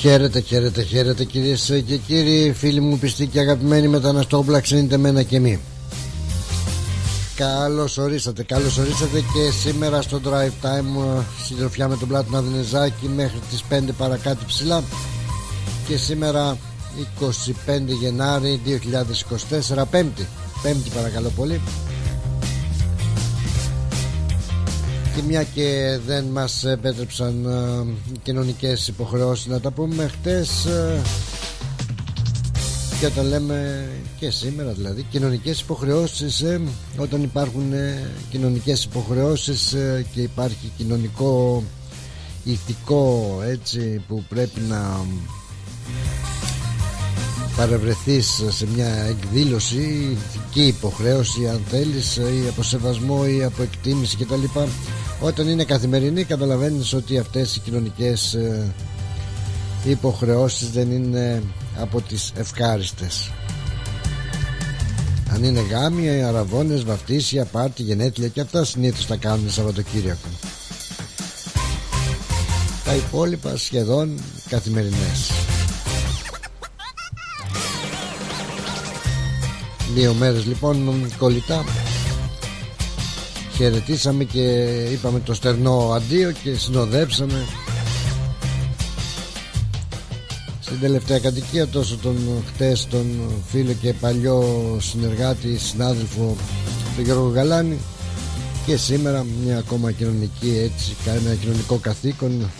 Χαίρετε, χαίρετε, χαίρετε κυρίες και κύριοι, φίλοι μου πιστοί και αγαπημένοι μεταναστόπλα, ξενείτε μένα και μη. Καλώς ορίσατε, καλώς ορίσατε και σήμερα στο Drive Time ε, συντροφιά με τον Πλάτο Ναδενεζάκη μέχρι τις 5 παρακάτω ψηλά. Και σήμερα 25 Γενάρη 2024, Πέμπτη, Πέμπτη παρακαλώ πολύ και μια και δεν μας επέτρεψαν ε, οι κοινωνικές υποχρεώσεις να τα πούμε χτες ε, και όταν λέμε και σήμερα δηλαδή κοινωνικές υποχρεώσεις ε, όταν υπάρχουν κοινωνικές υποχρεώσεις και υπάρχει κοινωνικό ηθικό έτσι που πρέπει να παρευρεθείς σε μια εκδήλωση ηθική υποχρέωση αν θέλεις ή από σεβασμό ή από εκτίμηση κτλ όταν είναι καθημερινή καταλαβαίνεις ότι αυτές οι κοινωνικές ε, υποχρεώσεις δεν είναι από τις ευχάριστες. Αν είναι γάμια, αραβώνες, βαφτίσια, πάρτι, γενέτλια και αυτά συνήθως τα κάνουν Σαββατοκύριακο. Τα υπόλοιπα σχεδόν καθημερινές. Δύο μέρες λοιπόν κολλητά χαιρετήσαμε και είπαμε το στερνό αντίο και συνοδέψαμε. Στην τελευταία κατοικία τόσο τον χτες τον φίλο και παλιό συνεργάτη συνάδελφο τον Γιώργο Γαλάνη και σήμερα μια ακόμα κοινωνική έτσι ένα κοινωνικό καθήκον.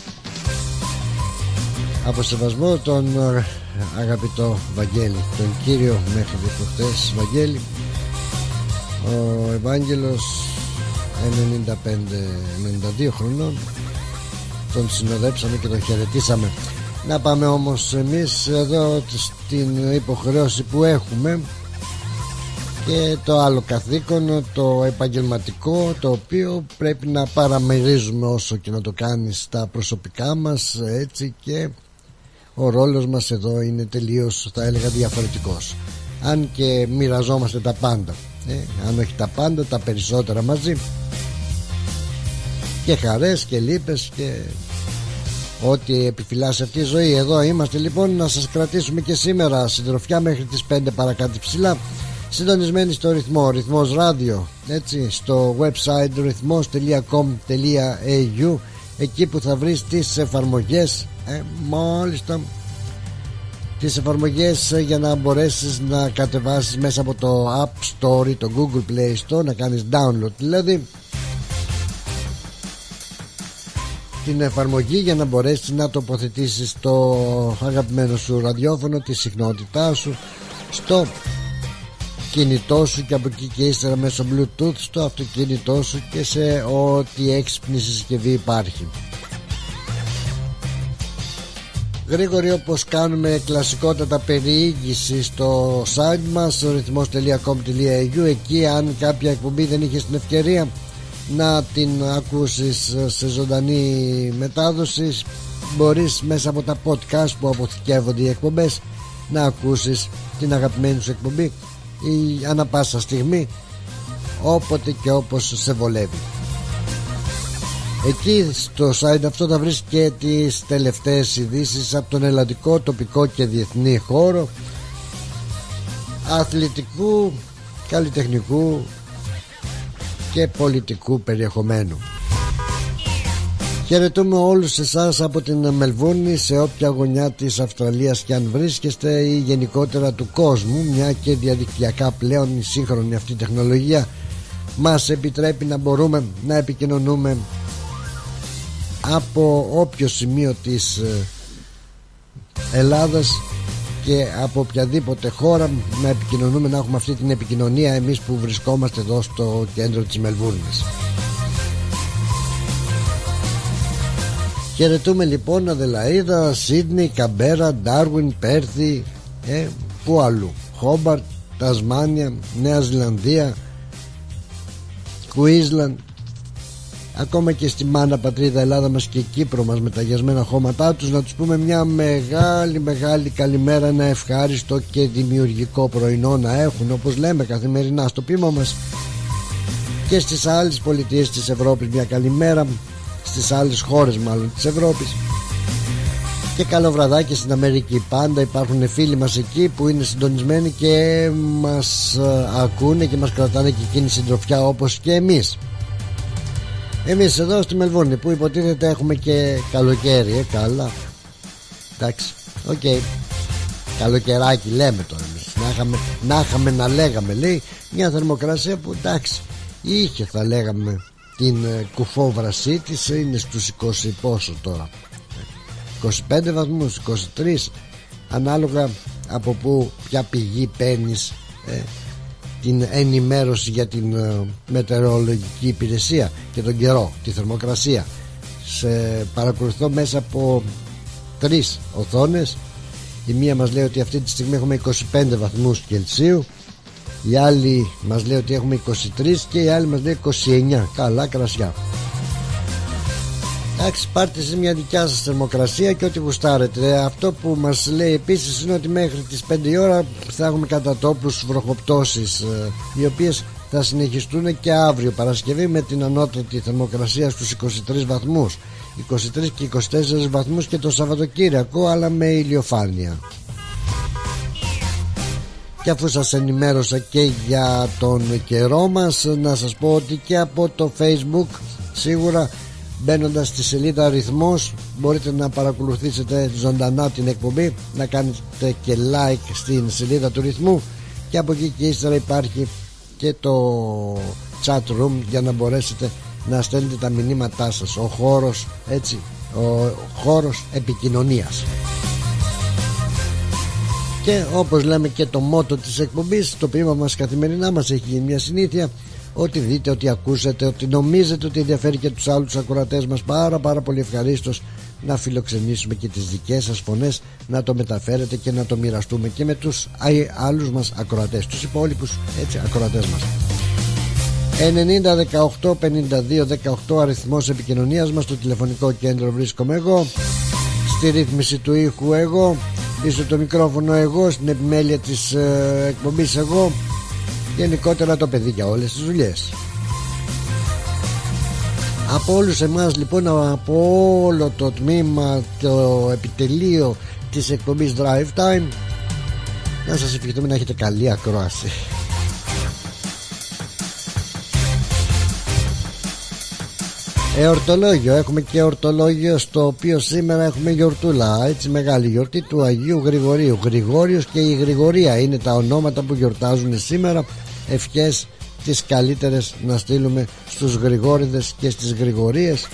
Από σεβασμό τον αγαπητό Βαγγέλη τον κύριο μέχρι χτες Βαγγέλη ο Ευάγγελος 95-92 χρονών. Τον συνοδέψαμε και τον χαιρετήσαμε. Να πάμε όμως εμείς εδώ στην υποχρέωση που έχουμε και το άλλο καθήκον το επαγγελματικό το οποίο πρέπει να παραμερίζουμε όσο και να το κάνεις στα προσωπικά μας έτσι και ο ρόλος μας εδώ είναι τελείως θα έλεγα διαφορετικός. Αν και μοιραζόμαστε τα πάντα ε, αν όχι τα πάντα τα περισσότερα μαζί και χαρές και λύπες και ό,τι επιφυλάσσει αυτή η ζωή. Εδώ είμαστε λοιπόν να σας κρατήσουμε και σήμερα συντροφιά μέχρι τις 5 παρακάτω ψηλά συντονισμένοι στο ρυθμό ρυθμός ράδιο έτσι στο website ρυθμός.com.au εκεί που θα βρεις τις εφαρμογές ε, μόλις το τις εφαρμογές για να μπορέσεις να κατεβάσεις μέσα από το App Store ή το Google Play Store να κάνεις download δηλαδή την εφαρμογή για να μπορέσεις να τοποθετήσεις το αγαπημένο σου ραδιόφωνο τη συχνότητά σου στο κινητό σου και από εκεί και ύστερα μέσω bluetooth στο αυτοκίνητό σου και σε ό,τι έξυπνη συσκευή υπάρχει. Γρήγορη όπως κάνουμε κλασικότατα περιήγηση στο site μας στο ρυθμός.com.au εκεί αν κάποια εκπομπή δεν είχε την ευκαιρία να την ακούσεις σε ζωντανή μετάδοση. Μπορείς μέσα από τα podcast που αποθηκεύονται οι εκπομπές να ακούσεις την αγαπημένη σου εκπομπή ή ανα πάσα στιγμή όποτε και όπως σε βολεύει. Εκεί στο site αυτό θα βρεις και τις τελευταίες ειδήσεις από τον ελλαδικό, τοπικό και διεθνή χώρο αθλητικού, καλλιτεχνικού και πολιτικού περιεχομένου. Χαιρετούμε όλους εσάς από την Μελβούνη σε όποια γωνιά της Αυστραλίας και αν βρίσκεστε ή γενικότερα του κόσμου μια και διαδικτυακά πλέον η σύγχρονη αυτή τεχνολογία μας επιτρέπει να μπορούμε να επικοινωνούμε από όποιο σημείο της ε, Ελλάδας και από οποιαδήποτε χώρα να επικοινωνούμε να έχουμε αυτή την επικοινωνία εμείς που βρισκόμαστε εδώ στο κέντρο της Μελβούρνης. Χαιρετούμε λοιπόν Αδελαίδα, Σίδνη, Καμπέρα, Ντάρουιν, Πέρθη ε, Πού αλλού. Χόμπαρτ, Τασμάνια, Νέα Ζηλανδία Κουίσλαντ ακόμα και στη μάνα πατρίδα Ελλάδα μας και Κύπρο μας με τα γιασμένα χώματά τους να τους πούμε μια μεγάλη μεγάλη καλημέρα ένα ευχάριστο και δημιουργικό πρωινό να έχουν όπως λέμε καθημερινά στο πείμα μας. Και στις άλλες πολιτείες της Ευρώπης μια καλημέρα στις άλλες χώρες μάλλον της Ευρώπης. Και καλό βραδάκι στην Αμερική. Πάντα υπάρχουν φίλοι μας εκεί που είναι συντονισμένοι και μας ε, ακούνε και μας κρατάνε και εκείνη συντροφιά όπως και εμείς εμείς εδώ στη Μελβούρνη που υποτίθεται έχουμε και καλοκαίρι ε, καλά. Εντάξει OK. Okay. καλοκαιράκι λέμε τώρα εμείς. Να είχαμε, να είχαμε να λέγαμε λέει μια θερμοκρασία που εντάξει είχε θα λέγαμε την ε, κουφόβρασή της είναι στους 20 πόσο τώρα. 25 βαθμούς 23 ανάλογα από που ποια πηγή παίρνεις ε, την ενημέρωση για την ε, μετεωρολογική υπηρεσία και τον καιρό, τη θερμοκρασία. Σε παρακολουθώ μέσα από τρεις οθόνες. Η μία μας λέει ότι αυτή τη στιγμή έχουμε 25 βαθμούς Κελσίου. Η άλλη μας λέει ότι έχουμε 23 και η άλλη μας λέει 29 καλά κρασιά Εντάξει, πάρτε σε μια δικιά σας θερμοκρασία και ό,τι γουστάρετε. Αυτό που μας λέει επίσης είναι ότι μέχρι τις 5 η ώρα θα έχουμε κατά τόπου βροχοπτώσεις, ε, οι οποίες θα συνεχιστούν και αύριο Παρασκευή με την ανώτατη θερμοκρασία στους 23 βαθμούς 23 και 24 βαθμούς και το Σαββατοκύριακο αλλά με ηλιοφάνεια και αφού σας ενημέρωσα και για τον καιρό μας να σας πω ότι και από το facebook σίγουρα μπαίνοντας στη σελίδα αριθμός μπορείτε να παρακολουθήσετε ζωντανά την εκπομπή να κάνετε και like στην σελίδα του ρυθμού και από εκεί και ύστερα υπάρχει και το chat room για να μπορέσετε να στέλνετε τα μηνύματά σας. Ο χώρος έτσι ο χώρος επικοινωνίας. Και όπως λέμε και το μότο της εκπομπής το ποίημα μας καθημερινά μας έχει μια συνήθεια ότι δείτε, ότι ακούσετε, ότι νομίζετε ότι ενδιαφέρει και τους άλλους ακροατές μας. Πάρα πάρα πολύ ευχαρίστως να φιλοξενήσουμε και τις δικές σας φωνές να το μεταφέρετε και να το μοιραστούμε και με τους άλλους μας ακροατές τους υπόλοιπους έτσι ακροατές μας. 90 18 52 18 αριθμός επικοινωνίας μας στο τηλεφωνικό κέντρο βρίσκομαι εγώ στη ρύθμιση του ήχου εγώ πίσω το μικρόφωνο εγώ στην επιμέλεια της ε, εκπομπής εγώ γενικότερα το παιδί για όλες τις δουλειές. Από όλους εμάς λοιπόν από όλο το τμήμα το επιτελείο της εκπομπής Drive Time να σας ευχηθούμε να έχετε καλή ακρόαση. Εορτολόγιο, έχουμε και ορτολόγιο στο οποίο σήμερα έχουμε γιορτούλα. Έτσι μεγάλη γιορτή του Αγίου Γρηγορίου. Γρηγόριος και η Γρηγορία είναι τα ονόματα που γιορτάζουν σήμερα Ευχές τις καλύτερες να στείλουμε στους Γρηγόριδες και στις Γρηγορίες.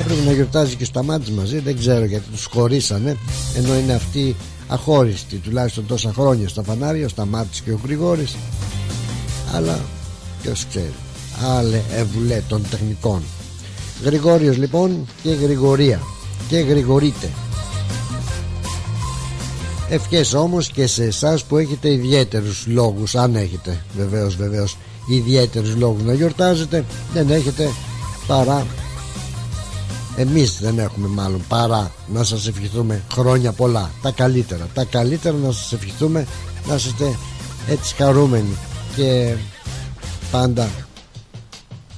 Έπρεπε να γιορτάζει και ο Σταμάτης μαζί Δεν ξέρω γιατί τους χωρίσανε Ενώ είναι αυτοί αχώριστοι τουλάχιστον τόσα χρόνια στα φανάρια Ο Σταμάτης και ο Γρηγόρης. Αλλά ποιος ξέρει Άλλε εβουλέ των τεχνικών. Γρηγόριος λοιπόν και Γρηγορία και Γρηγορείτε Ευχές όμως και σε εσάς που έχετε ιδιαίτερους λόγους Αν έχετε βεβαίως βεβαίως ιδιαίτερους λόγους να γιορτάζετε Δεν έχετε παρά Εμείς δεν έχουμε μάλλον παρά να σας ευχηθούμε χρόνια πολλά. Τα καλύτερα Τα καλύτερα να σας ευχηθούμε να είστε έτσι χαρούμενοι Και πάντα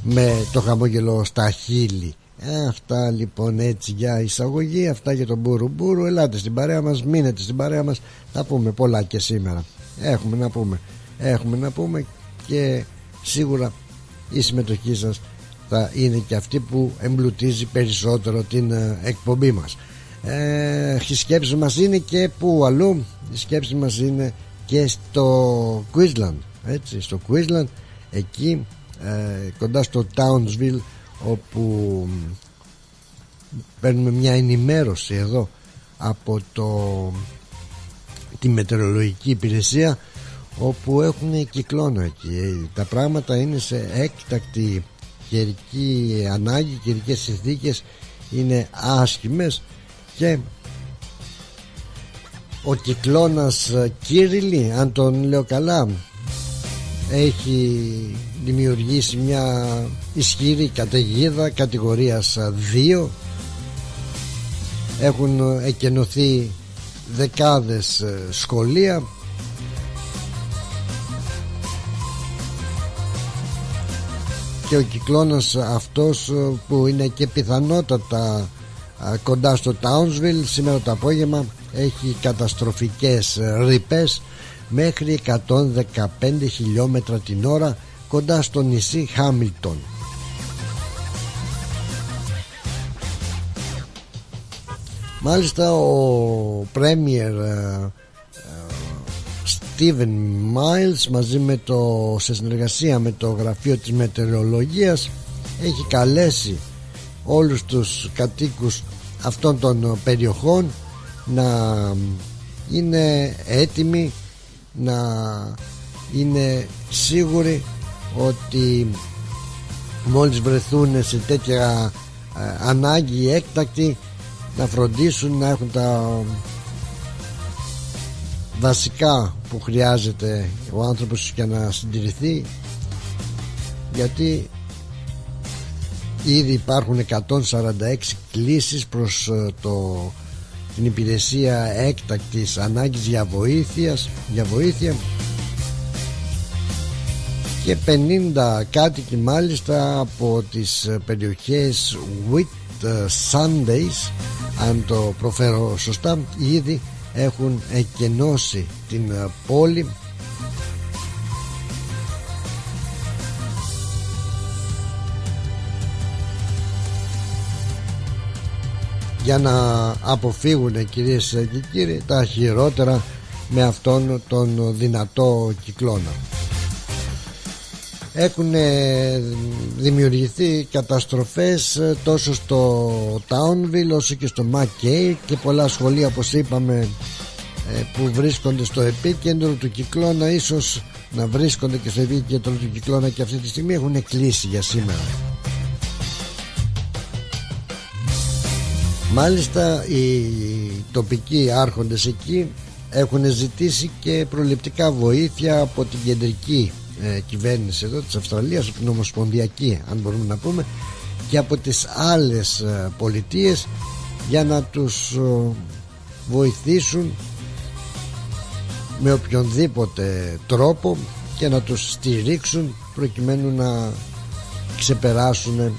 με το χαμόγελο στα χείλη. ε, αυτά λοιπόν έτσι για εισαγωγή Αυτά για τον Μπούρου Μπούρου Ελάτε στην παρέα μας, μείνετε στην παρέα μας. Θα πούμε πολλά και σήμερα. Έχουμε να πούμε Έχουμε να πούμε και σίγουρα η συμμετοχή σας θα είναι και αυτή που εμπλουτίζει περισσότερο την ε, εκπομπή μας. Ε, η σκέψη μας είναι και που αλλού. Η σκέψη μας είναι και στο Queensland έτσι, στο Queensland εκεί ε, κοντά στο Townsville όπου παίρνουμε μια ενημέρωση εδώ από το, τη μετεωρολογική υπηρεσία όπου έχουν κυκλώνα εκεί. Τα πράγματα είναι σε έκτακτη καιρική ανάγκη καιρικές συνθήκες είναι άσχημες και ο κυκλώνας Κύριλι αν τον λέω καλά έχει δημιουργήσει μια ισχυρή καταιγίδα κατηγορίας 2 έχουν εκενωθεί δεκάδες ε, σχολεία. Και ο κυκλώνας αυτός ε, που είναι και πιθανότατα κοντά στο Townsville σήμερα το απόγευμα έχει καταστροφικές ρηπές μέχρι 115 χιλιόμετρα την ώρα κοντά στο νησί Χάμιλτον. Μάλιστα ο Πρέμιερ Steven Miles μαζί με το, σε συνεργασία με το γραφείο της μετεωρολογίας έχει καλέσει όλους τους κατοίκους αυτών των περιοχών να είναι έτοιμοι να είναι σίγουροι ότι μόλις βρεθούν σε τέτοια ε, ανάγκη έκτακτη να φροντίσουν να έχουν τα βασικά που χρειάζεται ο άνθρωπος για να συντηρηθεί γιατί ήδη υπάρχουν 146 κλήσεις προς ε, το, την υπηρεσία έκτακτης ανάγκης για, βοήθειας, για βοήθεια και 50 κάτοικοι μάλιστα από τις ε, περιοχές Whit ε, Sundays αν το προφέρω σωστά ήδη έχουν εκενώσει την ε, πόλη. Για να αποφύγουν κυρίες και κύριοι τα χειρότερα με αυτόν τον δυνατό κυκλώνα έχουν δημιουργηθεί καταστροφές ε, τόσο στο Townville όσο και στο McKay και πολλά σχολεία όπως είπαμε ε, που βρίσκονται στο επίκεντρο του κυκλώνα. Ίσως να βρίσκονται και στο επίκεντρο του κυκλώνα και αυτή τη στιγμή έχουν κλείσει για σήμερα. Μάλιστα οι τοπικοί άρχοντες εκεί έχουν ζητήσει και προληπτικά βοήθεια από την κεντρική ε, κυβέρνηση εδώ της Αυστραλίας από την Ομοσπονδιακή αν μπορούμε να πούμε και από τις άλλες ε, πολιτείες για να τους ε, βοηθήσουν με οποιονδήποτε τρόπο και να τους στηρίξουν προκειμένου να ξεπεράσουν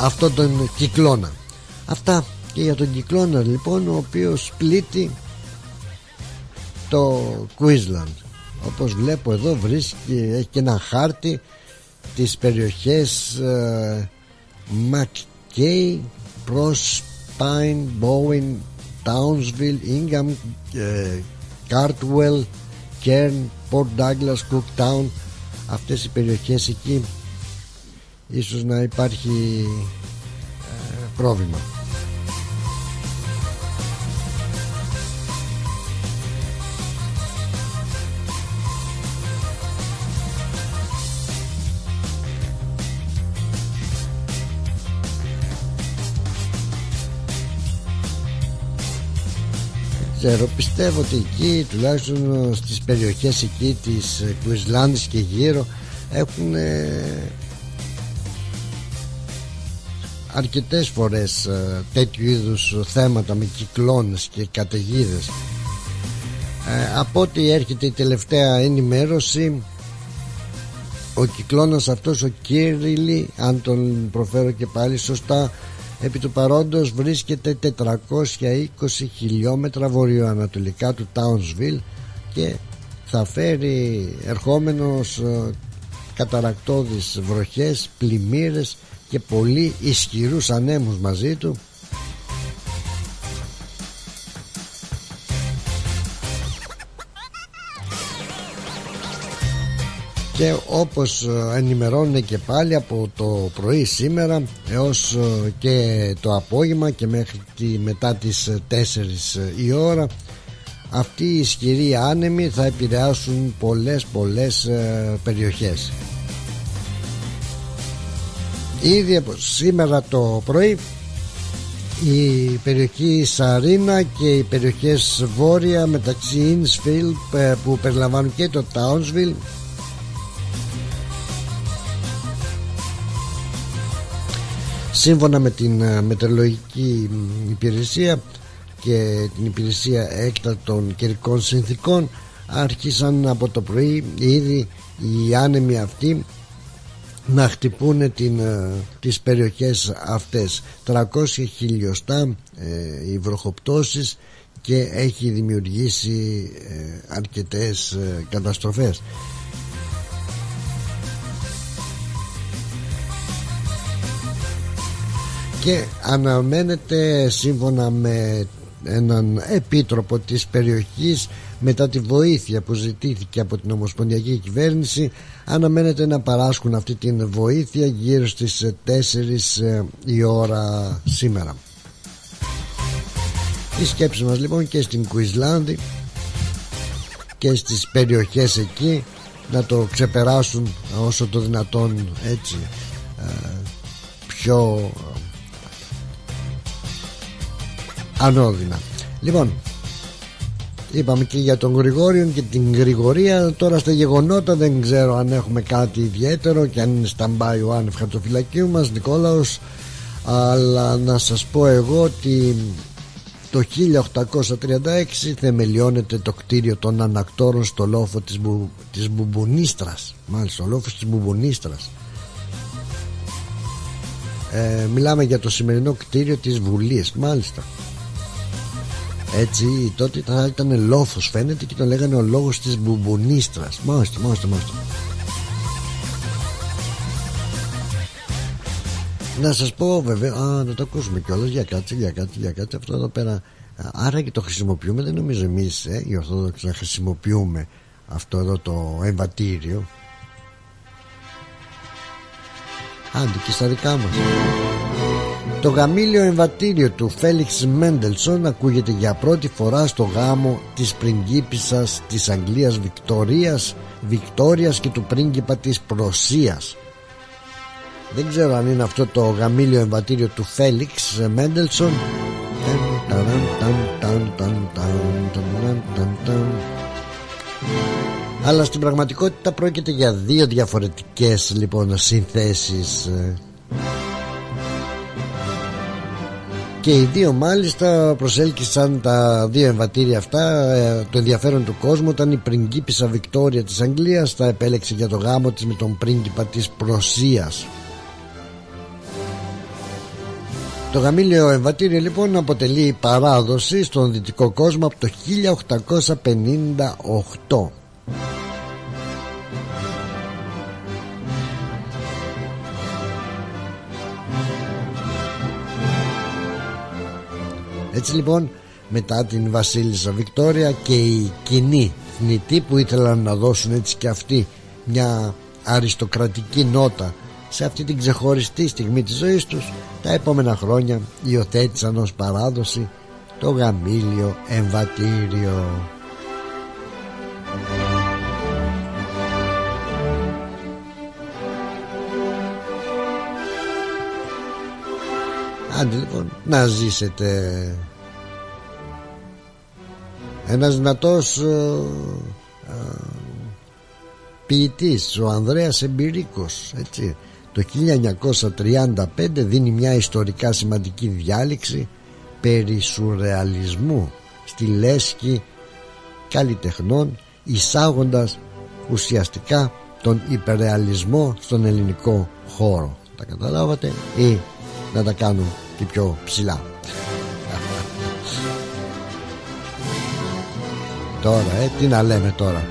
αυτό τον κυκλώνα. Αυτά και για τον κυκλώνα λοιπόν ο οποίος πλήττει το Queensland όπως βλέπω εδώ βρίσκει έχει και ένα χάρτη τις περιοχές ε, McKay, Prospine, Bowen, Townsville, Ingham, ε, Cartwell, Kern, Port Douglas, Cooktown. Αυτές οι περιοχές εκεί ίσως να υπάρχει ε, πρόβλημα ξέρω πιστεύω ότι εκεί τουλάχιστον στις περιοχές εκεί της Κουισλάνδης και γύρω έχουν αρκετές φορές ε, τέτοιου είδους θέματα με κυκλώνες και καταιγίδες. Ε, από ό,τι έρχεται η τελευταία ενημέρωση ο κυκλώνας αυτός ο Κύριλι αν τον προφέρω και πάλι σωστά επί του παρόντος βρίσκεται 420 χιλιόμετρα βορειοανατολικά του Townsville και θα φέρει ερχόμενος ε, καταρακτώδεις βροχές, πλημμύρες και πολύ ισχυρούς ανέμους μαζί του και όπως ε, ενημερώνουν και πάλι από το πρωί σήμερα έως ε, και το απόγευμα και μέχρι τη, μετά τις 4 ε, η ώρα αυτοί οι ισχυροί άνεμοι θα επηρεάσουν πολλές πολλές περιοχές. Ήδη από σήμερα το πρωί η περιοχή Σαρίνα και οι περιοχές βόρεια μεταξύ Innsfield που περιλαμβάνουν και το Townsville σύμφωνα με την ε, μετεωρολογική υπηρεσία και την υπηρεσία έκτατων καιρικών συνθήκων άρχισαν από το πρωί ήδη οι άνεμοι αυτοί να χτυπούν την, ε, τις περιοχές αυτές. 300 χιλιοστά ε, οι βροχοπτώσεις και έχει δημιουργήσει ε, αρκετές ε, καταστροφές και αναμένεται σύμφωνα με έναν επίτροπο της περιοχής μετά τη βοήθεια που ζητήθηκε από την Ομοσπονδιακή Κυβέρνηση αναμένεται να παράσχουν αυτή την βοήθεια γύρω στις 4 ε, η ώρα σήμερα. Η σκέψη μας λοιπόν και στην Κουισλάνδη και στις περιοχές εκεί να το ξεπεράσουν όσο το δυνατόν έτσι ε, πιο ανώδυνα. Λοιπόν είπαμε και για τον Γρηγόριο και την Γρηγορία. Τώρα στα γεγονότα δεν ξέρω αν έχουμε κάτι ιδιαίτερο και αν είναι σταμπάει ο άνευ χαρτοφυλακίου μας Νικόλαος. Αλλά να σας πω εγώ ότι το 1836 θεμελιώνεται το κτίριο των ανακτόρων στο λόφο της, Μπου, της Μπουμπουνίστρας μάλιστα ο λόφος της Μπουμπουνίστρας ε, μιλάμε για το σημερινό κτίριο της Βουλής μάλιστα έτσι τότε θα ήταν λόφος φαίνεται και τον λέγανε ο λόγος της Μπουμπουνίστρας μάλιστα μάλιστα μάλιστα. Να σας πω βέβαια Α να το ακούσουμε κιόλας. Για κάτσε για κάτσε για κάτσε Αυτό εδώ πέρα. Άρα και το χρησιμοποιούμε Δεν νομίζω εμείς ε, οι Ορθόδοξοι να χρησιμοποιούμε Αυτό εδώ το εμβατήριο. Άντε και στα δικά μας το γαμήλιο εμβατήριο του Φέλιξ Μέντελσον ακούγεται για πρώτη φορά στο γάμο της πριγκίπισσας της Αγγλίας Βικτορίας, Βικτόριας και του πρίγκιπα της Προσίας δεν ξέρω αν είναι αυτό το γαμήλιο εμβατήριο του Φέλιξ Μέντελσον. Αλλά στην πραγματικότητα πρόκειται για δύο διαφορετικές λοιπόν συνθέσεις και οι δύο μάλιστα προσέλκυσαν τα δύο εμβατήρια αυτά ε, το ενδιαφέρον του κόσμου. Ήταν η πριγκίπισσα Βικτόρια της Αγγλίας. Τα επέλεξε για το γάμο της με τον πρίγκιπα της Προσίας. Το γαμήλιο εμβατήριο λοιπόν αποτελεί παράδοση στον δυτικό κόσμο από το 1858. Έτσι λοιπόν μετά την Βασίλισσα Βικτόρια και οι κοινοί θνητοί που ήθελαν να δώσουν έτσι και αυτοί μια αριστοκρατική νότα σε αυτή την ξεχωριστή στιγμή της ζωής τους τα επόμενα χρόνια υιοθέτησαν ως παράδοση το γαμήλιο εμβατήριο. Άντε λοιπόν να ζήσετε ένας δυνατός ε, ε, ποιητής ο Ανδρέας Εμπειρίκος έτσι. Το 1935 δίνει μια ιστορικά σημαντική διάλεξη περί σουρεαλισμού στη λέσχη καλλιτεχνών εισάγοντας ουσιαστικά τον υπερεαλισμό στον ελληνικό χώρο. Τα καταλάβατε ή να τα κάνουν και πιο ψηλά τώρα ε, τι να λέμε τώρα.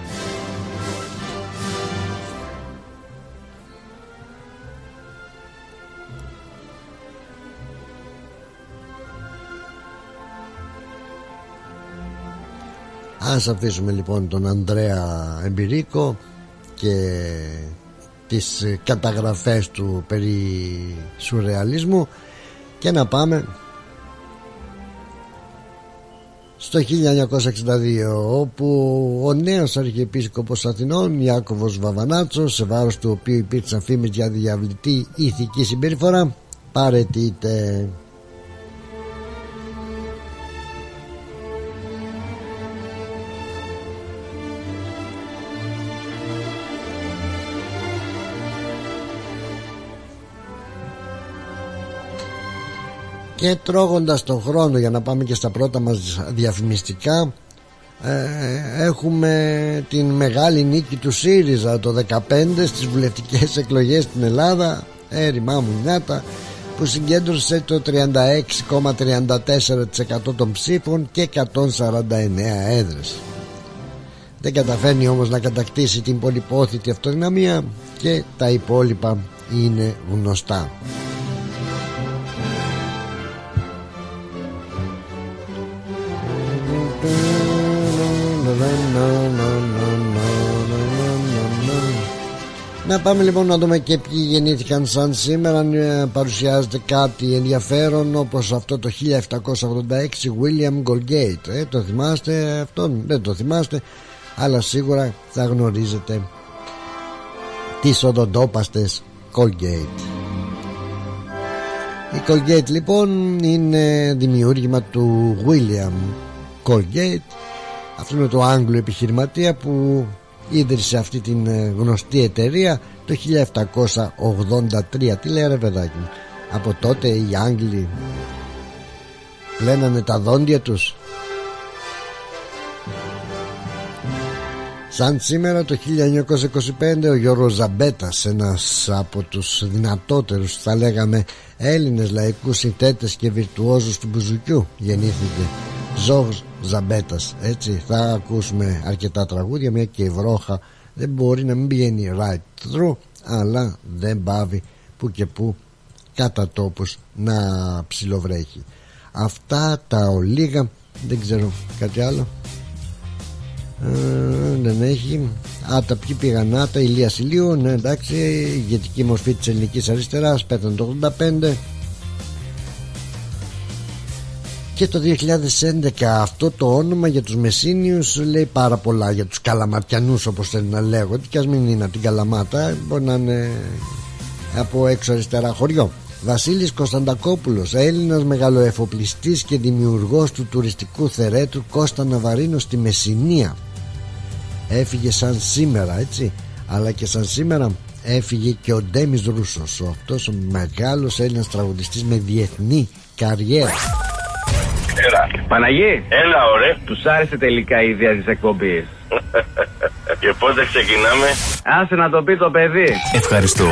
Ας αφήσουμε λοιπόν τον Ανδρέα Εμπειρίκο και τις καταγραφές του περί σουρεαλισμού και να πάμε στο 1962 όπου ο νέος Αρχιεπίσκοπος Αθηνών Ιάκωβος Βαβανάτσος σε βάρος του οποίου υπήρξαν φήμες για διαβλητή ηθική συμπεριφορά παρετείται και τρώγοντας τον χρόνο για να πάμε και στα πρώτα μας διαφημιστικά ε, έχουμε την μεγάλη νίκη του ΣΥΡΙΖΑ το 2015 στις βουλευτικές εκλογές στην Ελλάδα. Έρημά μου νιάτα που συγκέντρωσε το 36,34% των ψήφων και 149 έδρες. Δεν καταφέρνει όμως να κατακτήσει την πολυπόθητη αυτοδυναμία και τα υπόλοιπα είναι γνωστά Να πάμε λοιπόν να δούμε και ποιοι γεννήθηκαν σαν σήμερα. Αν ε, παρουσιάζεται κάτι ενδιαφέρον όπως αυτό το 1786 William Golgate ε, Το θυμάστε αυτόν, δεν το θυμάστε αλλά σίγουρα θα γνωρίζετε τις οδοντόπαστες Colgate. Η Colgate λοιπόν είναι δημιούργημα του William Colgate. Αυτό είναι το Άγγλο επιχειρηματία που ίδρυσε αυτή την ε, γνωστή εταιρεία το 1783 τι λέει ρε παιδάκι μου από τότε οι Άγγλοι πλένανε τα δόντια τους; Σαν σήμερα το 1925 ο Γιώργος Ζαμπέτας ένας από τους δυνατότερους θα λέγαμε Έλληνες λαϊκούς συνθέτες και βιρτουόζους του Μπουζουκιού γεννήθηκε Ζώγος Ζαμπέτας έτσι. Θα ακούσουμε αρκετά τραγούδια μια και η βρόχα δεν μπορεί να μην πηγαίνει right through αλλά δεν πάβει που και που κατά τόπους να ψιλοβρέχει. Αυτά τα ολίγα δεν ξέρω κάτι άλλο. Ε, δεν έχει. Α τα ποιοι πήγαν Α τα Ηλίας Ηλίου Ναι εντάξει ηγετική μορφή της ελληνικής αριστεράς Πέθανε το 85 και το 2011 αυτό το όνομα για τους Μεσίνιους λέει πάρα πολλά για τους Καλαματιανούς όπως θέλει να λέγονται και ας μην είναι από την Καλαμάτα μπορεί να είναι από έξω αριστερά χωριό. Βασίλης Κωνσταντακόπουλος Έλληνας μεγαλοεφοπλιστής και δημιουργός του τουριστικού θερέτου Κώστα Ναβαρίνος στη Μεσσηνία. Έφυγε σαν σήμερα έτσι αλλά και σαν σήμερα έφυγε και ο Ντέμις Ρούσος αυτός ο μεγάλος Έλληνας τραγουδιστής με διεθνή καριέρα Έλα. Παναγί. Έλα, ωραία. Τους άρεσε τελικά η ιδέα της εκπομπής. και πότε ξεκινάμε; Άσε να το πει το παιδί. Ευχαριστώ.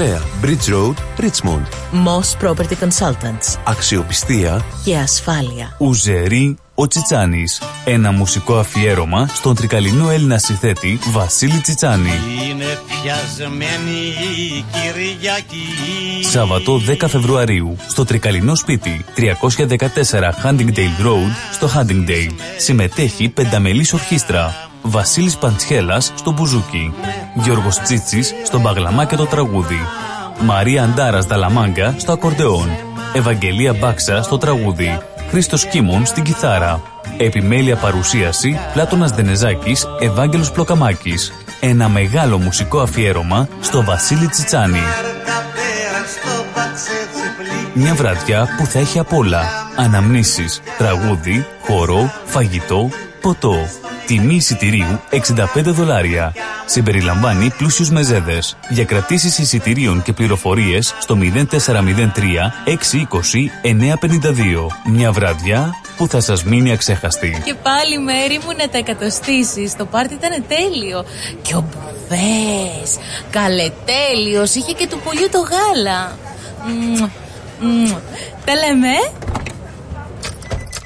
Bridge Road, Richmond. Moss Property Consultants. Αξιοπιστία και ασφάλεια. Ουζερί ο Τσιτσάνης. Ένα μουσικό αφιέρωμα στον τρικαλινό Έλληνα συνθέτη Βασίλη Τσιτσάνη. Είναι πιασμένη η Κυριακή. Σάββατο 10 Φεβρουαρίου στο τρικαλινό σπίτι 314 Huntingdale Road στο Huntingdale. Συμμετέχει πενταμελής ορχήστρα. Βασίλης Παντσχέλας στο Μπουζούκι, Γιώργος Τσίτσης στο Μπαγλαμά και το τραγούδι, Μαρία Αντάρας Δαλαμάγκα στο ακορντεόν, Ευαγγελία Μπάξα στο τραγούδι, Χρήστος Κίμων στην κιθάρα. Επιμέλεια παρουσίαση Πλάτωνας Δενεζάκης, Ευάγγελος Πλοκαμάκης. Ένα μεγάλο μουσικό αφιέρωμα στο Βασίλη Τσιτσάνη. Μια βραδιά που θα έχει απ' όλα. Αναμνήσεις, τραγούδι, χορό, φαγητό, ποτό Τιμή εισιτηρίου 65 δολάρια. Συμπεριλαμβάνει πλούσιους μεζέδες. Για κρατήσεις εισιτηρίων και πληροφορίες στο 0403 620 952. Μια βραδιά που θα σας μείνει αξέχαστη. Και πάλι μέρη μου να τα εκατοστήσεις. Το πάρτι ήταν τέλειο. Και ο Μπουβές, καλετέλειος, είχε και του πουλιού το γάλα. Μμμ, μμμ. Τα λέμε, ε;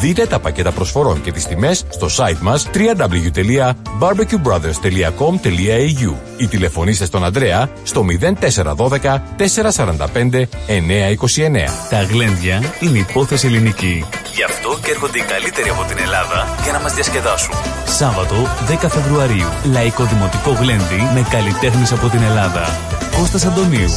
Δείτε τα πακέτα προσφορών και τις τιμές στο site μας www.barbecuebrothers.com.au ή τηλεφωνήστε στον Ανδρέα στο 0412 445 929. Τα γλέντια είναι υπόθεση ελληνική. Γι' αυτό και έρχονται οι καλύτεροι από την Ελλάδα για να μας διασκεδάσουν. Σάββατο 10 Φεβρουαρίου. Λαϊκό Δημοτικό Γλέντι με καλλιτέχνες από την Ελλάδα. Κώστας Αντωνίου.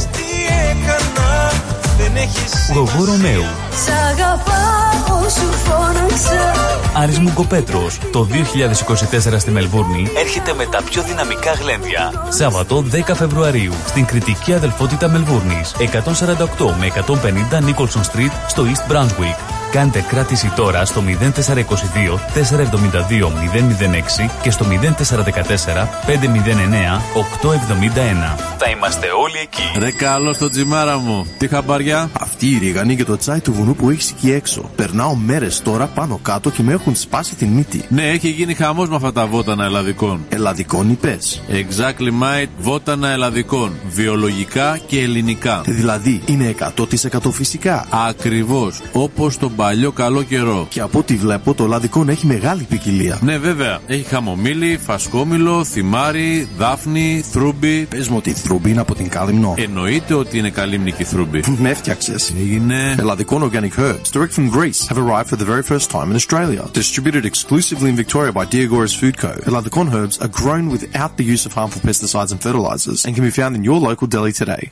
Γογό Ρωμαίου. Σ' αγαπάω σου φώναξα Άρης Μουγκοπέτρος. Το 2024 στη Μελβούρνη έρχεται με τα πιο δυναμικά γλέντια. Σάββατο 10 Φεβρουαρίου στην κριτική αδελφότητα Μελβούρνης. 148 με 150 Nicholson Street στο East Brunswick. Κάντε κράτηση τώρα στο 0422 472 006 και στο 0414 509 871. Θα είμαστε όλοι εκεί. Ρε καλό στο τζιμάρα μου. Τι χαμπαριά. Αυτή η ρίγανη και το τσάι του βουνού που έχεις εκεί έξω. Περνάω μέρες τώρα πάνω κάτω και με έχουν σπάσει την μύτη. Ναι, έχει γίνει χαμός με αυτά τα βότανα ελλαδικών. Ελλαδικών είπες. Exactly mate, βότανα ελλαδικών. Βιολογικά και ελληνικά. Δηλαδή είναι 100% φυσικά. Ακριβώς. Όπως τον παλιό καλό καιρό. Και από ό,τι βλέπω το λαδικόν έχει μεγάλη ποικιλία. Ναι, βέβαια. Έχει χαμομήλι, φασκόμηλο, θυμάρι, δάφνη, θρούμπι. Πε μου ότι η θρούμπι είναι από την κάλυμνο. Εννοείται ότι είναι καλύμνικη θρούμπι. Με έφτιαξε. Έγινε. Ελλαδικών organic herbs, direct from Greece, have arrived for the very first time in Australia. Distributed exclusively in Victoria by Diagoras Food Co. Eladicon herbs are grown without the use of harmful pesticides and fertilizers and can be found in your local deli today.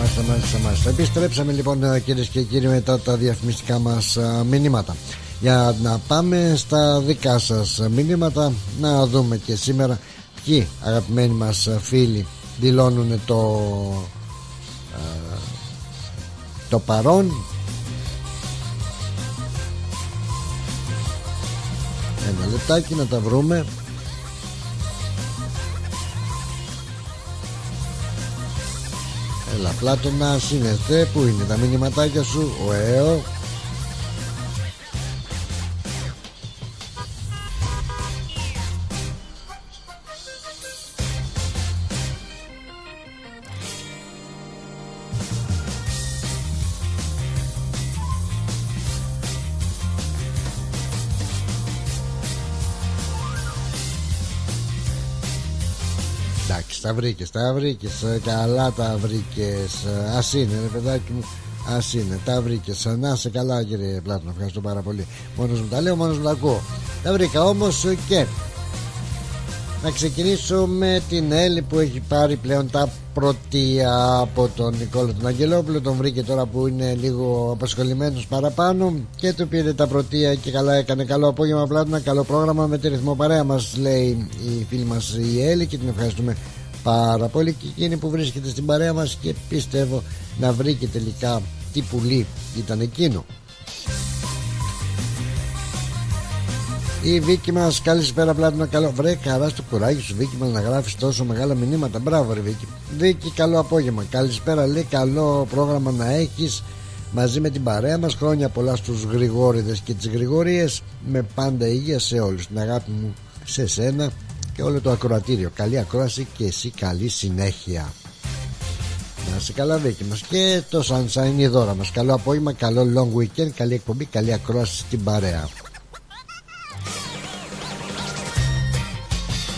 Μάλιστα, μάλιστα, μάλιστα, μάλιστα, μάλιστα. Επιστρέψαμε λοιπόν κυρίες και κύριοι μετά τα διαφημιστικά μας α, μηνύματα. Για να πάμε στα δικά σας μηνύματα να δούμε και σήμερα ποιοι αγαπημένοι μας φίλοι δηλώνουν το α, το παρόν ένα λεπτάκι να τα βρούμε Έλα Πλάτωνας σύνεστε Πού είναι τα μηνυματάκια σου Ο τα βρήκες Τα βρήκες ε, Καλά τα βρήκες Α είναι ρε παιδάκι μου Α είναι, τα βρήκες. Να σε καλά, κύριε Πλάτων. Ευχαριστώ πάρα πολύ. Μόνος μου τα λέω, μόνος μου τα ακούω. Τα βρήκα όμως και να ξεκινήσω με την Έλλη που έχει πάρει πλέον τα πρωτεία από τον Νικόλο τον Αγγελόπουλο τον βρήκε τώρα που είναι λίγο απασχολημένος παραπάνω και του πήρε τα πρωτεία και καλά έκανε καλό απόγευμα πλάτωνα καλό πρόγραμμα με τη ρυθμό παρέα μας λέει η φίλη μας η Έλλη και την ευχαριστούμε πάρα πολύ και εκείνη που βρίσκεται στην παρέα μας και πιστεύω να βρει και τελικά τι πουλί ήταν εκείνο Η Βίκη μας, καλησπέρα πλάτωνα. Καλό. Βρε, καρά στο κουράγιο σου, Βίκη μας, να γράφεις τόσο μεγάλα μηνύματα. Μπράβο, ρε Βίκη. Βίκη, καλό απόγευμα. Καλησπέρα, λέει. Καλό πρόγραμμα να έχεις μαζί με την παρέα μας. Χρόνια πολλά στους Γρηγόριδες και τις Γρηγορίες. Με πάντα υγεία σε όλους. Την αγάπη μου σε σένα και όλο το ακροατήριο. Καλή ακρόαση και εσύ καλή συνέχεια. Να είσαι καλά, Βίκη μας. Και το Sunshine η δώρα μας. Καλό απόγευμα, καλό long weekend, καλή εκπομπή, καλή ακρόαση στην παρέα.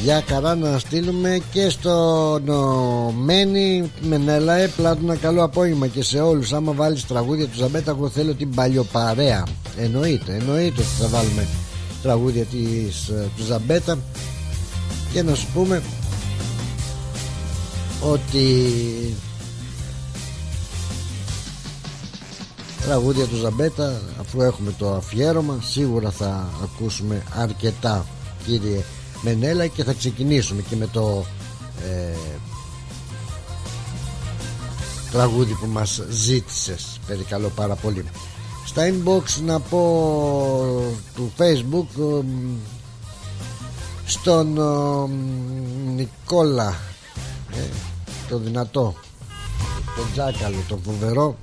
Για καρά να στείλουμε και στον Μένη Μενέλαε ένα καλό απόγευμα και σε όλους άμα βάλεις τραγούδια του Ζαμπέτα εγώ θέλω την παλιοπαρέα εννοείται, εννοείται ότι θα βάλουμε τραγούδια της, ε, του Ζαμπέτα και να σου πούμε ότι τραγούδια του Ζαμπέτα αφού έχουμε το αφιέρωμα σίγουρα θα ακούσουμε αρκετά κύριε Μενέλα και θα ξεκινήσουμε και με το ε, τραγούδι που μας ζήτησες. Περικαλώ πάρα πολύ. Στα inbox να πω του facebook ε, στον ε, Νικόλα ε, το δυνατό τον Τζάκαλο τον φοβερό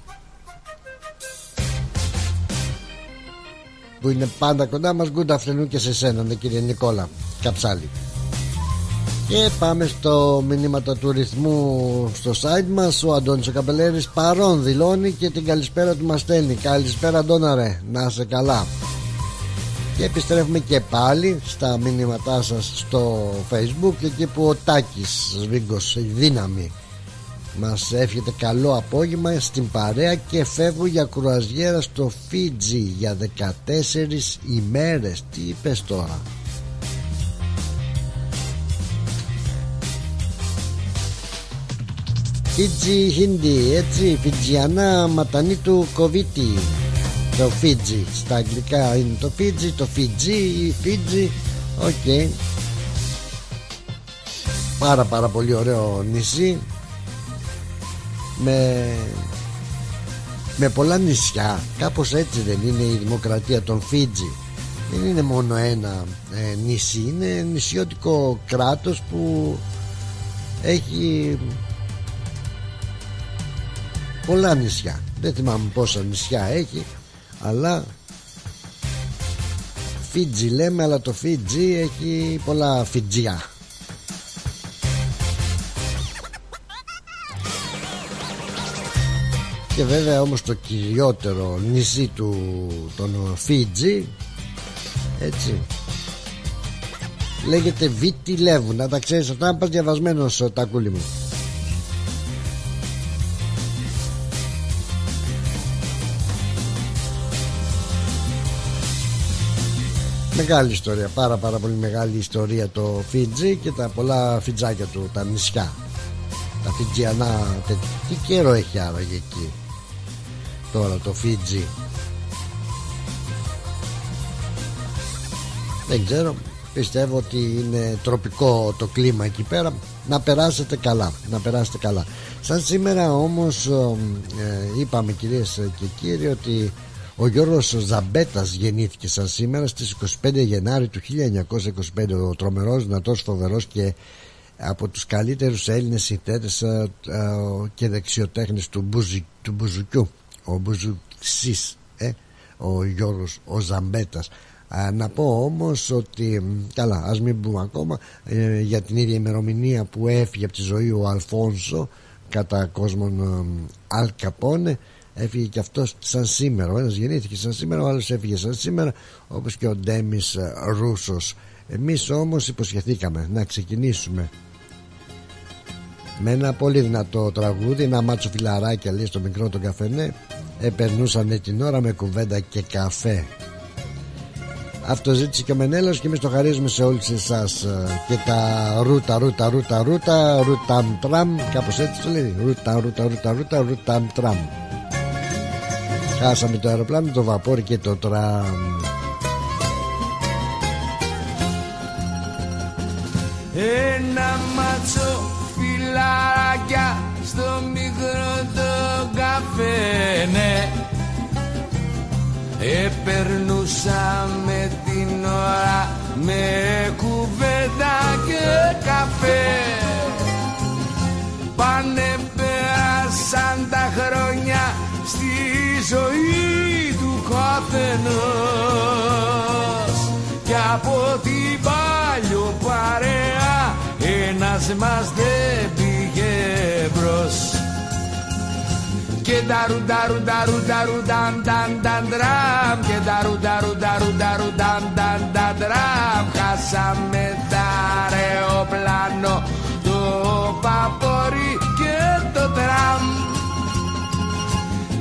που είναι πάντα κοντά μας good afternoon και σε σένα ναι, κύριε Νικόλα Καψάλη. Και πάμε στο μηνύματα του ρυθμού στο site μας. Ο Αντώνης ο Καπελέρης παρόν δηλώνει και την καλησπέρα του μας στέλνει. Καλησπέρα Αντώνα ρε, να είσαι καλά Και επιστρέφουμε και πάλι στα μηνύματά σας στο facebook Εκεί που ο Τάκης Σβίγκος, η δύναμη μας εύχεται καλό απόγευμα στην παρέα και φεύγω για κρουαζιέρα στο Φίτζι για 14 ημέρες. Τι είπες τώρα; Φίτζι Χίντι έτσι Φιτζιανά Matanitu ko Viti το Φίτζι στα αγγλικά είναι το Φίτζι το Φιτζι ή Φίτζι οκ. Πάρα πάρα πολύ ωραίο νησί. Με με πολλά νησιά. Κάπως έτσι δεν είναι η δημοκρατία των Φίτζι δεν είναι μόνο ένα ε, νησί. Είναι νησιώτικο κράτος που έχει πολλά νησιά. Δεν θυμάμαι πόσα νησιά έχει αλλά Φίτζι λέμε αλλά το Φίτζι έχει πολλά Φιτζιά και βέβαια όμως το κυριότερο νησί του των Φίτζι έτσι λέγεται Βίτι Λεύου. Να τα ξέρεις αυτά αν πας διαβασμένος τακούλι μου Μεγάλη ιστορία, πάρα πάρα πολύ μεγάλη ιστορία το Φίτζι και τα πολλά φιτζάκια του, τα νησιά. Τα Φιτζιανά, τι καιρό έχει άραγε εκεί τώρα το Φίτζι; Δεν ξέρω, πιστεύω ότι είναι τροπικό το κλίμα εκεί πέρα να περάσετε καλά να περάσετε καλά σαν σήμερα όμως ε, είπαμε κυρίες και κύριοι ότι ο Γιώργος Ζαμπέτας γεννήθηκε σαν σήμερα στις 25 Γενάρη του 1925 ο τρομερός, δυνατός, φοβερός και από τους καλύτερους Έλληνες συνθέτες ε, ε, και δεξιοτέχνες του, μπουζι, του Μπουζουκιού. Ο Μπουζουξής ε, ο Γιώργος ο Ζαμπέτας. Να πω όμως ότι καλά ας μην πούμε ακόμα για την ίδια ημερομηνία που έφυγε από τη ζωή ο Αλφόνσο κατά κόσμον Αλ Καπόνε έφυγε και αυτός σαν σήμερα. Ο ένας γεννήθηκε σαν σήμερα ο άλλος έφυγε σαν σήμερα όπως και ο Ντέμις ε, Ρούσος. Εμείς όμως υποσχεθήκαμε να ξεκινήσουμε με ένα πολύ δυνατό τραγούδι ένα μάτσο φιλαράκια λέει στο μικρό τον καφενέ. Επερνούσαν την ώρα με κουβέντα και καφέ. Αυτό ζήτησε και ο Μενέλος και εμείς το χαρίζουμε σε όλους εσάς. Και τα ρούτα ρούτα ρούτα ρούτα ρούταμ τραμ κάπως έτσι το λέει. Ρούτα ρούτα ρούτα ρούτα ρούταμ τραμ χάσαμε το αεροπλάνο το βαπόρι και το τραμ. Ένα μάτσο φιλαράκια στο μικρό το καφέ ναι. Επερνούσαμε την ώρα με κουβέντα και καφέ. Πάνε πέρασαν τα χρόνια στη ζωή του καθενός. Και από την παλιό παρέα ένας μας δεν πήγε μπρος. Και δαρου δαρου δαρου δαρου δαν δαν δαν δραμ. Και δαρου δαρου δαρου δαρου δαν δαν δαν δραμ. Χάσαμε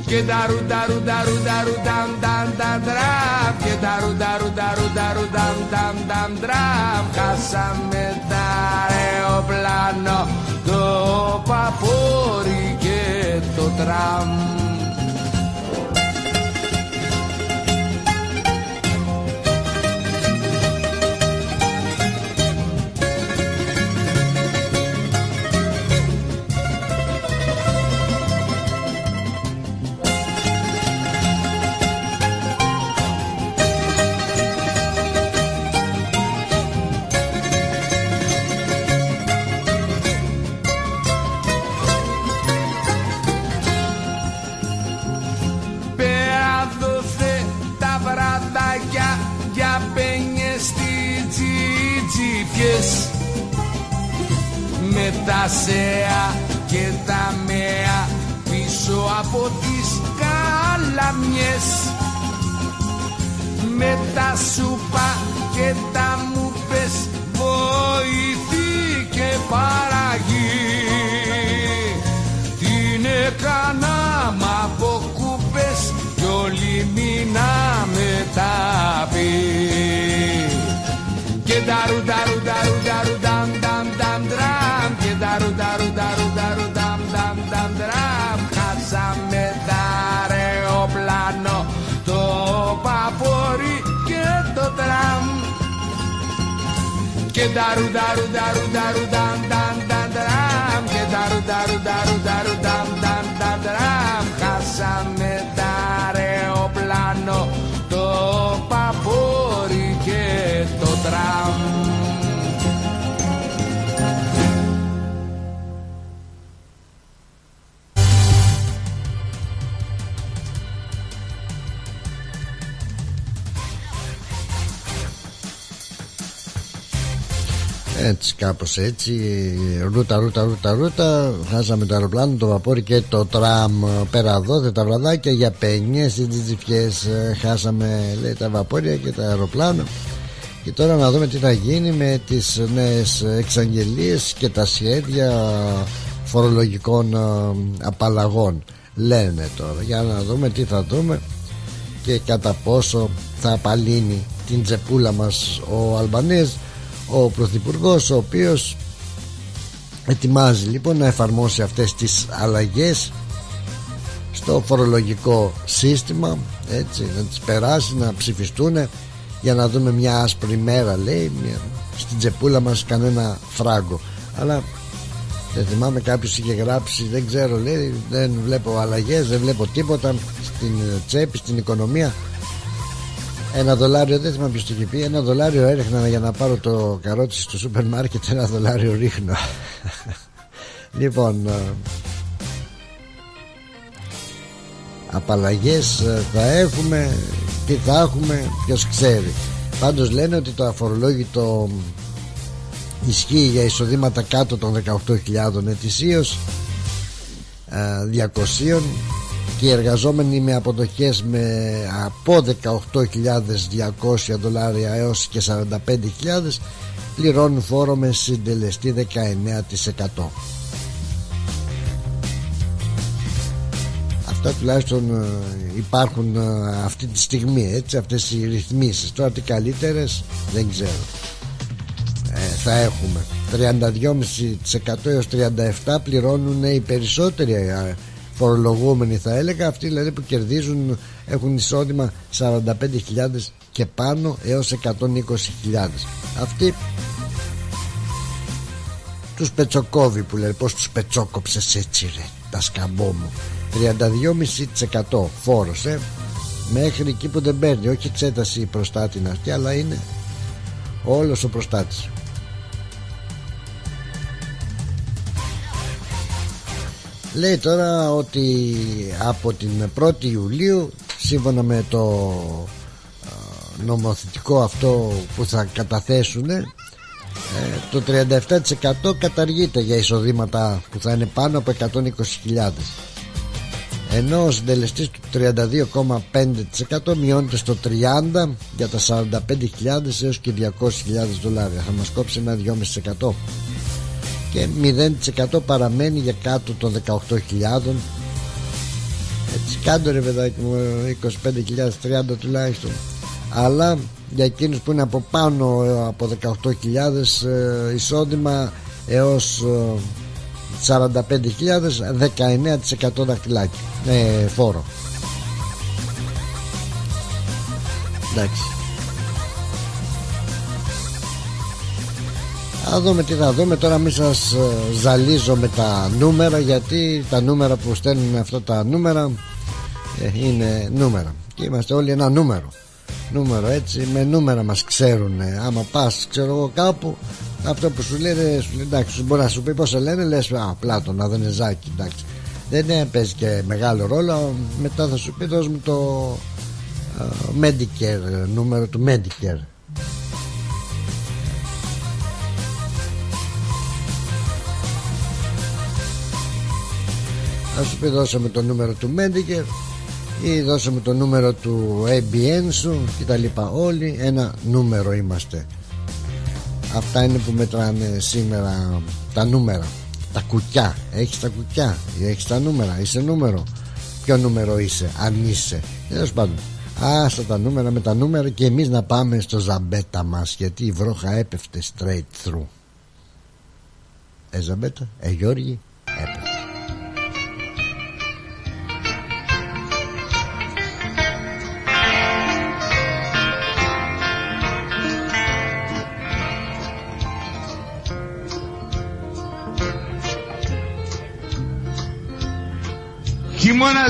και δαρου δαρου δαρου δαρου δαν δαν δαν δραμ και δαρου δαρου δαρου δαρου δαν δαν δαν δραμ χάσαμε τα αεροπλάνο το παπόρι και το τραμ τα σέα και τα μέα πίσω από τις καλαμιές. Με τα σούπα και τα μουπες βοηθή και παραγή. Την έκαναμε από κούπες κι όλοι μείναμε τα πει. Και δαρου δαρου δαρου δαρου daru daru daru daru dan dan dan dan que daru daru daru daru dan Έτσι κάπως έτσι. Ρούτα ρούτα ρούτα ρούτα. Χάσαμε το αεροπλάνο, το βαπόρι και το τραμ. Πέρα εδώ τα βραδάκια Για πενιές ή τζιτζιφιές. Χάσαμε λέει τα βαπόρια και τα αεροπλάνο Και τώρα να δούμε τι θα γίνει Με τις νέες εξαγγελίες Και τα σχέδια Φορολογικών ε, απαλλαγών Λένε τώρα. Για να δούμε τι θα δούμε Και κατά πόσο θα απαλύνει Την τσεπούλα μας Ο Αλμπανής ο Πρωθυπουργός ο οποίος ετοιμάζει λοιπόν να εφαρμόσει αυτές τις αλλαγές στο φορολογικό σύστημα έτσι να τις περάσει να ψηφιστούν για να δούμε μια άσπρη μέρα λέει μια, στην τσεπούλα μας κανένα φράγκο. Αλλά δεν θυμάμαι κάποιος είχε γράψει δεν ξέρω λέει δεν βλέπω αλλαγές δεν βλέπω τίποτα στην τσέπη στην οικονομία ένα δολάριο, δεν θυμάμαι ποιος το είχε πει Ένα δολάριο έριχνα για να πάρω το καρότσι στο σούπερ μάρκετ Ένα δολάριο ρίχνω. Λοιπόν ε, Απαλλαγές ε, θα έχουμε Τι θα έχουμε Ποιος ξέρει. Πάντως λένε ότι το αφορολόγητο Ισχύει για εισοδήματα κάτω των 18.000 ετησίως 200 ε, και οι εργαζόμενοι με αποδοχές με από 18.200 δολάρια έως και 45.000 πληρώνουν φόρο με συντελεστή 19% Αυτό Αυτά τουλάχιστον ε, υπάρχουν ε, αυτή τη στιγμή έτσι αυτές οι ρυθμίσεις. Τώρα τι καλύτερες δεν ξέρω. Ε, θα έχουμε. 32,5% έως 37% πληρώνουν οι περισσότεροι ε, φορολογούμενοι θα έλεγα. Αυτοί δηλαδή που κερδίζουν έχουν εισόδημα 45.000 και πάνω έως 120.000 αυτοί τους πετσοκόβει που λέει πως τους πετσόκοψες έτσι ρε τα σκαμπό μου. 32,5% φόρος ε. μέχρι εκεί που δεν παίρνει. Όχι εξέταση προστάτη αυτή αλλά είναι όλος ο προστάτης λέει τώρα ότι από την 1η Ιουλίου σύμφωνα με το νομοθετικό αυτό που θα καταθέσουν το 37% καταργείται για εισοδήματα που θα είναι πάνω από 120.000 ενώ ο συντελεστής του 32,5% μειώνεται στο 30% για τα 45.000 έως και 200.000 δολάρια. Θα μας κόψει ένα 2,5% και 0% παραμένει για κάτω των 18.000 έτσι κάτω ρε παιδάκι μου 25.000 30 τουλάχιστον. Αλλά για εκείνους που είναι από πάνω ε, από 18.000 ε, εισόδημα έως 45.000 19% δαχτυλάκι ε, φόρο. Εντάξει Θα δούμε τι θα δούμε. Τώρα μην σας ε, ζαλίζω με τα νούμερα γιατί τα νούμερα που στέλνουν αυτά τα νούμερα. Είναι νούμερα. Και είμαστε όλοι ένα νούμερο. Νούμερο έτσι με νούμερα μας ξέρουν άμα πας ξέρω εγώ κάπου αυτό που σου λένε σου λέει, εντάξει μπορεί να σου πει πως σε λένε λες α πλάτωνα δεν είναι ζάκι εντάξει δεν παίζει και μεγάλο ρόλο. Μετά θα σου πει δώσ' μου το uh, Medicare νούμερο του Medicare θα σου πει δώσε μου το νούμερο του Medicare ή δώσε μου το νούμερο του ABN σου και τα λοιπά όλοι. Ένα νούμερο είμαστε. Αυτά είναι που μετράνε σήμερα τα νούμερα. Τα κουκιά. Έχεις τα κουκιά έχεις τα νούμερα; Είσαι νούμερο. Ποιο νούμερο είσαι αν είσαι. Τέλος πάντων. Άστα τα νούμερα με τα νούμερα και εμείς να πάμε στο ζαμπέτα μας γιατί η βρόχα έπεφτε straight through. Ε ζαμπέτα ε Γιώργη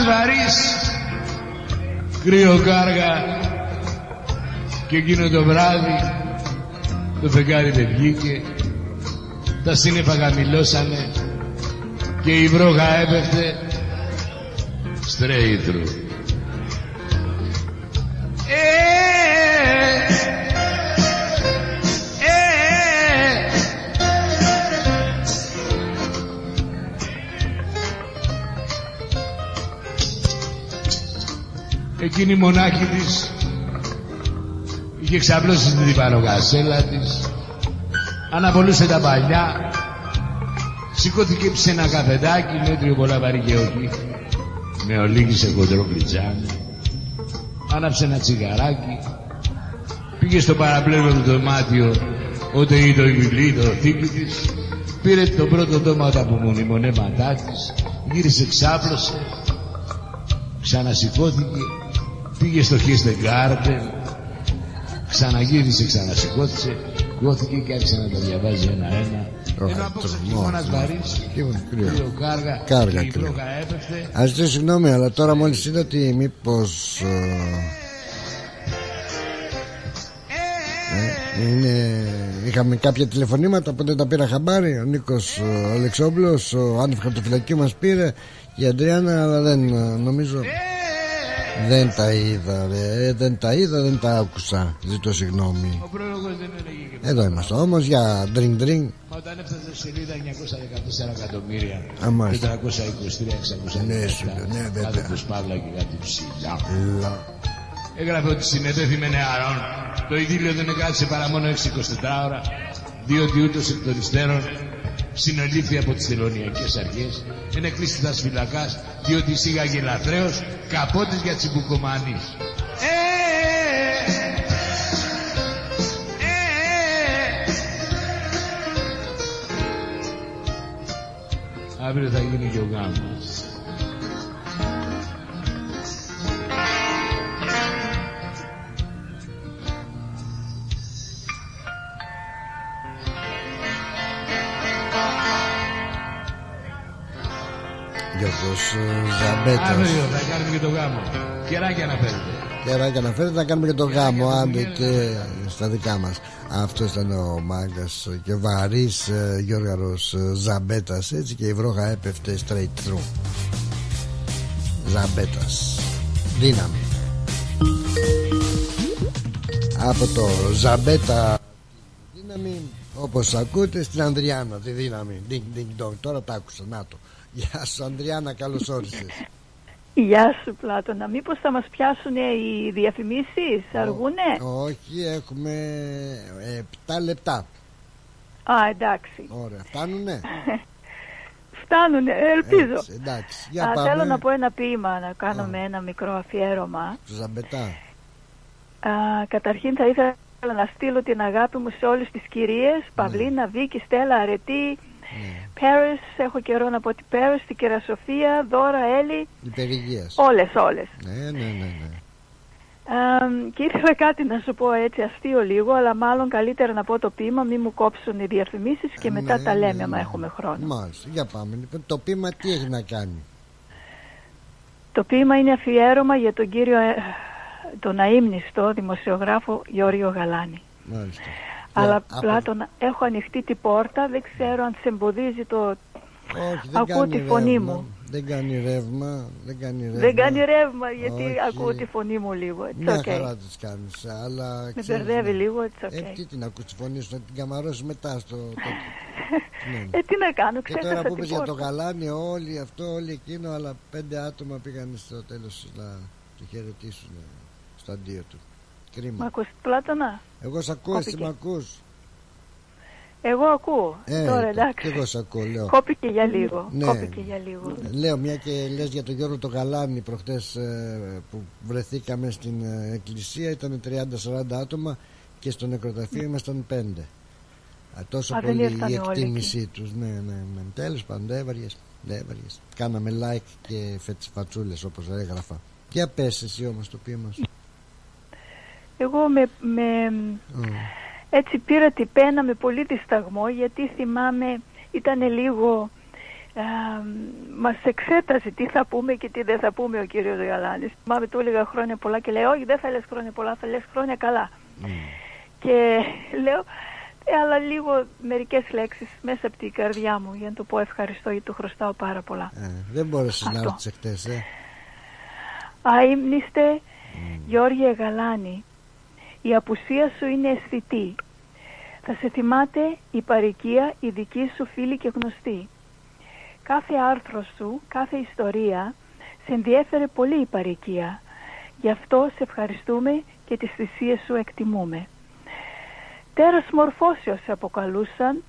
βαρύς. Κρύο κάργα. Και εκείνο το βράδυ Το φεγγάρι δεν βγήκε. Τα σύννεφα γαμιλώσανε Και η βρόγα έπεφτε. Straight through Εκείνη η μονάχη της είχε ξαπλώσει την διπανογασέλα της αναπολούσε τα παλιά σηκώθηκε σε ένα καφεδάκι μέτριο πολλά βαρύ και όχι με ολίγησε κοντρό πλιτζάνι άναψε ένα τσιγαράκι πήγε στο παραπλέον του δωμάτιο όταν είδε το βιβλίο το θήκη της πήρε το πρώτο τόμα τα απομονημονέματά της γύρισε ξάπλωσε ξανασηκώθηκε πήγε στο Χίστε Γκάρντεν ξαναγύρισε, ξανασηκώθηκε κόθηκε και άρχισε να τα διαβάζει ένα-ένα ενώ απόψε χειμώνας βαρύς κρύος κάργα Κάργα και η κρύος. βρόχα έπεφτε Α ζητήσω συγγνώμη, αλλά τώρα μόλις είδα ότι μήπως. Ε, είναι... Είχαμε κάποια τηλεφωνήματα που δεν τα πήρα χαμπάρι. Ο Νίκος Αλεξόπουλος, ο Άννης Χαρτοφυλακή μας πήρε. Η Αντριάννα, αλλά δεν ε, νομίζω. Δεν τα είδα, ρε. Ε, δεν τα είδα, δεν τα άκουσα. Ζητώ συγγνώμη. ο πρόλογος δεν έλεγε και Εδώ είμαστε όμως για drink drink. Μα όταν έφτασες στη σελίδα 914 εκατομμύρια Α, μάλιστα. 423 617 Ναι, σου λέω, ναι, βέβαια. Κάτι πουσπαύλα και κάτι ψηλά Λα. Έγραφε ότι συνετέθη με νεαρών Το ειδήλιο δεν εκάτσε παρά μόνο 6-24 ώρα Διότι ούτως εκ των υστέρων συνελήφθη από τις τελωνιακές αρχές, είναι κλείσει τα σφυλακάς, διότι σίγαγε λαθρέος καπότες για τσιμπουκομανείς. Ε, ε, ε. Αύριο θα γίνει και ο γάμος. Γιώργος ε, Ζαμπέτας Αύριο θα κάνουμε και το γάμο. Κεράκια να φέρετε. Κεράκια να φέρετε να κάνουμε και το γάμο Άντε και στα δικά μας. Αυτό ήταν ο μάγκας και βαρύς ε, Γιώργαρος ε, Ζαμπέτας Έτσι και η βρόχα έπεφτε straight through. Ζαμπέτας. Δύναμη. Από το Ζαμπέτα Δύναμη όπως ακούτε στην Ανδριάνα τη δύναμη. Ding, ding, dong. Τώρα τα άκουσα. Να το Γεια σου Ανδριάνα καλώς όρισες Γεια σου Πλάτωνα. Μήπως θα μας πιάσουν οι διαφημίσεις, αργούνε; Όχι έχουμε 7 λεπτά Α, εντάξει. Ωραία φτάνουνε; Φτάνουνε, ελπίζω. Έτσι, εντάξει. Για Α, πάμε. θέλω να πω ένα ποίημα, να κάνουμε ένα μικρό αφιέρωμα. Του Ζαμπετά Α, καταρχήν θα ήθελα να στείλω την αγάπη μου σε όλες τις κυρίες, Παυλίνα, Βίκη, Στέλλα, Αρετή, Πέρες, έχω καιρό να πω ότι Πέρες, την Κερασοφία, Δώρα, Έλλη, Υπερηγείας όλες, όλες. Ναι ναι ναι, ναι. Α, και ήθελα κάτι να σου πω έτσι αστείο λίγο, αλλά μάλλον καλύτερα να πω το ποίημα, μην μου κόψουν οι διαφημίσεις και μετά Ναι, τα ναι, λέμε, ναι. άμα έχουμε χρόνο. Μάλιστα για πάμε λοιπόν Το πείμα τι έχει να κάνει; Το ποίημα είναι αφιέρωμα για τον κύριο, ε, τον αείμνηστο δημοσιογράφο Γιώργο Γαλάνη. Μάλιστα Αλλά από- Πλάτωνα, έχω ανοιχτή την πόρτα, δεν ξέρω αν σε εμποδίζει το... Όχι δεν Ακούω κάνει τη φωνή ρεύμα. μου. Δεν κάνει ρεύμα Δεν κάνει ρεύμα Δεν κάνει ρεύμα γιατί Όχι. ακούω τη φωνή μου λίγο. It's Μια okay. χαρά τις κάνεις Αλλά Με ξέρεις, μπερδεύει ναι. λίγο, it's Ε, okay. τι την ακούς τη φωνή σου Να την καμαρώσεις μετά στο το- ναι. Ε, τι να κάνω, Και τώρα ξέχασα που την είπες για το πόρτα. γαλάνι όλοι αυτό όλοι εκείνο Αλλά πέντε άτομα πήγαν στο τέλος να το χαιρετήσουν Στο αντίο του Μ' Κρίμα ακούς Πλάτωνα, Εγώ σ' ακούω, εσύ Κόπηκε. μ' ακούς εγώ ακούω. Ε, Τώρα το- εντάξει. κι εγώ σ' ακούω, λέω. Κόπηκε για λίγο. Ναι. Κόπηκε για λίγο. Λέω μια και λες για τον Γιώργο το Γαλάνη προχτές ε, που βρεθήκαμε στην ε, εκκλησία ήταν 30-40 άτομα και στο νεκροταφείο ήμασταν 5 Α, τόσο Α, δεν πολύ ήρθανε η όλοι εκτίμησή τους ναι, ναι, ναι. τέλος πάντων δεν έβαριες, δεν έβαριες. κάναμε like και φετς- φατσούλες όπως έγραφα για πες εσύ όμως το ποίημα σου Εγώ με, με, έτσι πήρα την πένα με πολύ δισταγμό γιατί θυμάμαι ήταν λίγο α, μας εξέτασε τι θα πούμε και τι δεν θα πούμε ο κύριος Γαλάνης. Θυμάμαι του έλεγα χρόνια πολλά και λέει όχι δεν θα λες χρόνια πολλά θα λες χρόνια καλά. Και λέω «Ε, αλλά λίγο μερικές λέξεις μέσα από την καρδιά μου για να του πω ευχαριστώ γιατί του χρωστάω πάρα πολλά. ε, δεν μπόρεσες να Αυτό. έρθεις εχθές ε; Αείμνηστε Γιώργια Γαλάνη Η απουσία σου είναι αισθητή. Θα σε θυμάται η παροικία η δική σου φίλη και γνωστή. Κάθε άρθρο σου, κάθε ιστορία Σε ενδιέφερε πολύ η παροικία Γι' αυτό σε ευχαριστούμε και τις θυσίες σου εκτιμούμε. Τέρας μορφώσεως σε αποκαλούσαν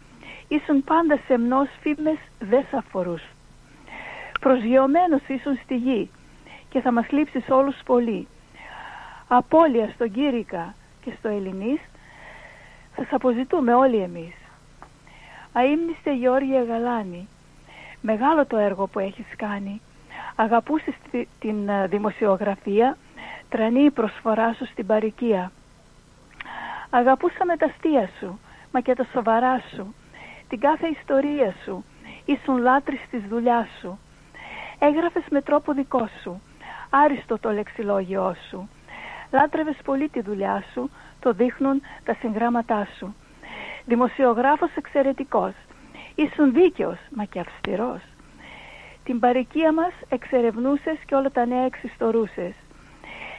Ήσουν πάντα σεμνός φήμες δεν σ' αφορούσαν Προσγειωμένος ήσουν στη γη και θα μας λείψεις όλους πολύ. Απόλυα στον Κύρικα και στο Ελληνής θα σε αποζητούμε όλοι εμείς. Αείμνηστε Γεώργια Γαλάνη, μεγάλο το έργο που έχεις κάνει. Αγαπούσες τη- την ε, δημοσιογραφία, τρανή η προσφορά σου στην παροικία. Αγαπούσαμε τα αστεία σου, μα και τα σοβαρά σου, την κάθε ιστορία σου, ήσουν λάτρης της δουλειάς σου. Έγραφες με τρόπο δικό σου, άριστο το λεξιλόγιό σου. Λάτρευες πολύ τη δουλειά σου, το δείχνουν τα συγγράμματά σου. Δημοσιογράφος εξαιρετικός, ήσουν δίκαιος μα και αυστηρός. Την παροικία μας εξερευνούσες και όλα τα νέα εξιστορούσες.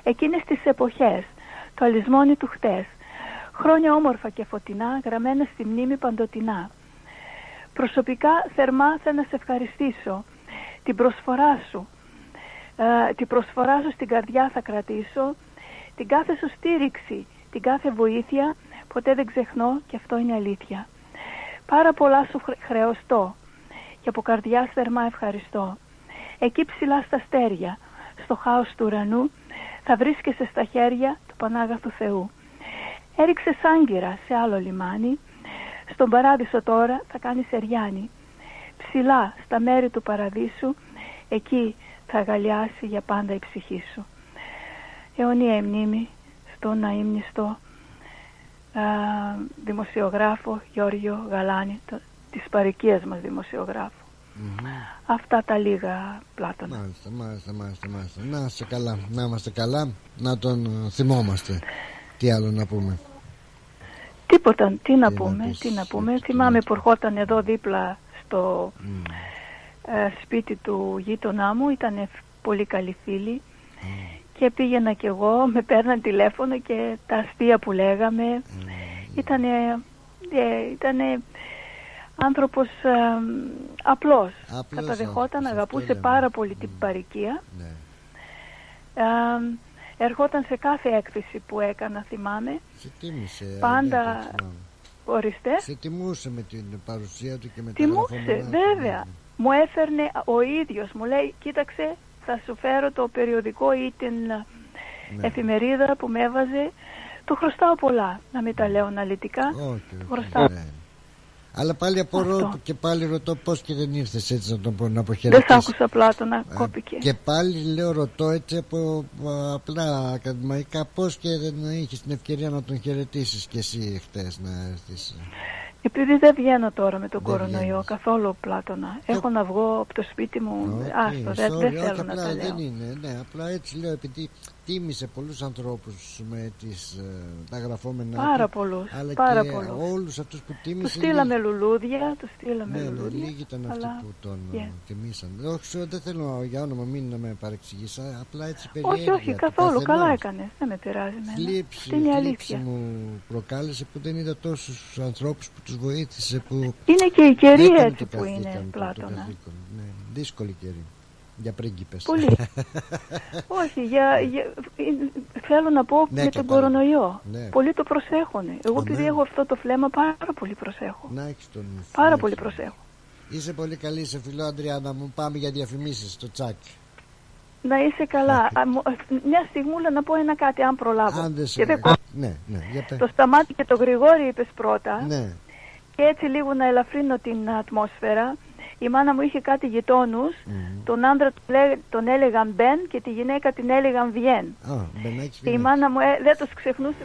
Εκείνες τις εποχές, το αλυσμόνι του χτες, χρόνια όμορφα και φωτεινά, γραμμένα στη μνήμη παντοτινά. Προσωπικά θερμά θα να σε ευχαριστήσω. Την προσφορά σου, ε, την προσφορά σου στην καρδιά θα κρατήσω, την κάθε σου στήριξη, την κάθε βοήθεια, ποτέ δεν ξεχνώ και αυτό είναι αλήθεια. Πάρα πολλά σου χρε- χρεωστώ και από καρδιά θερμά ευχαριστώ. Εκεί ψηλά στα αστέρια, στο χάος του ουρανού, θα βρίσκεσαι στα χέρια του Πανάγαθου Θεού. Έριξε άγκυρα σε άλλο λιμάνι, στον παράδεισο τώρα θα κάνεις σεριάνι. Ψηλά στα μέρη του παραδείσου, εκεί θα αγαλιάσει για πάντα η ψυχή σου. Αιωνία η μνήμη στον αείμνηστο α, δημοσιογράφο Γιώργιο Γαλάνη, το, της παρικίας μας δημοσιογράφου. Αυτά τα λίγα πλάτωνα. Μάλιστα, μάλιστα, μάλιστα, μάλιστα. Να είστε καλά, να είμαστε καλά, να τον ε, θυμόμαστε. Τι άλλο να πούμε; Τίποτα, τι να πούμε, τι να πούμε. Θυμάμαι που ερχόταν εδώ δίπλα στο ε, σπίτι του γείτονά μου, ήταν πολύ καλή φίλη και πήγαινα κι εγώ, με παίρναν τηλέφωνο και τα αστεία που λέγαμε. Ήτανε, ε, ήτανε άνθρωπος ε, απλός. Απλός Καταδεχόταν, άνθρωπος, αγαπούσε αυτό λέμε. πάρα πολύ την παροικία. Ναι. Ε, ερχόταν σε κάθε έκθεση που έκανα, θυμάμαι. Σε τίμησε. Πάντα Αλέτα, θυμάμαι. οριστέ. Σε τιμούσε με την παρουσία του και με τα Τιμούσε, γραφόμενά του. βέβαια. Μου έφερνε ο ίδιος, μου λέει, κοίταξε, θα σου φέρω το περιοδικό ή την Ναι. εφημερίδα που με έβαζε. Του χρωστάω πολλά, να μην τα λέω αναλυτικά. Όχι, Του όχι, χρωστάω. ναι. Αλλά πάλι απορώ Αυτό. και πάλι ρωτώ πώς και δεν ήρθες έτσι να τον πω να Δεν αποχαιρετήσεις. σ' άκουσα πλάτο να Ε, κόπηκε. Και πάλι λέω ρωτώ έτσι από α, απλά ακαδημαϊκά πώς και δεν είχες την ευκαιρία να τον χαιρετήσεις κι εσύ χτες να έρθεις. Επειδή δεν βγαίνω τώρα με τον Δεν κορονοϊό βγαίνεις. καθόλου πλάτωνα. Έχω να βγω από το σπίτι μου. Άστο, δεν, δεν θέλω να τα λέω. Δεν είναι, ναι, απλά έτσι λέω επειδή τίμησε πολλούς ανθρώπους με τις, ε, τα γραφόμενα. Πάρα του, πολλούς, Αλλά πάρα και πολλούς. όλους αυτούς που Τους τίμησε. στείλαμε λουλούδια, τους στείλαμε Ναι, ναι, λουλούδια. λίγοι ήταν αυτοί αλλά- που τον Yeah. yeah. τιμήσαν. Όχι, σου- δεν θέλω για όνομα μην να με παρεξηγήσει, απλά έτσι Όχι, περιέργεια. όχι, του καθόλου. καθενός. Καλά έκανες. Δεν με πειράζει εμένα. Θλίψη, Αυτή είναι η θλίψη αλήθεια. μου προκάλεσε που δεν είδα τόσους ανθρώπους που τους βοήθησε που Είναι και η καιρή έκανε έτσι το που καθήκον είναι, του, το Πλάτωνα. καθήκον. Ναι, δύσκολη καιρή για πρίγκιπες. Πολύ. Όχι, για, για, θέλω να πω Ναι, με και τον πάλι. κορονοϊό. Ναι. Πολλοί το προσέχουν. Εγώ Α, επειδή ναι. έχω αυτό το φλέμα πάρα πολύ προσέχω. Να έχεις τον νου σου, Πάρα να πολύ έχεις. προσέχω. Είσαι πολύ καλή, σε φιλό Αντριάννα μου. Πάμε για διαφημίσεις στο τσάκ. Να είσαι καλά. Α, μου- Μια στιγμούλα να πω ένα κάτι, αν προλάβω. Αν δεν σε... Και δεν κο- Ναι, ναι, για πες. Το σταμάτη και το Γρηγόρη είπες πρώτα. Ναι, Και έτσι λίγο να ελαφρύνω την ατμόσφαιρα. Η μάνα μου είχε κάτι γειτόνους. Τον άντρα τον, λέ- τον έλεγαν Μπεν και τη γυναίκα την έλεγαν Βιέν. α, Μπενάκης Και η Βινάκης. μάνα μου ε, δεν τους ξεχνούσε.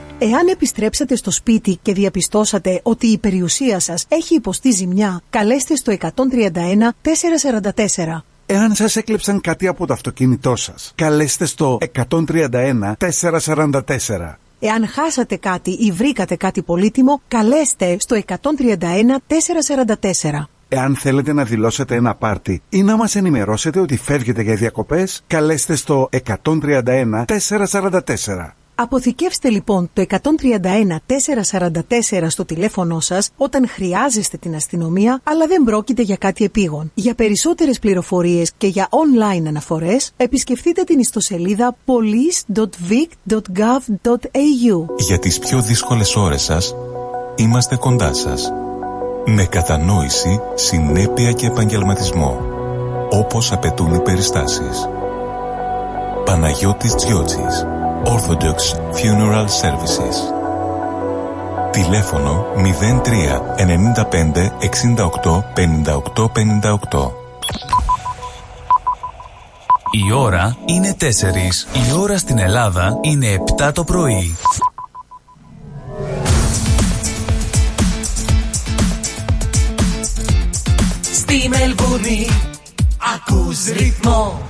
Εάν επιστρέψατε στο σπίτι και διαπιστώσατε ότι η περιουσία σας έχει υποστεί ζημιά, καλέστε στο 131 444. Εάν σας έκλεψαν κάτι από το αυτοκίνητό σας, καλέστε στο 131 444. Εάν χάσατε κάτι ή βρήκατε κάτι πολύτιμο, καλέστε στο 131 444. Εάν θέλετε να δηλώσετε ένα πάρτι ή να μας ενημερώσετε ότι φεύγετε για διακοπές, καλέστε στο 131 444. Αποθηκεύστε λοιπόν το 131 444 στο τηλέφωνό σας όταν χρειάζεστε την αστυνομία αλλά δεν πρόκειται για κάτι επίγον. Για περισσότερες πληροφορίες και για online αναφορές επισκεφτείτε την ιστοσελίδα police.vic.gov.au Για τις πιο δύσκολες ώρες σας, είμαστε κοντά σας. Με κατανόηση, συνέπεια και επαγγελματισμό. Όπως απαιτούν οι περιστάσεις. Παναγιώτης Τζιότσης. Orthodox Funeral Services. Τηλέφωνο 03 95 68 58 58. Η ώρα είναι 4. Η ώρα στην Ελλάδα είναι 7 το πρωί. Στη Μελβούνι ακούς ρυθμό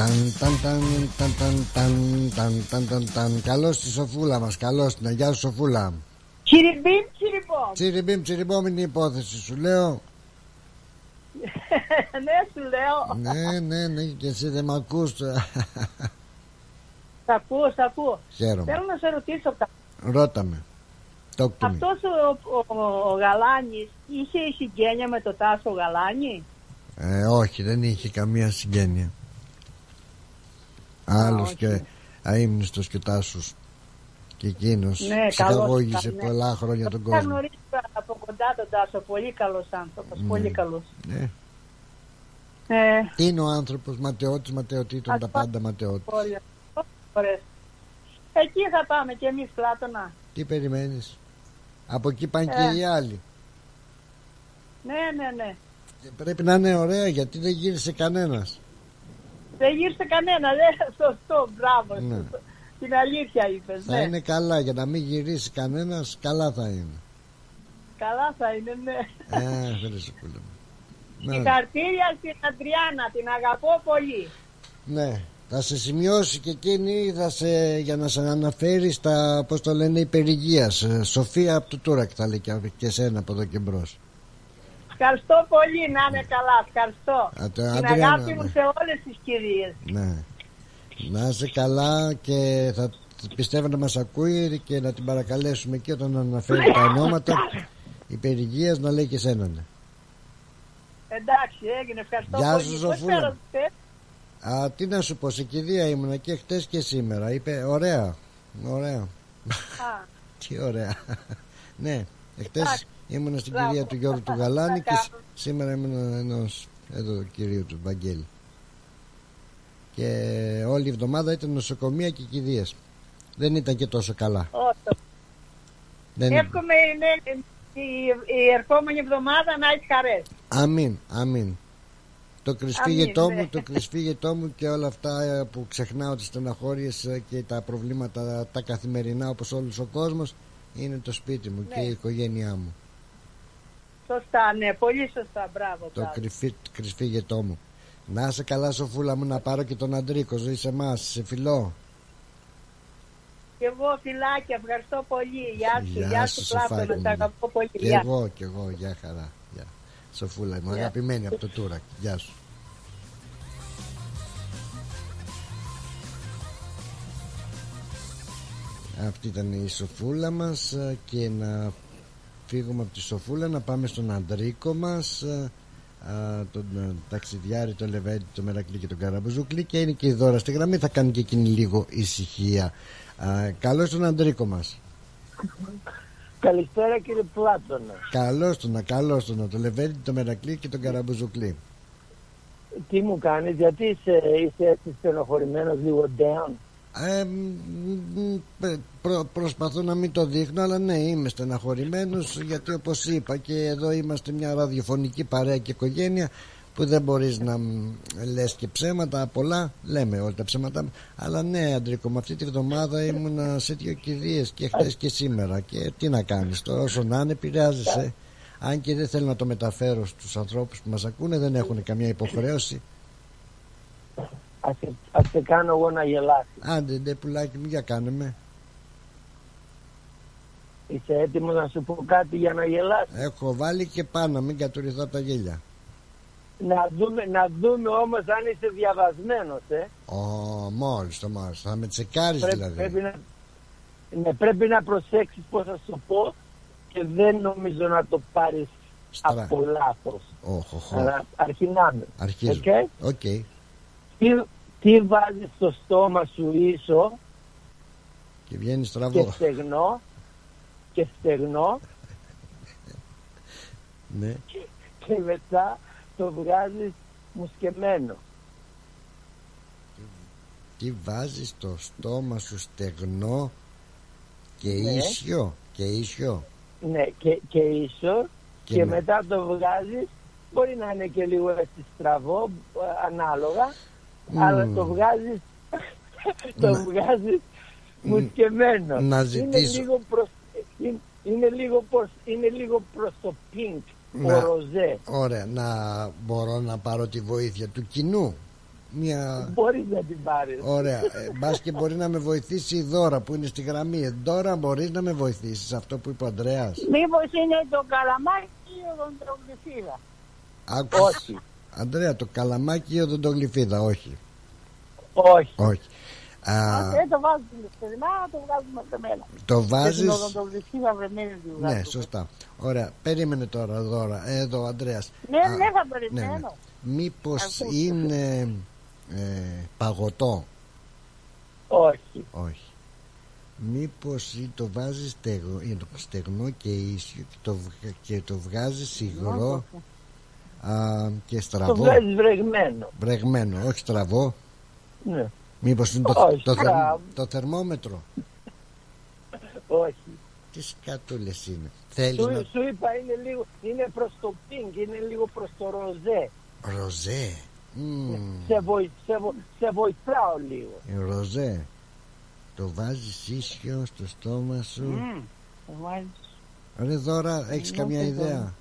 Ταν, ταν, ταν, ταν, ταν, ταν, ταν, ταν, ταν, ταν. Καλώς τη Σοφούλα μας, καλώς την. Γεια σου Σοφούλα. Τσιριμπίμ, τσιριμπόμ. Τσιριμπίμ, τσιριμπόμ είναι η υπόθεση σου λέω. ναι, σου λέω. ναι, ναι, ναι, και εσύ δεν μ' ακούς. Σ' ακούω, σ' ακούω. Χαίρομαι. Θέλω να σε ρωτήσω κάτι. Ρώτα με. Talk to me. Αυτός ο, ο, ο Γαλάνης είχε συγγένεια με το Τάσο Γαλάνη; Ε, όχι, δεν είχε καμία συγγένεια. Άλλος και αείμνηστος και τάσος. Και εκείνος Ναι, ψυχαγώγησε καλός ήταν, ναι. πολλά χρόνια τον Τα κόσμο. γνωρίζω από κοντά τον Τάσο. Πολύ καλός άνθρωπος. Ναι. Πολύ καλός. Ναι. Ε, Τι είναι ο άνθρωπος, ματαιώτης, ματαιωτήτων, τα Ας πάντα ματαιώτη. πολύ ωραίες. Εκεί θα πάμε και εμείς Πλάτωνα. Τι περιμένεις; Από εκεί πάνε Ε. και οι άλλοι. Ναι, ναι, ναι. Πρέπει να είναι ωραία γιατί δεν γύρισε κανένας. Δεν γύρισε κανένα, δεν σωστό, μπράβο. Ναι. σωστό. Την αλήθεια είπες, Θα ναι. είναι καλά για να μην γυρίσει κανένας, καλά θα είναι. Καλά θα είναι, ναι. Ε, δεν σε πουλά. Ναι. Συγχαρητήρια στην Αντριάννα, την αγαπώ πολύ. Ναι, θα σε σημειώσει και εκείνη θα σε, για να σε αναφέρει στα, πώς το λένε, υπερηγείας. Ε, Σοφία από το Τούρακ θα λέει και, και εσένα από εδώ και μπρος. Ευχαριστώ πολύ, να είναι καλά, ευχαριστώ. Α, το την Αντριάννα, αγάπη μου ναι. σε όλες τις κυρίες. Ναι. Να είσαι καλά και θα πιστεύω να μας ακούει και να την παρακαλέσουμε και όταν αναφέρει τα ονόματα υπερηγείας να λέει και εσένα. Ναι. Εντάξει, έγινε, ευχαριστώ Γεια πολύ. σου, Πώς Ζωφούλα. πέρασες, Α, τι να σου πω, σε κηδεία ήμουνα και χτες και σήμερα. Είπε, ωραία, ωραία. Α, Τι ωραία. ναι, εχθές Εντάξει. ήμουνα στην Μπράβο. κυρία του Γιώργου του Γαλάνη Να και σ- κάνουμε. σήμερα ήμουν ενός εδώ του κυρίου του Βαγγέλη. Και όλη η εβδομάδα ήταν νοσοκομεία και κηδείες. Δεν ήταν και τόσο καλά. όχι. Δεν... Εύχομαι ναι, η, η ερχόμενη εβδομάδα να έχει χαρές. Αμήν, αμήν. Το κρυσφύγετό Αμήν, μου, ναι. το κρυσφύγετό μου και όλα αυτά ε, που ξεχνάω τις στεναχώριες ε, και τα προβλήματα τα καθημερινά όπως όλος ο κόσμος είναι το σπίτι μου Ναι. και η οικογένειά μου. Σωστά, ναι, πολύ σωστά, μπράβο. το μπράβο. κρυφί, κρυσφύγετό μου. Να είσαι καλά, Σοφούλα μου, να πάρω και τον Αντρίκο. Ζωή σε εμάς, σε φιλό. Και εγώ φιλάκια, ευχαριστώ πολύ. Γεια σου, Γεια γεια σου, σου, Πλάτωνα, Σοφάκη σε μου. αγαπώ πολύ. Και Γεια. εγώ, και εγώ, γεια χαρά. Γεια. Σοφούλα μου, Γεια. αγαπημένη από το Τούρακ. Γεια σου. Αυτή ήταν η Σοφούλα μας ε, και να φύγουμε από τη Σοφούλα να πάμε στον Αντρίκο μας ε, α, τον ε, ταξιδιάρη, τον Λεβέντη, τον Μερακλή και τον Καραμπουζούκλη και είναι και η Δώρα στη γραμμή θα κάνει και εκείνη λίγο ησυχία Α, καλώς τον Αντρίκο μας Καλησπέρα κύριε Πλάτωνας. καλώς τον, καλώς τον τον Λεβέντη, τον Μερακλή και τον Καραμπουζούκλη Τι μου κάνεις, γιατί είσαι, είσαι έτσι στενοχωρημένος λίγο down; Ε, μ, μ, προ- προσπαθώ να μην το δείχνω αλλά ναι είμαι στεναχωρημένος γιατί όπως είπα και εδώ είμαστε μια ραδιοφωνική παρέα και οικογένεια που δεν μπορείς να μ, λες και ψέματα πολλά λέμε όλα τα ψέματα αλλά ναι Αντρίκο με αυτή τη βδομάδα ήμουνα σε δύο κηδείες και χτες και σήμερα και τι να κάνεις τώρα όσο να είναι επηρεάζεσαι. Αν και δεν θέλω να το μεταφέρω στους ανθρώπους που μας ακούνε δεν έχουν καμία υποχρέωση Ας, σε- ας σε κάνω εγώ να γελάσεις. άντε ντε πουλάκι μου για κάνε με Είσαι έτοιμος να σου πω κάτι για να γελάσεις; Έχω βάλει και πάνω, μην κατουριθώ από τα γέλια. Να δούμε, να δούμε όμως αν είσαι διαβασμένος, ε. Ω, μόλις το μόλις. Θα με τσεκάρεις Πρέπει, δηλαδή. πρέπει, να, ναι, πρέπει να προσέξεις πώς θα σου πω και δεν νομίζω να το πάρεις Στρα. από λάθος. Όχ, όχ, όχ. Αλλά αρχινάμε. Αρχίζω. OK; OK. Τι, τι βάζεις στο στόμα σου ίσο Και βγαίνει και στραβό. στεγνό και στεγνό Ναι. και μετά το βγάζεις μουσκεμένο. Τι βάζεις στο στόμα σου στεγνό και Ναι. ίσιο. Και ίσιο. Ναι, και, και ίσο Και και, με- μετά το βγάζεις μπορεί να είναι και λίγο έτσι στραβό ε, ανάλογα Μμμ. Αλλά το βγάζεις το Να- βγάζεις μουσκεμένο. να Είναι ζητήσω. λίγο προς, είναι, είναι λίγο προς, είναι λίγο προς το pink, Να- ο ροζέ. Ωραία. Να μπορώ να πάρω τη βοήθεια του κοινού. Μια... Μπορείς να την πάρεις. Ωραία. Ε, μπας και μπορεί να με βοηθήσει η Δώρα που είναι στη γραμμή. Ε, Δώρα, μπορείς να με βοηθήσεις αυτό που είπε ο Ανδρέας; Μήπως είναι το καλαμάκι ή ο δοντρογλυφίδα; Όχι. Ανδρέα, το καλαμάκι ή ο δοντογλυφίδα, όχι. Όχι. όχι. Α, Δεν το βάζουμε στεγνά, το βγάζουμε κρεμμένα. το βάζεις; Και την οδοντογλυφίδα βρεμένη τη βγάζουμε. Ναι, σωστά. Ωραία. Περίμενε τώρα, Δώρα. Εδώ, Ανδρέας. Ναι, Α, ναι, θα ναι, ναι. περιμένω. Μήπως Ακούστε. είναι ε, παγωτό; Όχι. Όχι. Μήπως ή το βάζεις στεγνό, είναι στεγνό και ίσιο και το, βγα- και το βγάζεις υγρό α, και Το στραβό. βγάζεις βρεγμένο. Βρεγμένο, όχι στραβό. Ναι. Μήπως είναι το, Όχι, το, θερμ- στραβό. το θερμόμετρο. Όχι. Τι σκατούλες είναι. Θέλεις Σου, να... σου είπα είναι λίγο, είναι προς το πινκ, είναι λίγο προς το ροζέ. Ροζέ. Μμμ. Σε, βοη, σε, βο- σε βοηθάω λίγο. Ε, Ροζέ. Το βάζεις ίσιο στο στόμα σου. Μμμ, το βάζεις. Ρε δώρα, έχεις Ναι, καμιά το ιδέα;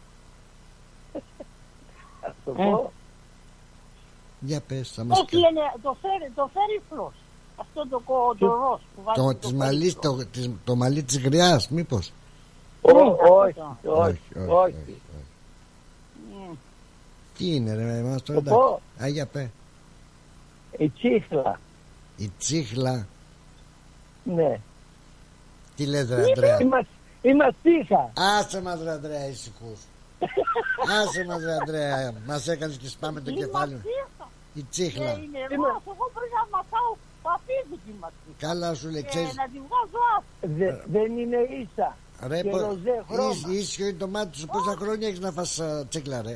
Θα το Ε. πω. Για πες, θα μας Όχι, είναι το φέρι, το φέρι Αυτό το, κο- το ροζ που βάζει Το, το της φέρι μαλλής, φλος. το, της, το μαλλί της γριάς, μήπως. Ω, Ναι, όχι, αυτό. όχι, όχι, όχι. Μμ. Τι είναι ρε εμάς τώρα Το πω. εντάξει. Α, για πέ. Η τσίχλα. Η τσίχλα. Ναι. Τι λες ρε Αντρέα. Η, μας, η μαστίχα. Άσε μας ρε Αντρέα ησυχούς. Άσε μας ρε Αντρέα. Μας έκανες και σπάμε το Η κεφάλι. μαστίχα. Η Και τσίχλα. είναι ροζ, εγώ πρέπει να μασάω παπίδι τη μαστίχα. Καλά σου λέει, Και ξέρεις. να τη βγάζω άσπρη. Δε, δεν είναι ίσα. Ρε, και πο- ροζέ χρώμα. ίσ- ίσιο είναι το μάτι σου. Πόσα χρόνια έχεις να φας α, τσίχλα ρε;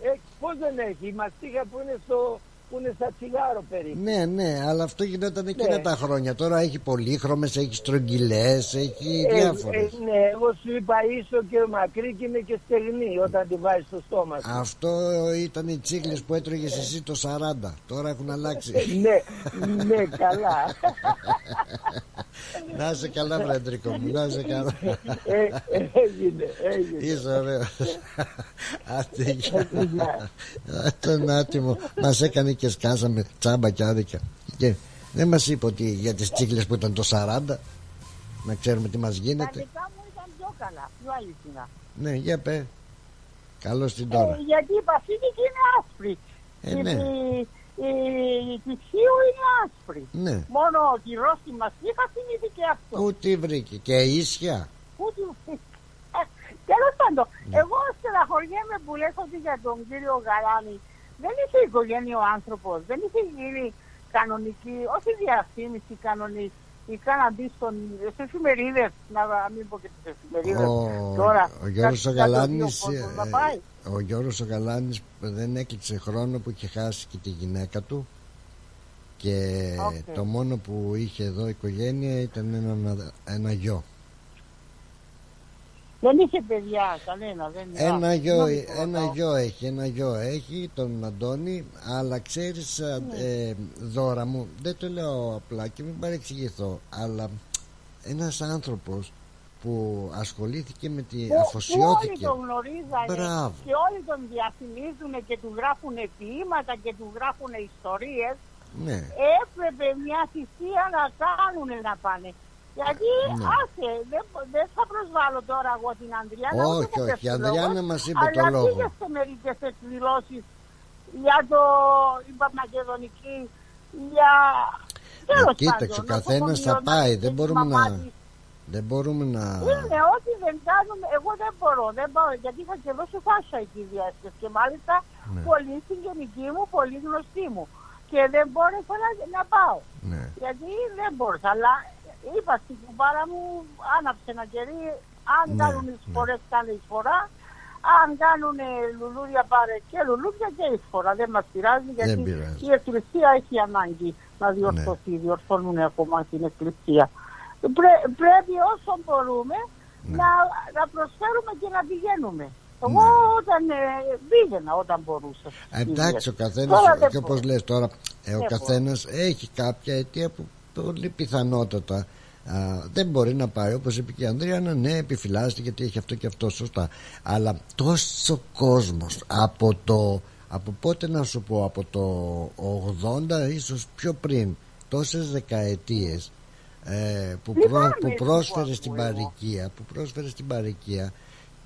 Ε, πώς δεν έχει; Η μαστίχα που είναι, στο, που είναι στα τσιγάρο περίπου. ναι, ναι, αλλά αυτό γινόταν εκείνα Ναι. τα χρόνια. Τώρα έχει πολύχρωμες, έχει στρογγυλές, έχει Ε, διάφορες. ε, ναι, εγώ σου είπα ίσο και μακρύ και είναι και στεγνή όταν τη βάζεις στο στόμα σου. Αυτό ήταν οι τσίχλες που έτρωγες εσύ το 40. Τώρα έχουν αλλάξει. ναι, ναι, καλά. να είσαι καλά, Βρεντρικό μου, να είσαι καλά. ε, έγινε, έγινε. Είσαι ωραίος. Άντε, γεια. Α, Τον άτιμο μας έκανε και σκάσαμε τσάμπα και άδικα. Και δεν μας είπε ότι για τις τσίχλες που ήταν το 40 να ξέρουμε τι μας Τα γίνεται. δικά μου ήταν πιο καλά, πιο αληθινά. Ναι, για πέ. Καλώς την Ε, τώρα. γιατί η παθήτικη είναι άσπρη. Ε, η, ναι. η, η, η τυχείου είναι άσπρη. Ναι. Μόνο ο κυρός στη μαστίχα θυμήθηκε και αυτό. Πού τη βρήκε και ίσια. Πού τη Τέλος πάντων, Ναι. εγώ στεναχωριέμαι που λες ότι για τον κύριο Γαλάνη δεν είχε οικογένειο άνθρωπος, δεν είχε γίνει κανονική, όχι διαφήμιση κανονική. Ή να μπεις στον, στις εφημερίδες, να μην πω και στις εφημερίδες Ο, τώρα. ο Γιώργος ο κάτι- κάτι Γαλάνης ο κόσμος να ε, πάει. ο Γιώργος ο Γαλάνης δεν έκλεισε χρόνο που είχε χάσει και τη γυναίκα του και Οκ. το μόνο που είχε εδώ η οικογένεια ήταν ένα, ένα γιο Δεν είχε παιδιά κανένα. Δεν ένα Α, γιο, συγγνώμη που ένα ρωτάω. γιο έχει ένα γιο έχει τον Αντώνη αλλά ξέρεις α, Ναι. ε, Δώρα μου δεν το λέω απλά και μην παρεξηγηθώ αλλά ένας άνθρωπος που ασχολήθηκε με τη Που- Που όλοι αφοσιώθηκε τον γνωρίζανε Μπράβο. και όλοι τον διαφημίζουν και του γράφουν ποίηματα και του γράφουν ιστορίες. ναι Έπρεπε μια θυσία να κάνουν να πάνε. Γιατί Ναι. άσε, δεν, δεν θα προσβάλλω τώρα εγώ την Ανδριάνα. ούτε Όχι, μου όχι, πέφτει η ο Ανδριάνα λόγος, μας είπε το αλλά λόγο. πήγε σε μερικές εκδηλώσεις για το είπα, μακεδονική, για... Τέλος κοίταξε, ο πάντων, καθένας θα νοσοκομείο, πάει, να δεν πει μπορούμε τη να- μαμά της. δεν μπορούμε να Είναι ό,τι δεν κάνουμε, εγώ δεν μπορώ, δεν μπορώ, γιατί είχα και εδώ σε φάσα εκεί διάσκεψη και μάλιστα Ναι. πολύ συγγενική μου, πολύ γνωστή μου και δεν μπόρεσα να, να πάω, ναι. γιατί δεν μπορούσα, αλλά είπα στην κουμπάρα μου, άναψε ένα κερί, αν Ναι, κάνουν εισφορές κάνε εισφορά, αν κάνουν λουλούδια πάρε και λουλούδια και εισφορά, δεν μας πειράζει γιατί πειράζει. Ναι. η εκκλησία έχει ανάγκη να διορθωθεί, διορθώνουν ακόμα την εκκλησία. Πρέ- πρέπει όσο μπορούμε Ναι. να, να προσφέρουμε και να πηγαίνουμε. Εγώ όταν ε, πήγαινα όταν μπορούσα. στις εντάξει ο κηδείες. καθένας Τώρα δεν και μπορώ. όπως λες τώρα ε, ο Δεν καθένας έχει κάποια αιτία που πολύ πιθανότατα. Α, δεν μπορεί να πάει όπως είπε και η Ανδρία να ναι επιφυλάσσεται γιατί έχει αυτό και αυτό σωστά. Αλλά τόσο κόσμος από το από πότε να σου πω από το 80 ίσως πιο πριν τόσες δεκαετίες ε, που, προ, που πρόσφερε στην παροικία που πρόσφερε στην παροικία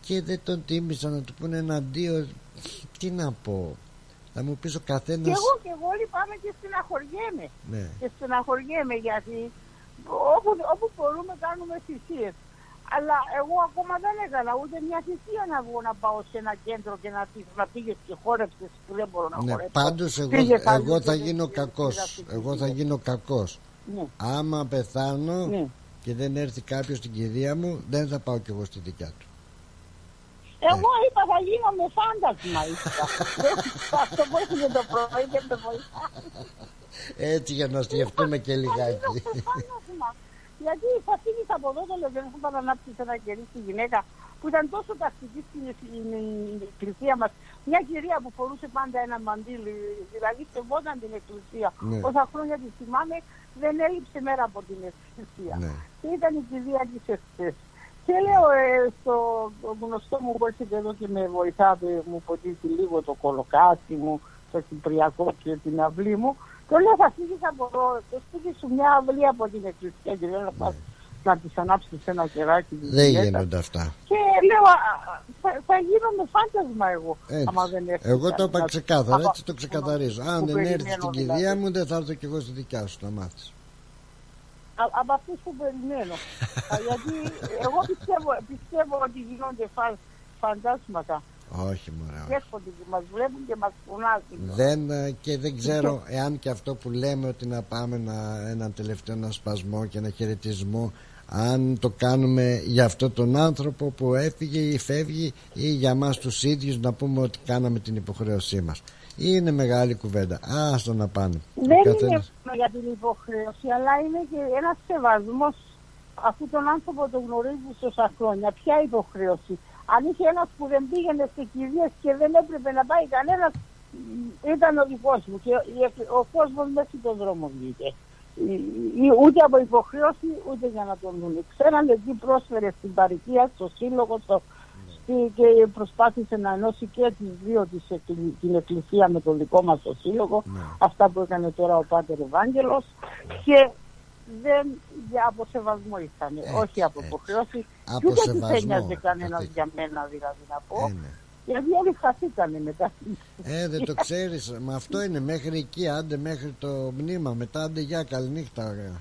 και δεν τον τίμησαν να του πούνε ένα αντίο τι να πω θα μου πεις ο καθένας Και εγώ και εγώ λυπάμαι και στεναχωριέμαι. Ναι. Και στεναχωριέμαι γιατί όπου, όπου μπορούμε κάνουμε θυσίες. Αλλά εγώ ακόμα δεν έκανα ούτε μια θυσία να βγω να πάω σε ένα κέντρο και να, πει- να πήγες και χόρεψες που δεν μπορώ να ναι, χορέψω. πάντως εγώ, Πήγε καλή εγώ θα και γίνω δεν κακός πήγα εγώ θα γίνω κακός Ναι. άμα πεθάνω Ναι. και δεν έρθει κάποιος στην κηδεία μου δεν θα πάω κι εγώ στη δικιά του Εγώ είπα θα γίνω με φάντασμα είπα. Δεν- Αυτό που έφυγε το πρωί δεν με βοηθάει. έτσι για να σκεφτούμε και λιγάκι Φάντασμα. Γιατί θα φύγεις από εδώ το λεγόμενο που θα ανάψει ένα κερί στη γυναίκα που ήταν τόσο τακτική στην στην εκκλησία μας. Μια κυρία που φορούσε πάντα ένα μαντίλι, δηλαδή σεβόταν την εκκλησία. Ναι. Όσα χρόνια τη θυμάμαι, δεν έλειψε μέρα από την εκκλησία. Ναι. Και ήταν η κυρία της εχθές. Και λέω ε, στο γνωστό μου που έρχεται εδώ και με βοηθάτε, μου ποτίσει λίγο το κολοκάτι μου, το κυπριακό και την αυλή μου. Το λέω θα φύγεις από εδώ, το σπίτι σου μια αυλή από την εκκλησία και λέω να πας να της ανάψεις ένα κεράκι. της δεν γυναίκας. γίνονται αυτά Και λέω α, α, θα, θα γίνω με φάντασμα εγώ. Έτσι. άμα δεν έρθει Εγώ το είπα κανένας. ξεκάθαρα, Από- έτσι το ξεκαθαρίζω. Αν που δεν έρθει περιμένω στην δηλαδή. κηδεία μου, δεν θα έρθω κι εγώ στη δικιά σου να μάθεις. Α- από αυτούς που περιμένω. Α, Γιατί εγώ πιστεύω, πιστεύω ότι γίνονται φα, φαντάσματα. Όχι, μωρέ. όχι. Έρχονται και μας βλέπουν και μας φωνάζουν. Δεν, ε, και δεν ξέρω εάν και αυτό που λέμε ότι να πάμε να, έναν τελευταίο ένα σπασμό και ένα χαιρετισμό αν το κάνουμε για αυτόν τον άνθρωπο που έφυγε ή φεύγει ή για μας τους ίδιους να πούμε ότι κάναμε την υποχρέωσή μας είναι μεγάλη κουβέντα άστο να πάνε Ο Δεν καθένας- είναι μόνο για την υποχρέωση, αλλά είναι και ένας σεβασμός αφού τον άνθρωπο τον γνωρίζεις τόσα χρόνια. Ποια υποχρέωση. Αν είχε ένας που δεν πήγαινε σε κηδείες και δεν έπρεπε να πάει κανένας, ήταν ο δικός μου. Και η- ο κόσμος μέσα στον δρόμο βγήκε. Ή- ή- Ούτε από υποχρέωση, ούτε για να τον δουν. Ξέρανε τι πρόσφερε στην παροικία, στο σύλλογο, στο, στη- και προσπάθησε να ενώσει και τις δύο της, εκκλη- την εκκλησία με τον δικό μας το σύλλογο. Αυτά που έκανε τώρα ο Πάτερ Ευάγγελος. Και δεν για από σεβασμό ήταν, όχι από υποχρέωση Από και ούτε τους σεβασμό, ένοιαζε κανένας Κατή. για μένα δηλαδή να πω. Ε, ναι. γιατί όλοι χαθήκανε μετά. Ε, δεν το ξέρεις Μα αυτό είναι μέχρι εκεί. Άντε μέχρι το μνήμα Μετά. Άντε για καληνύχτα ωραία.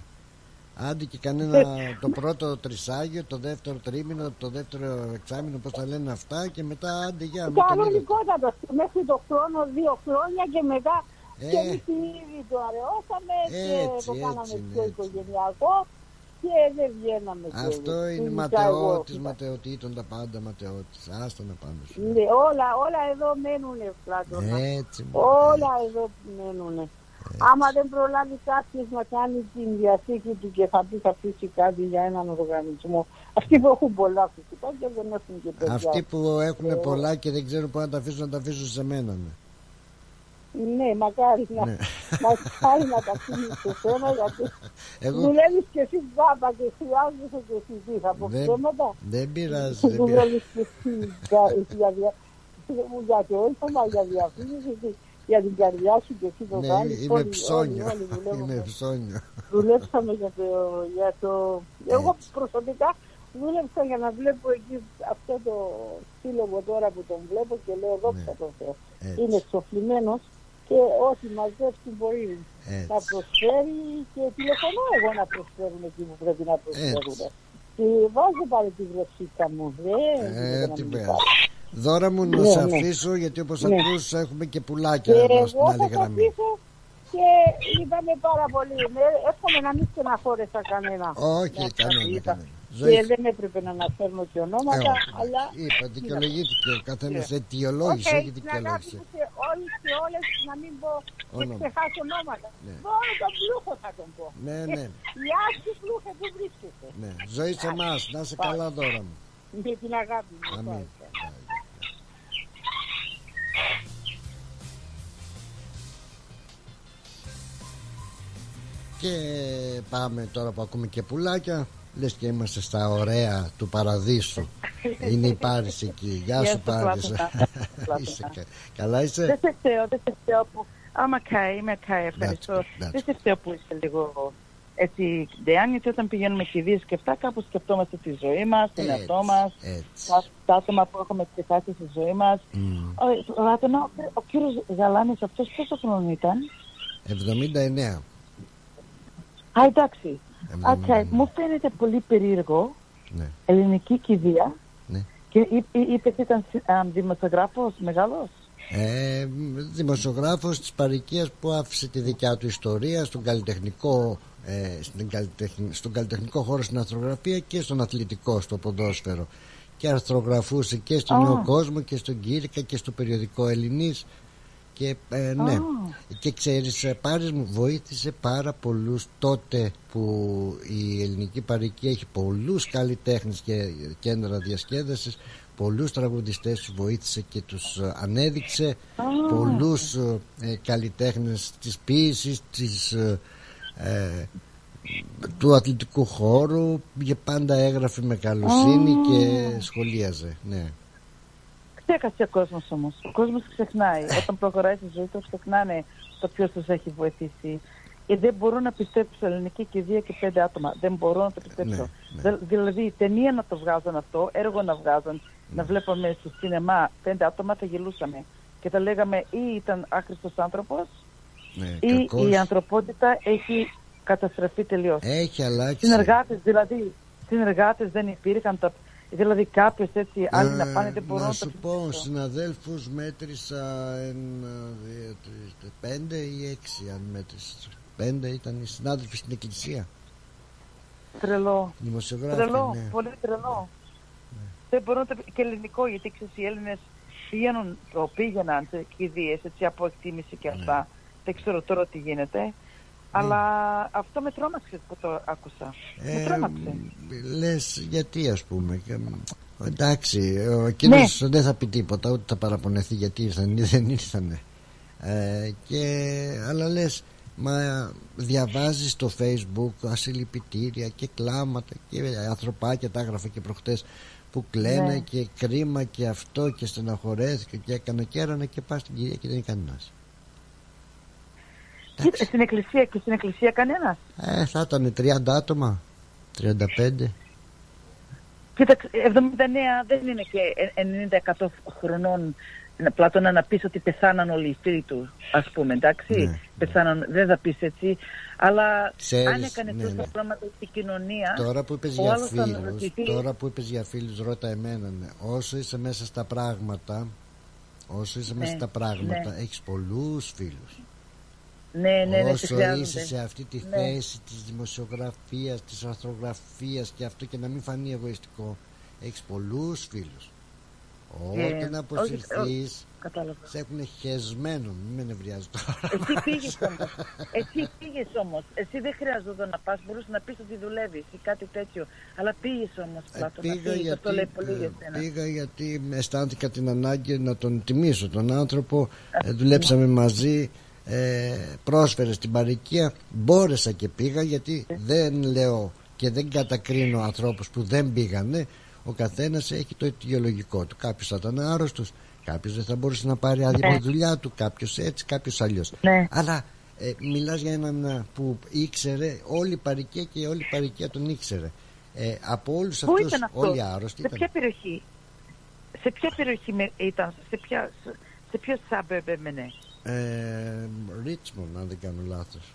Άντε και κανένα το πρώτο τρισάγιο Το δεύτερο τρίμηνο Το δεύτερο εξάμηνο Πώς τα λένε αυτά Και μετά άντε για με τον ίδιο. Κανονικότατα μέχρι το χρόνο, δύο χρόνια και μετά Ε. και εμείς ήδη το αραιώσαμε και Έτσι, το έτσι κάναμε είναι, πιο έτσι. οικογενειακό και δεν βγαίναμε και Αυτό είναι ειδικά εγώ. ματαιώτης Ματαιωτήτων τα πάντα ματαιώτης Άστα να πάμε σου Ναι, όλα, όλα εδώ μένουνε Πλάτωνα. Έτσι μου Όλα εδώ μένουνε. Άμα δεν προλάβει κάποιος να κάνει την διαθήκη του και θα πει θα αφήσει κάτι για έναν οργανισμό. Αυτοί που έχουν πολλά φυσικά και δεν έχουν και παιδιά. Αυτοί που έχουν Ε, πολλά και δεν ξέρουν πού να τα αφήσουν να τα αφήσουν σε μένα ναι. Ναι, μακάρι να, Ναι. μακάρι να τα αφήνεις σε σένα γιατί Εγώ- δουλεύεις και εσύ τζάμπα και χρειάζεσαι και εσύ τι θα πω Δεν- ψέματα. Δεν πειράζει δεν πειράζει. Δουλεύεις και εσύ για, για, δια, για το έλθωμα, για διαφήμιση, και για την καρδιά σου και εσύ το Ναι, κάνεις. είμαι Όλοι- ψώνιο. όλοι- όλοι δουλεύουμε. Είμαι ψώνιο. δουλέψαμε για το, για το... Εγώ προσωπικά δούλεψα για να βλέπω εκεί αυτό το σύλλογο τώρα που τον βλέπω και λέω δόξα τω Θεώ. Ναι. Έτσι. Είναι εξοφλημένος και ό,τι μαζεύσει μπορεί Έτσι. να προσφέρει και τηλεφωνώ εγώ να προσφέρουν εκεί που πρέπει να προσφέρουν. Και βάζω πάλι τη γλωσσίκα μου. Δεν Ε, γίνεται να τι μην πέρα. Υπάρχει. Δώρα μου να Ναι, σε ναι. αφήσω γιατί όπως Ναι. ακούς έχουμε και Και πουλάκια εδώ στην εγώ άλλη θα σας γραμμή. αφήσω και είπαμε πάρα πολύ. Ναι, εύχομαι να μην στεναχώρεσα κανένα. Όχι, Να κανένα, σας είπα. κανένα. Και Ζωή- δεν έπρεπε να αναφέρω και ονόματα, Ε, όχι, αλλά... Είπα, δικαιολογήθηκε ο καθένας Ναι. αιτιολόγησε, Οκ, όχι στην αγάπη δικαιολόγησε. μου σε όλους και όλες να μην πω και Όνομα. ξεχάσω ονόματα. Ναι. Μόνο τον πλούχο θα τον πω. Ναι, ναι. Γεια σου πλούχε, πού βρίσκεσαι. Ναι. Ζωή σε εμάς, να είσαι καλά δώρα μου. Με την αγάπη μου. Αμήν. Και πάμε τώρα που ακούμε και πουλάκια Λες και είμαστε στα ωραία του παραδείσου Είναι η Πάρης εκεί Γεια Γεια σου σου, Πάρης Πλάτωνα. Είσαι κα- Καλά είσαι; Δεν σε φταίω, δεν σε φταίω που... Άμα καεί, είμαι καεί, ευχαριστώ. that's Δεν σε φταίω που είσαι λίγο έτσι ντεάν, γιατί όταν πηγαίνουμε κηδείες και αυτά, κάπου σκεφτόμαστε τη ζωή μας, τον Έτσι, εαυτό μας, τα, τα άτομα που έχουμε ξεχάσει στη ζωή μας. Ο, Ράτονα, ο, ο κύριος Γαλάνης αυτός πόσο χρόνο ήταν; 79 Α, εντάξει. Okay. Μου φαίνεται πολύ περίεργο Ναι. ελληνική κηδεία Ναι. και εί- εί- είπε ότι ήταν α, δημοσιογράφος μεγάλος. ε, Δημοσιογράφος της παροικίας που άφησε τη δικιά του ιστορία Στον καλλιτεχνικό ε, στην καλλιτεχ- Στον καλλιτεχνικό χώρο στην αρθρογραφία Και στον αθλητικό στο ποδόσφαιρο Και αρθρογραφούσε και στον Α. Νέο Κόσμο Και στον Κύρικα και στο περιοδικό Ελληνής και ε, ναι, Α. και ξέρεις ε, Πάρης μου βοήθησε πάρα πολλούς τότε που η ελληνική παροικία έχει πολλούς καλλιτέχνες και κέντρα διασκέδασης πολλούς τραγουδιστές τους βοήθησε και τους ε, ανέδειξε πολλούς ε, ε, καλλιτέχνες της ποίησης της, ε, ε, του αθλητικού χώρου και πάντα έγραφε με καλοσύνη Α. και σχολίαζε ναι. Ξέχασε ο κόσμος όμως. Ο κόσμος ξεχνάει. Όταν προχωράει στη ζωή του, ξεχνάνε το ποιος τους έχει βοηθήσει. Και δεν μπορώ να πιστέψω σε ελληνική κηδεία και πέντε άτομα. Δεν μπορώ να το πιστέψω. Δε- δηλαδή, ταινία να το βγάζουν αυτό, έργο να βγάζουν, να βλέπαμε στο σινεμά πέντε άτομα, θα γελούσαμε. Και θα λέγαμε ή ήταν άχρηστο άνθρωπος, ναι ή κακός. η ανθρωπότητα έχει καταστραφεί τελείως. έχει αλλάξει Συνεργάτες, δηλαδή, συνεργάτες δεν υπήρχαν. Τα, δηλαδή, κάποιος έτσι, άλλοι να Ε, πάνε, δεν μπορούν να να σου το πω συναδέλφους μέτρησα ένα, δύο, τρεις, τε- πέντε ή έξι αν μέτρησες πέντε ήταν οι συνάδελφοι στην εκκλησία Τρελό. δημοσιογράφοι Τρελό, ναι. πολύ τρελό. Δεν μπορώ να το πει- και ελληνικό, γιατί ξέρεις οι Έλληνες πηγαίνουν, το πήγαιναν σε κηδείες, έτσι από εκτίμηση και αυτά. Δεν ξέρω τώρα τι γίνεται. Αλλά αυτό με τρόμαξε που το άκουσα. με Ε, τρόμαξε. λες γιατί ας πούμε και, μ, εντάξει ο κύριος Ναι. δεν θα πει τίποτα ούτε θα παραπονεθεί γιατί ήρθαν ή δεν ήρθαν ε, και, αλλά λες μα διαβάζεις στο facebook ασυλληπιτήρια και κλάματα και ανθρωπάκια τα έγραφε και προχτές που κλαίνε Ναι. και κρίμα και αυτό και στεναχωρέθηκε και έκανε και έρανε και πας στην κυρία και δεν είναι κανένας Κοίτα, στην εκκλησία και στην εκκλησία κανένας. ε, θα ήταν 30 άτομα 35 Κοίταξε, 79 δεν είναι και 90% χρονών να- Πλάτωνα να πεις ότι πεθάναν όλοι οι φίλοι του, ας πούμε, εντάξει. Ναι. Πεθάναν, δεν θα πεις έτσι. Αλλά Ξέρεις, αν έκανε ναι, τόσα ναι. πράγματα η κοινωνία... Τώρα που είπες ο για άλλος θα φίλους, ρωτηθεί, τώρα που είπες για φίλους ρώτα εμένα ναι. Όσο είσαι μέσα στα πράγματα Όσο είσαι μέσα Ναι, στα πράγματα ναι. Έχεις πολλούς φίλους Ναι, ναι, ναι, Όσο σε χρειάζονται. είσαι σε αυτή τη Ναι. θέση της δημοσιογραφίας, της αρθρογραφίας και αυτό και να μην φανεί εγωιστικό Έχεις πολλούς φίλους Ε, Όταν όχι, αποσυρθείς Κατάλαβα. σε έχουν χεσμένο Μην με νευριάζει τώρα Εσύ πήγες όμως. Εσύ πήγες όμως. Εσύ δεν χρειαζόταν να πας. Μπορούσες να πεις ότι δουλεύεις ή κάτι τέτοιο. Αλλά πήγες όμως, Πλάτωνα. Ε, Πήγα πήγες. Αυτό λέει πολύ γιατί, για ε, σένα. πήγα γιατί με αισθάνθηκα την ανάγκη να τον τιμήσω τον άνθρωπο ε, δουλέψαμε μαζί ε, πρόσφερε στην παροικία μπόρεσα και πήγα γιατί δεν λέω και δεν κατακρίνω ανθρώπους που δεν πήγανε ο καθένας έχει το αιτιολογικό του κάποιος θα ήταν άρρωστος κάποιος δεν θα μπορούσε να πάρει άδεια από τη δουλειά του κάποιος έτσι κάποιος αλλιώς Ναι. αλλά ε, μιλάς για έναν ε, που ήξερε όλη η παροικία και όλη η παροικία τον ήξερε ε, από όλους Πού αυτούς ήταν αυτός, όλοι άρρωστοι σε ήταν. ποια περιοχή, σε ποια περιοχή με- ήταν, σε ποια, σε, σε ποιο suburb έμενε; Ε, Richmond αν δεν κάνω λάθος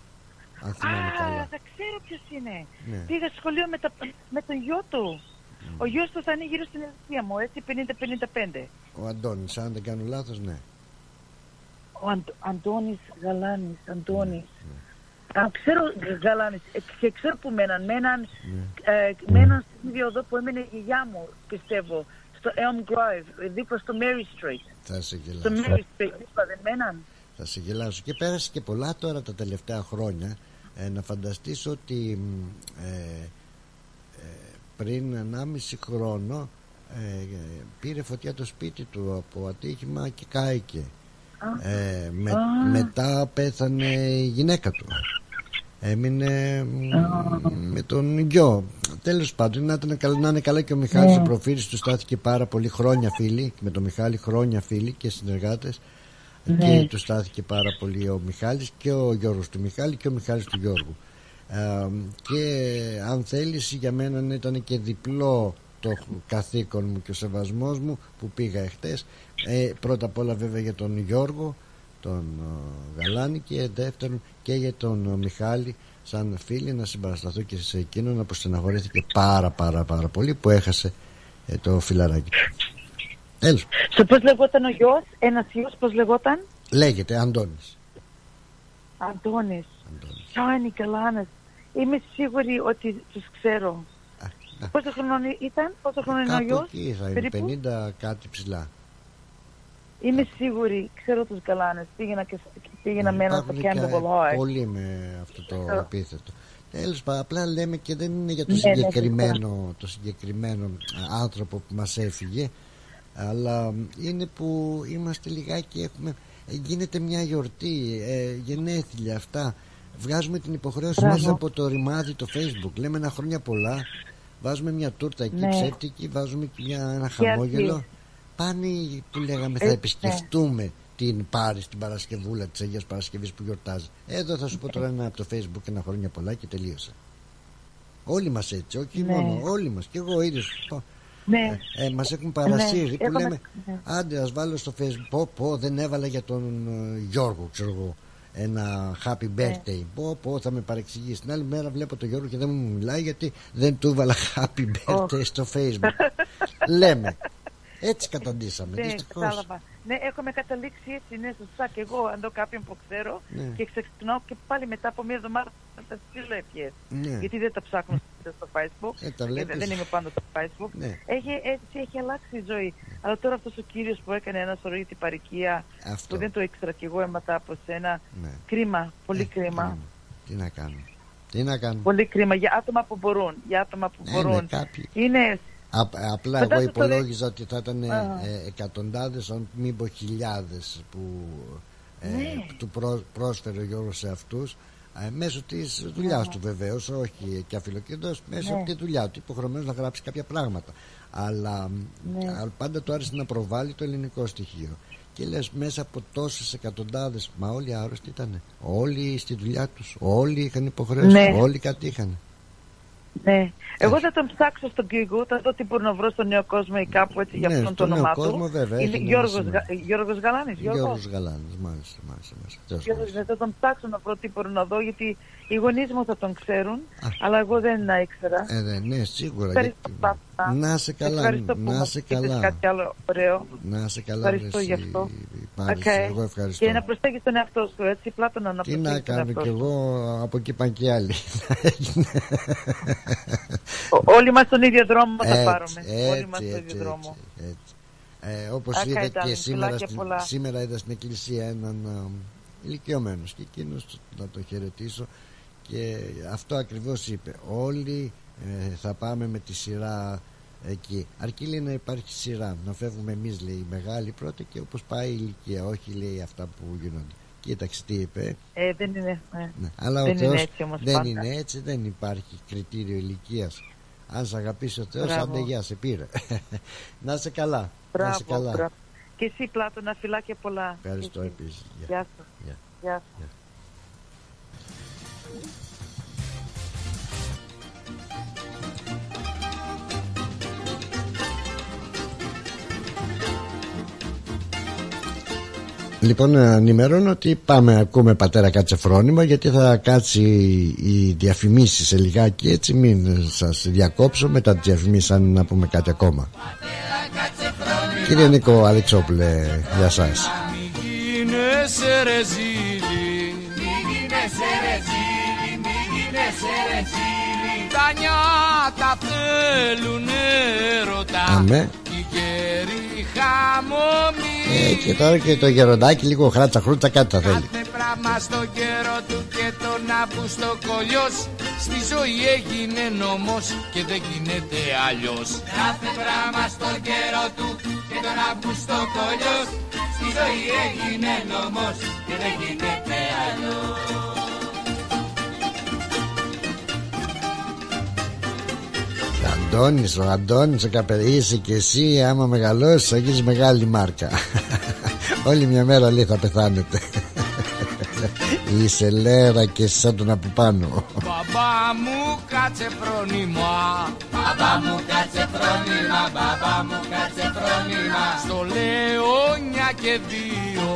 αν θυμάμαι Α, καλά θα ξέρω ποιος είναι. Ναι. Πήγα σχολείο με, τα, με τον γιο του. Ο γιος του θα είναι γύρω στην ηλικία μου, έτσι 50-55. ο Αντώνης αν δεν κάνω λάθος ναι Ο Αντ, Αντώνης Γαλάνης, Αντώνης. Α, ξέρω Γαλάνης ε, και ξέρω που μέναν. Μέναν, ε, μέναν στην ίδια οδό που έμενε η γιαγιά μου, πιστεύω. Στο Elm Grove, ε, δίπλα στο Mary Street. θα σε Στο γελάσω Mary Street, δίπλα δεν μέναν; Θα σε γελάσω. Και πέρασε και πολλά τώρα τα τελευταία χρόνια ε, να φανταστείς ότι μ, ε, ε, πριν 1,5 χρόνο ε, ε, πήρε φωτιά το σπίτι του από ατύχημα και κάηκε. Ε, με- Α. μετά πέθανε η γυναίκα του. Έμεινε μ, με τον γιο. Τέλος πάντων να, ήταν καλά- να είναι καλά και ο Μιχάλης Ναι. ο προφίλης του στάθηκε πάρα πολύ χρόνια φίλοι με τον Μιχάλη χρόνια φίλοι και συνεργάτες Ναι. και του στάθηκε πάρα πολύ ο Μιχάλης και ο Γιώργος του Μιχάλη και ο Μιχάλης του Γιώργου Ε, και αν θέλεις για μένα ήταν και διπλό το καθήκον μου και ο σεβασμός μου που πήγα εχθές ε, πρώτα απ' όλα βέβαια για τον Γιώργο τον ε, Γαλάνη και δεύτερον και για τον ε, Μιχάλη σαν φίλη να συμπαρασταθώ και σε εκείνον να προστεναχωρήθηκε πάρα πάρα πάρα πολύ που έχασε ε, το φιλαράκι του. Τέλος, Στο πώς λεγόταν ο γιος, ένας γιος πώς λεγόταν, λέγεται Αντώνης. Αντώνης. Σάνι Καλάνας. Είμαι σίγουρη ότι τους ξέρω. Πόσο χρονών ήταν, πόσο χρονών είναι ο Κάπου γιος, εκεί θα είναι, περίπου; 50 κάτι ψηλά. Είμαι σίγουρη, ξέρω τους Καλάνες. Πήγαινα, και, πήγαινα με έναν στο Υπάρχουν και Campbell High. Πολλοί με αυτό το Ξέρω. επίθετο. Τέλος πάντων, απλά λέμε και δεν είναι για το Ναι, ναι, συγκεκριμένο, το συγκεκριμένο α, άνθρωπο που μας έφυγε, αλλά είναι που είμαστε λιγάκι, έχουμε, ε, γίνεται μια γιορτή, ε, γενέθλια αυτά. Βγάζουμε την υποχρέωση Μπράβο. μέσα από το ρημάδι το facebook. Λέμε ένα χρόνια πολλά, βάζουμε μια τούρτα εκεί Ναι. ψεύτικη, βάζουμε και μια, ένα Και χαμόγελο. αυτή. Πάνε που λέγαμε θα Ε, ναι. επισκεφτούμε την Πάρη στην Παρασκευούλα της Αγίας Παρασκευής που γιορτάζει. Εδώ θα σου πω τώρα ένα από το Facebook ένα χρόνια πολλά και τελείωσε. Όλοι μας έτσι, όχι Ναι. μόνο, όλοι μας. Και εγώ ίδιος. Ναι. Ε, μας έχουν παρασύρει Ναι, που έχουμε- λέμε ναι. άντε ας βάλω στο facebook πω πω δεν έβαλα για τον ε, Γιώργο ξέρω εγώ ένα happy Ναι. birthday πω πω θα με παρεξηγήσει την άλλη μέρα βλέπω τον Γιώργο και δεν μου μιλάει γιατί δεν του έβαλα happy birthday στο facebook λέμε έτσι καταντήσαμε Ναι, δυστυχώς κατάλαβα. Ναι, έχουμε καταλήξει έτσι, ναι, σωστά. Και εγώ αντώ κάποιον που ξέρω Ναι. και ξεχνάω και πάλι μετά από μία εβδομάδα θα τα στείλω ευχές. Ναι. Γιατί δεν τα ψάχνω στο Facebook. Ε, τα Και βλέπεις. δεν, δεν είμαι πάντα στο Facebook. Ναι. Έχει, έτσι έχει αλλάξει η ζωή. Αλλά τώρα αυτός ο κύριος που έκανε ένα σωρό για την παροικία Αυτό. που δεν το ήξερα και εγώ έμαθα από σένα. Ναι. Κρίμα, πολύ κρίμα. τι να κάνουμε τι να κάνουμε Πολύ κρίμα για άτομα που μπορούν. Για άτομα που Ναι, ναι, μπορούν. κάποιοι. Είναι Α, απλά εγώ Φαντάσου τώρα- υπολόγιζα ότι θα ήταν ε, Α. ε, εκατοντάδες αν μην πω χιλιάδες που ε, Ναι. του πρό- πρόσφερε ο Γιώργος σε αυτούς ε, μέσω της δουλειάς του βεβαίως όχι και αφιλοκέντρος μέσω Ναι. από τη δουλειά του υποχρεωμένος να γράψει κάποια πράγματα αλλά Ναι. α, πάντα του άρεσε να προβάλλει το ελληνικό στοιχείο και λες μέσα από τόσες εκατοντάδες μα όλοι άρρωστοι ήταν όλοι στη δουλειά τους όλοι είχαν υποχρέωση Ναι. όλοι κάτι είχαν Ναι. Εγώ θα τον ψάξω στο Google, θα δω τι μπορώ να βρω στον νέο κόσμο ή κάπου έτσι για Ναι, αυτόν στον το νέο όνομά κόσμο, του. βέβαια, Είναι έχει Γιώργος, ένα Γα... Γιώργος Γαλάνης. Γιώργο; Γιώργος Γαλάνης μάλιστα, μάλιστα, μάλιστα. Τέλος πάντων. Γιώργος, θα τον ψάξω να βρω τι μπορώ να δω, γιατί οι γονείς μου θα τον ξέρουν, αλλά εγώ δεν ήξερα. Ε, ναι, ναι, σίγουρα. Ευχαριστώ, γιατί- Πάπα. Να σε καλά, Ευχαριστώ που να μας σε είπες καλά. κάτι άλλο ωραίο. Να σε καλά, Ευχαριστώ ρε, γι' εσύ, αυτό. Πάρης, Οκ. εγώ ευχαριστώ. Και να προσέχεις τον εαυτό σου, έτσι, Πλάτωνα, να Τι προσέχεις να τον κάνω εαυτό κι σου. εγώ από εκεί πάνε και άλλοι. Ο- Όλοι μας τον ίδιο δρόμο θα Έτσι, πάρουμε. Όλοι έτσι, μας τον έτσι, ίδιο δρόμο. έτσι, έτσι. Ε, όπως Οκ, είδα darling, και σήμερα, φιλάκια στην- πολλά. σήμερα είδα στην εκκλησία έναν α, ηλικιωμένος και εκείνος να το χαιρετήσω και αυτό ακριβώς είπε όλοι ε, θα πάμε με τη σειρά εκεί αρκεί λέει να υπάρχει σειρά να φεύγουμε εμείς λέει οι μεγάλοι πρώτα και όπως πάει η ηλικία όχι λέει αυτά που γίνονται κοίταξε τι είπε Ε, δεν είναι, ε. ναι. Αλλά δεν ο Θεός είναι έτσι όμως δεν πάντα. είναι έτσι, δεν υπάρχει κριτήριο ηλικίας. Αν σε αγαπήσει ο Θεός, Μπράβο. άντε γεια, σε πήρε. να σε καλά. να Μπράβο, σε καλά. μπράβο. Και εσύ Πλάτωνα, φιλάκια πολλά. Ευχαριστώ Και εσύ. επίσης. Γεια. Γεια σου. Γεια. Γεια Λοιπόν, να ενημερώνω ότι πάμε ακούμε πατέρα κάτσε φρόνημα γιατί θα κάτσει η διαφημίση σε λιγάκι έτσι μην σας διακόψω μετά τις διαφημίσεις αν να πούμε κάτι ακόμα. Κύριε Νίκο Αλεξόπουλε, για σας. γίνεσαι ρε ζήλι Μη γίνεσαι ρε ζήλι, μη γίνεσαι ρε ζήλι Τα νιάτα θέλουν έρωτα Αμέ. Οι γέροι χαμομοί Ε, και τώρα και το γεροντάκι λίγο χράτσα χρούτσα κάτι θα θέλει. Κάθε πράγμα στον καιρό του και τον άπουστο κολλιός. Στη ζωή έγινε νόμος και δεν γίνεται αλλιώς. Κάθε πράγμα στον καιρό του και τον Αύγουστο κολλιός. Στη ζωή έγινε νόμος και δεν γίνεται αλλιώς Αντώνης, ο Αντώνης ο Καπερί είσαι και εσύ άμα μεγαλώσεις θα γίνεις μεγάλη μάρκα. Όλη μια μέρα λέει θα πεθάνετε. Είσαι λέρα και σαν τον από πάνω. Μπαμπά μου κάτσε φρόνημα. Μπαμπά μου κάτσε φρόνημα. Μπαμπά μου κάτσε φρόνημα. Στο λέω μια και δύο.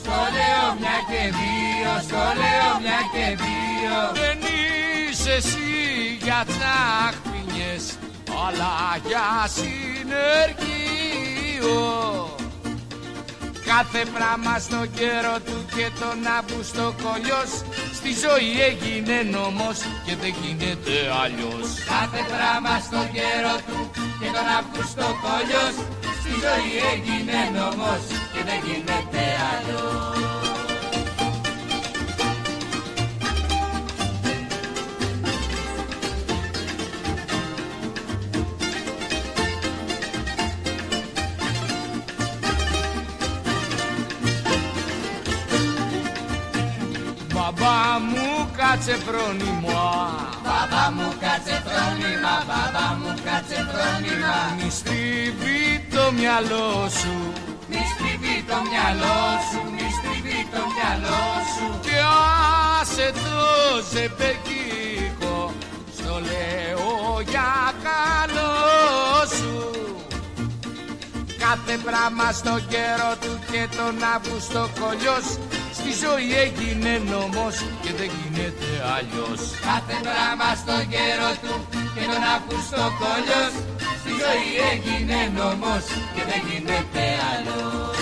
Στο λέω μια και δύο. Στο λέω μια και δύο. Δεν είσαι εσύ για τσάχπινιες Αλλά για συνεργείο Κάθε πράγμα στο καιρό του και τον Αύγουστο κολλιός Στη ζωή έγινε νόμος και δεν γίνεται αλλιώς. Κάθε πράγμα στο καιρό του και τον Αύγουστο κολλιός Στη ζωή έγινε νόμος και δεν γίνεται αλλιώς κάτσε φρόνημα Μπαμπά μου κάτσε φρόνημα Μπαμπά μου κάτσε φρόνημα Μη στριβεί το μυαλό σου. Μη στριβεί το μυαλό σου Μη στριβεί το μυαλό σου. Και άσε το ζεμπεκίκο Στο λέω για καλό σου. Κάθε πράγμα στο καιρό του και τον Αύγουστο κολλιός Στη ζωή έγινε νόμος και δεν γίνεται αλλιώς. Κάθε πράγμα στο καιρό του και τον Αύγουστο κολλιός. Στη ζωή έγινε νόμος και δεν γίνεται αλλιώς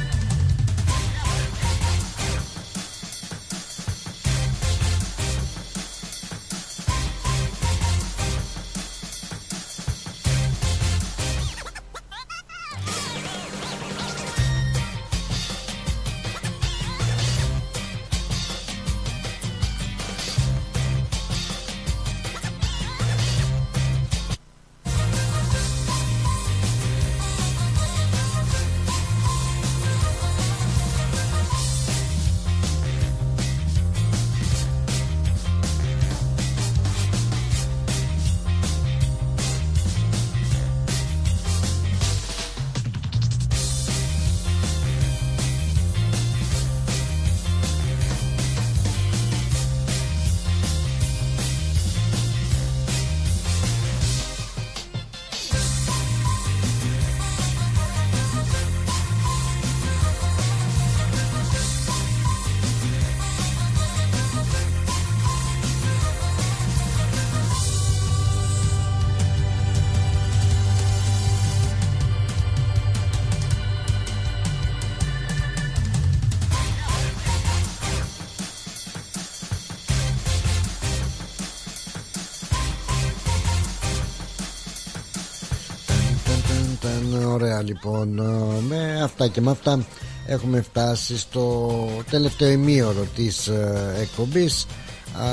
Αυτά και με αυτά Έχουμε φτάσει στο τελευταίο ημίωρο της ε, εκπομπής. Α,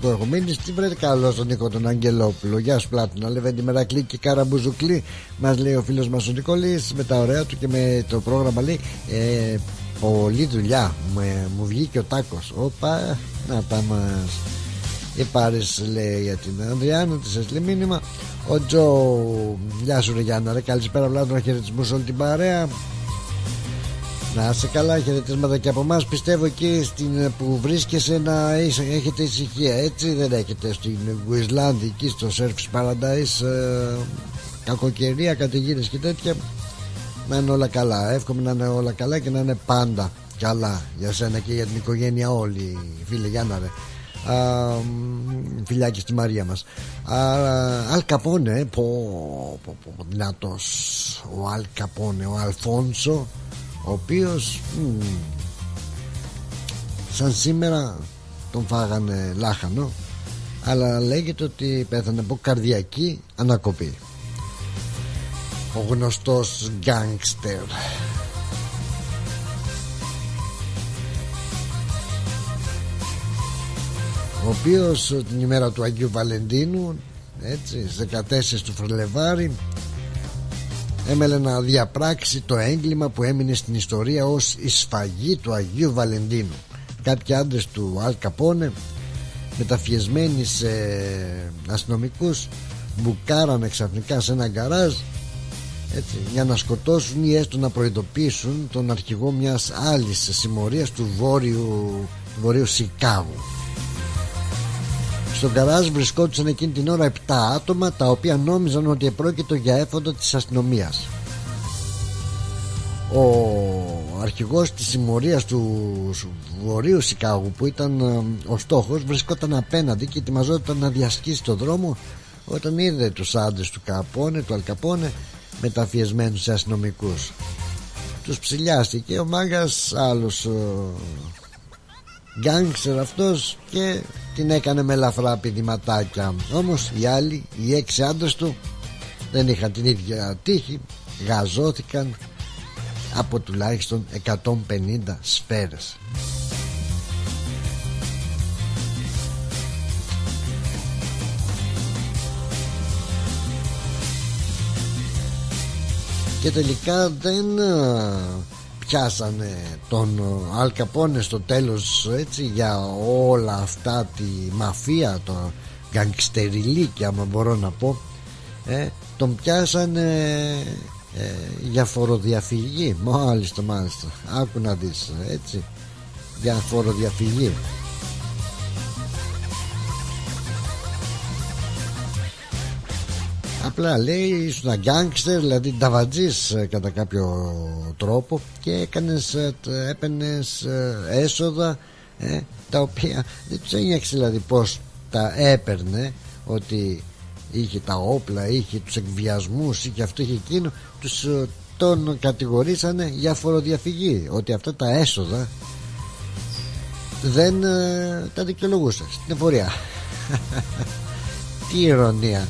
που έχω μείνει στην βρέτη καλό τον Νίκο τον Αγγελόπουλο. Γεια σου Πλάτωνα. Λεβέντη Μερακλή και Καραμπουζουκλή. Μας λέει ο φίλος μας ο Νικολής Με τα ωραία του και με το πρόγραμμα λέει ε, Πολλή δουλειά. Μου, μου βγήκε ο Τάκος Όπα να τα μας η Πάρης λέει για την Ανδριάννα Της έστειλε μήνυμα Ο Τζο Γεια σου ρε Γιάννα ρε Καλησπέρα Βλάτωνα χαιρετισμούς όλη την παρέα να είσαι καλά, χαιρετίσματα και από εμάς. Πιστεύω εκεί στην, που βρίσκεσαι να είσαι, έχετε ησυχία. Έτσι δεν έχετε στην Γουισλάνδη, εκεί στο Surf's Paradise, ε, κακοκαιρία, καταιγίδε και τέτοια. να είναι όλα καλά. Εύχομαι να είναι όλα καλά και να είναι πάντα καλά για σένα και για την οικογένεια όλη, φίλε Γιάννα ρε. Α, μ, φιλιά και στη Μαρία μας. Α, Αλ Καπόνε πω, πω, πω, δυνατός ο Αλ Καπόνε ο Αλφόνσο ο οποίος μ, σαν σήμερα τον φάγανε λάχανο αλλά λέγεται ότι πέθανε από καρδιακή ανακοπή. Ο γνωστός γκάνγκστερ ο οποίος την ημέρα του Αγίου Βαλεντίνου έτσι στις 14 του Φρελεβάρη έμελε να διαπράξει το έγκλημα που έμεινε στην ιστορία ως η σφαγή του Αγίου Βαλεντίνου. Κάποιοι άντρες του Αλ Καπόνε μεταφιεσμένοι σε αστυνομικούς μπουκάρανε ξαφνικά σε ένα γκαράζ έτσι, για να σκοτώσουν ή έστω να προειδοποιήσουν τον αρχηγό μιας άλλης συμμορίας του βόρειου, του βορείου Σικάγου στο γκαράζ βρισκόντουσαν εκείνη την ώρα 7 άτομα τα οποία νόμιζαν ότι επρόκειτο για έφοντο της αστυνομίας. Ο αρχηγός της συμμορίας του Βορείου Σικάγου που ήταν ε, ο στόχος βρισκόταν απέναντι και ετοιμαζόταν να διασκήσει το δρόμο όταν είδε τους άντρες του Καπόνε, του Αλκαπόνε μεταφιεσμένους σε αστυνομικούς. Τους ψηλιάστηκε ο μάγκας άλλος γκάνγκσερ αυτός και την έκανε με ελαφρά πηδηματάκια. Όμως οι άλλοι οι έξι άντρες του δεν είχαν την ίδια τύχη γαζώθηκαν από τουλάχιστον 150 σφαίρες. Και τελικά δεν πιάσανε τον Αλκαπόνε στο τέλος έτσι για όλα αυτά τη μαφία το γκαγκστεριλίκι άμα μπορώ να πω ε, τον πιάσανε ε, για φοροδιαφυγή. Μάλιστα μάλιστα. Άκου να δεις έτσι. Για φοροδιαφυγή Απλά λέει ήσουν γκάγκστερ δηλαδή ταβατζής ε, κατά κάποιο τρόπο και έκανες, ε, έπαινες ε, έσοδα ε, τα οποία δεν τους ένιωξε δηλαδή πως τα έπαιρνε ότι είχε τα όπλα, είχε τους εκβιασμούς είχε αυτό είχε εκείνο. Τους τον κατηγορήσανε για φοροδιαφυγή ότι αυτά τα έσοδα δεν τα δικαιολογούσες. Στην εφορία τι ηρωνία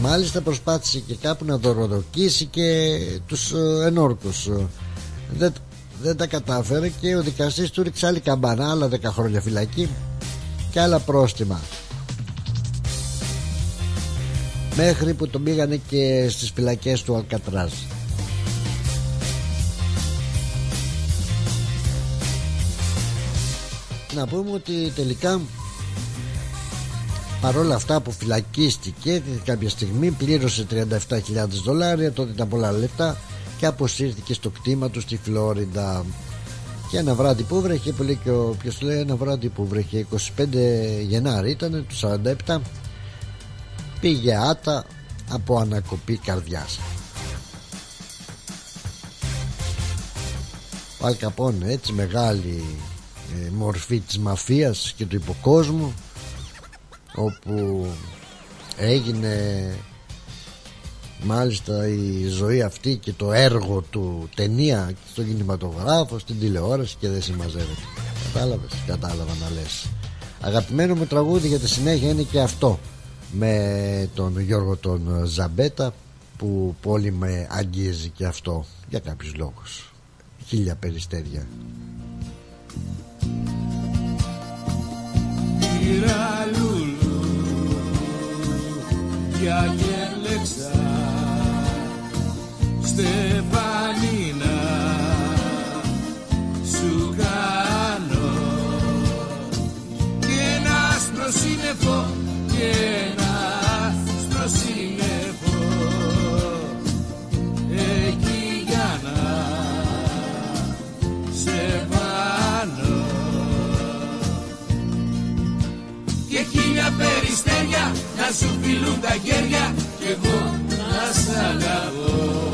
Μάλιστα προσπάθησε και κάπου να δωροδοκίσει και τους ε, ενόρκους. Δεν, δεν τα κατάφερε και ο δικαστής του ρίξε άλλη καμπανά άλλα 10 χρόνια φυλακή και άλλα πρόστιμα. Μέχρι που τον πήγανε και στις φυλακές του Αλκατράζ να πούμε ότι τελικά παρόλα αυτά που φυλακίστηκε κάποια στιγμή πλήρωσε 37.000 δολάρια τότε ήταν πολλά λεφτά και αποσύρθηκε στο κτήμα του στη Φλόριντα. Και ένα βράδυ που βρέχε που λέει και ο ποιος λέει ένα βράδυ που βρέχε 25 Γενάρη ήταν του 47 πήγε άτα από ανακοπή καρδιάς. Ο Αλκαπών έτσι μεγάλη ε, μορφή της μαφίας και του υποκόσμου όπου έγινε μάλιστα η ζωή αυτή και το έργο του ταινία στον κινηματογράφο, στην τηλεόραση και δεν συμμαζεύεται. Κατάλαβες, κατάλαβα να λες. Αγαπημένο μου τραγούδι για τη συνέχεια είναι και αυτό με τον Γιώργο τον Ζαμπέτα που πολύ με αγγίζει και αυτό για κάποιους λόγους. Χίλια περιστέρια Πήρα για γέλεξα Στεφανίνα σου κάνω και ένα άσπρο σύννεφο και ένα άσπρο σύννεφο περιστέρια να σου φιλούν τα χέρια και εγώ να σ'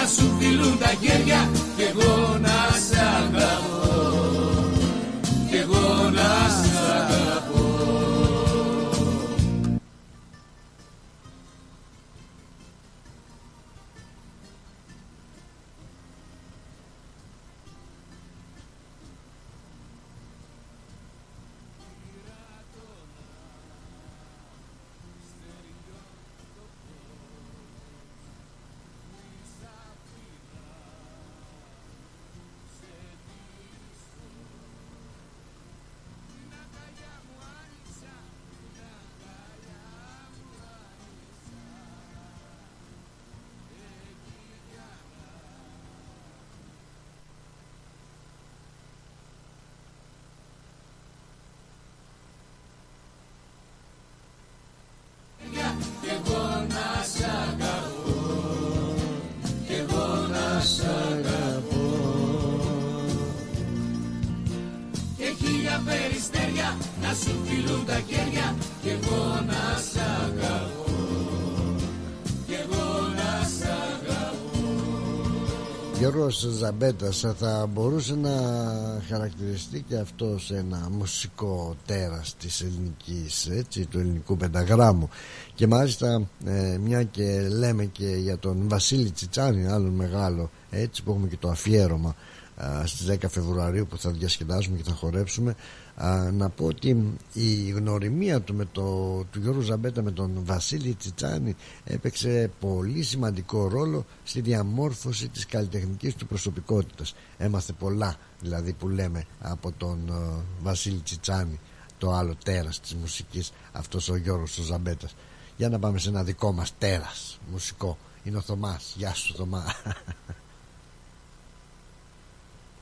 να σου φιλούν τα χέρια κι εγώ να Γιώργος Ζαμπέτας θα μπορούσε να χαρακτηριστεί και αυτός ένα μουσικό τέρας της ελληνικής έτσι, του ελληνικού πενταγράμμου. Και μάλιστα ε, μια και λέμε και για τον Βασίλη Τσιτσάνη άλλον μεγάλο έτσι που έχουμε και το αφιέρωμα α, στις 10 Φεβρουαρίου που θα διασκεδάσουμε και θα χορέψουμε α, να πω ότι η γνωριμία του με το, του Γιώργου Ζαμπέτα με τον Βασίλη Τσιτσάνη έπαιξε πολύ σημαντικό ρόλο στη διαμόρφωση της καλλιτεχνικής του προσωπικότητας. Έμαθε πολλά δηλαδή που λέμε από τον ε, Βασίλη Τσιτσάνη το άλλο τέρας της μουσικής αυτός ο Γιώργος ο Ζαμπέτας. Για να πάμε σε ένα δικό μας τέρας μουσικό. Είναι ο Θωμάς. Γεια σου Θωμά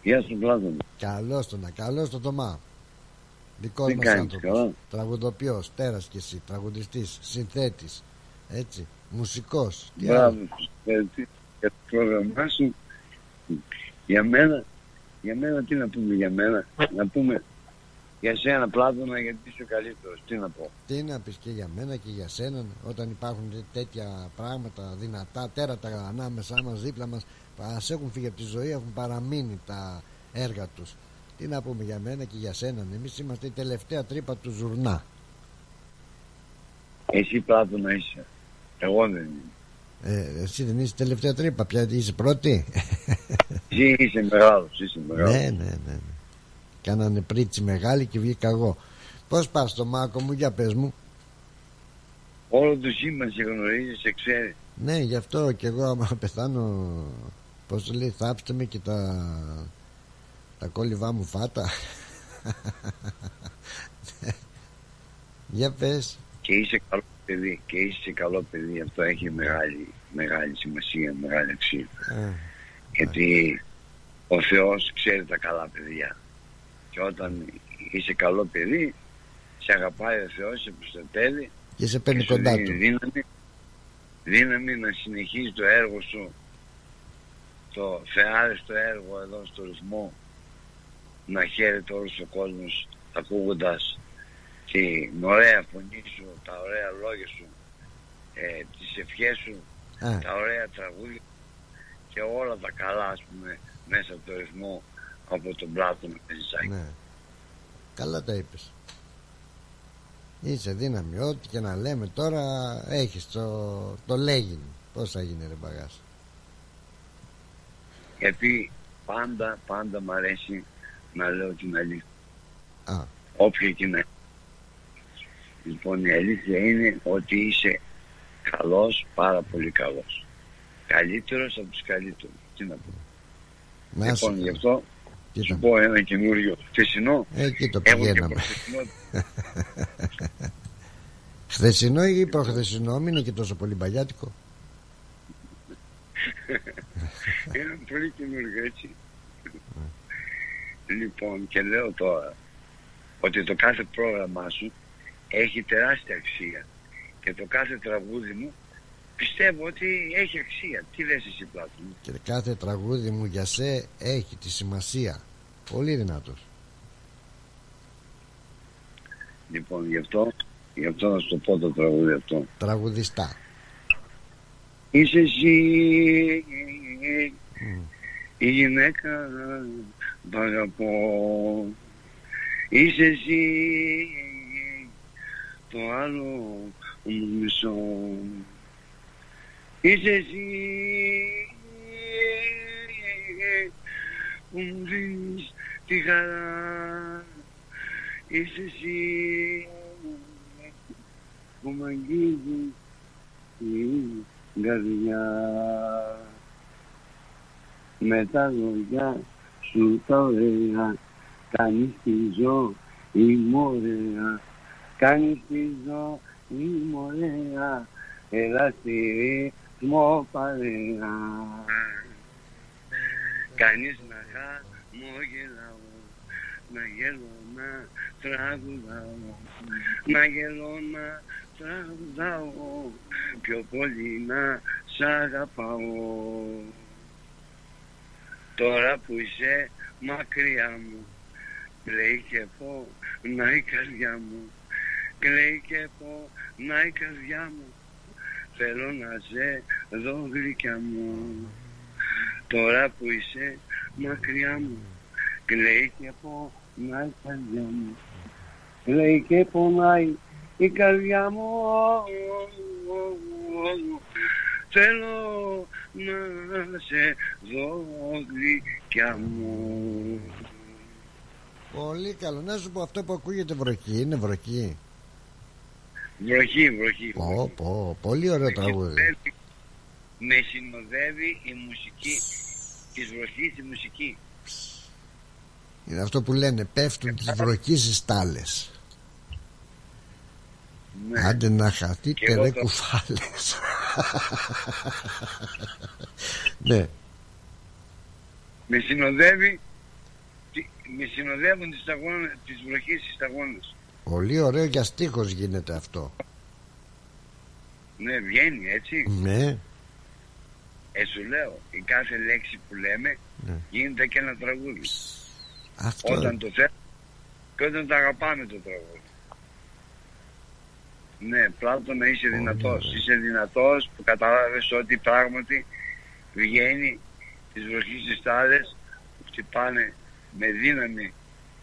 Γεια σου Πλάτωνα. Καλώς τον, καλώς τον Θωμά Δικός Τι μας κάνεις, άνθρωπος καλά; Τραγουδοποιός, τέρας κι εσύ Τραγουδιστής, συνθέτης Έτσι, μουσικός Τι Μπράβο, άλλο. συγχαρητήρια για το πρόγραμμά σου. Για μένα, για μένα τι να πούμε για μένα; Να πούμε για σένα Πλάτωνα γιατί είσαι ο καλύτερος. Τι να πω. Τι να πεις και για μένα και για σένα όταν υπάρχουν τέ- τέτοια πράγματα δυνατά τέρατα ανάμεσά μας δίπλα μας ας έχουν φύγει από τη ζωή έχουν παραμείνει τα έργα τους τι να πούμε για μένα και για σένα εμείς είμαστε η τελευταία τρύπα του ζουρνά Εσύ Πλάτωνα είσαι. Εγώ δεν είμαι. ε, εσύ δεν είσαι η τελευταία τρύπα πια είσαι πρώτη Εσύ είσαι μεγάλος, είσαι μεγάλος. ναι ναι ναι, ναι. κάνανε πρίτσι μεγάλη και βγήκα εγώ πως πας το μάκο μου για πες μου Όλο το σύμπαν σε γνωρίζεις, σε ξέρεις. Ναι, γι' αυτό και εγώ άμα πεθάνω Πώς το λέει θάψτε με και τα Τα κόλληβά μου φάτα Για πες Και είσαι καλό παιδί. Και είσαι καλό παιδί. Αυτό έχει μεγάλη, μεγάλη σημασία, μεγάλη αξία. Ε, Γιατί ο Θεός ξέρει τα καλά παιδιά. Και όταν είσαι καλό παιδί, σε αγαπάει ο Θεός, σε προστατεύει Και σε παίρνει και σου κοντά δίνει του δύναμη, δύναμη να συνεχίζει το έργο σου, το θεάρεστο έργο εδώ στο ρυθμό, να χαίρεται όλος ο κόσμος ακούγοντας την ωραία φωνή σου, τα ωραία λόγια σου, ε, τις ευχές σου, Α. τα ωραία τραγούδια και όλα τα καλά ας πούμε μέσα από το ρυθμό από τον Πλάτωνα Πεζησάκη. ναι. Καλά τα είπες Είσαι δύναμη Ό,τι και να λέμε τώρα Έχεις το, το λέγειν Πώς θα γίνει ρε μπαγάς Γιατί πάντα, πάντα μ' αρέσει να λέω την αλήθεια. Α. Όποια και να είναι. Λοιπόν, η αλήθεια είναι ότι είσαι καλός, πάρα πολύ καλός. Καλύτερος από τους καλύτερους. Τι να πω. Να είσαι λοιπόν, καλά. γι' αυτό Κοίτα. σου πω ένα καινούριο χθεσινό. Εκεί το Έχω και πηγαίναμε προχθεσινό. Χθεσινό ή προχθεσινό Μην είναι και τόσο πολύ μπαγιάτικο Ένα πολύ καινούριο έτσι. λοιπόν, και λέω τώρα ότι το κάθε πρόγραμμά σου έχει τεράστια αξία και το κάθε τραγούδι μου πιστεύω ότι έχει αξία. Τι λες εσύ Πλάτων; Και κάθε τραγούδι μου για σε έχει τη σημασία Πολύ δυνατός Λοιπόν, γι' αυτό, γι' αυτό να σου το πω το τραγούδι αυτό. Τραγουδιστά Είσαι εσύ Η γυναίκα που αγαπώ Είσαι εσύ το άλλο μου μισό. Είσαι εσύ που μου δίνεις τη χαρά. Είσαι εσύ που μ' αγγίζεις. την καρδιά με τα λόγια σου τα ωραία κάνεις τη ζωή μου ωραία κάνεις τη ζωή μου ωραία έλα στη ρυθμό παρέα. Κάνεις να χαμογελάω να γελώ να τραγουδάω. Να γελώ να τραγουδάω πιο πολύ να σ' αγαπάω. Τώρα που είσαι μακριά μου κλαίει και πω να η καρδιά μου κλαίει και πω να η καρδιά μου θέλω να σε δω γλυκιά μου. Τώρα που είσαι μακριά μου κλαίει και πω να η καρδιά μου κλαίει και πονάει η καρδιά μου θέλω να σε δω γλυκιά μου Πολύ καλό. Να σου πω αυτό που ακούγεται βροχή. Είναι βροχή. Βροχή, βροχή. Πω, πω, πολύ ωραίο τραγούδι. Με συνοδεύει η μουσική της βροχής η μουσική. Είναι αυτό που λένε πέφτουν τις βροχής στις τάλες. Ναι. Άντε να χαθείτε Και εγώ ρε το- κουφάλες. ναι. Με συνοδεύει τι- με συνοδεύουν τις, σταγόνες, τις βροχές στις σταγόνες. Πολύ ωραίο για στίχος γίνεται αυτό. Ναι, βγαίνει έτσι. Ναι. Ε, σου λέω, η κάθε λέξη που λέμε Ναι. γίνεται και ένα τραγούδι. Αυτό. Όταν το θέλουμε και όταν το αγαπάμε το τραγούδι. Ναι, Πλάτωνα είσαι δυνατός. Είσαι δυνατός που κατάλαβες ότι πράγματι βγαίνει τις βροχές στις τάλες που χτυπάνε με δύναμη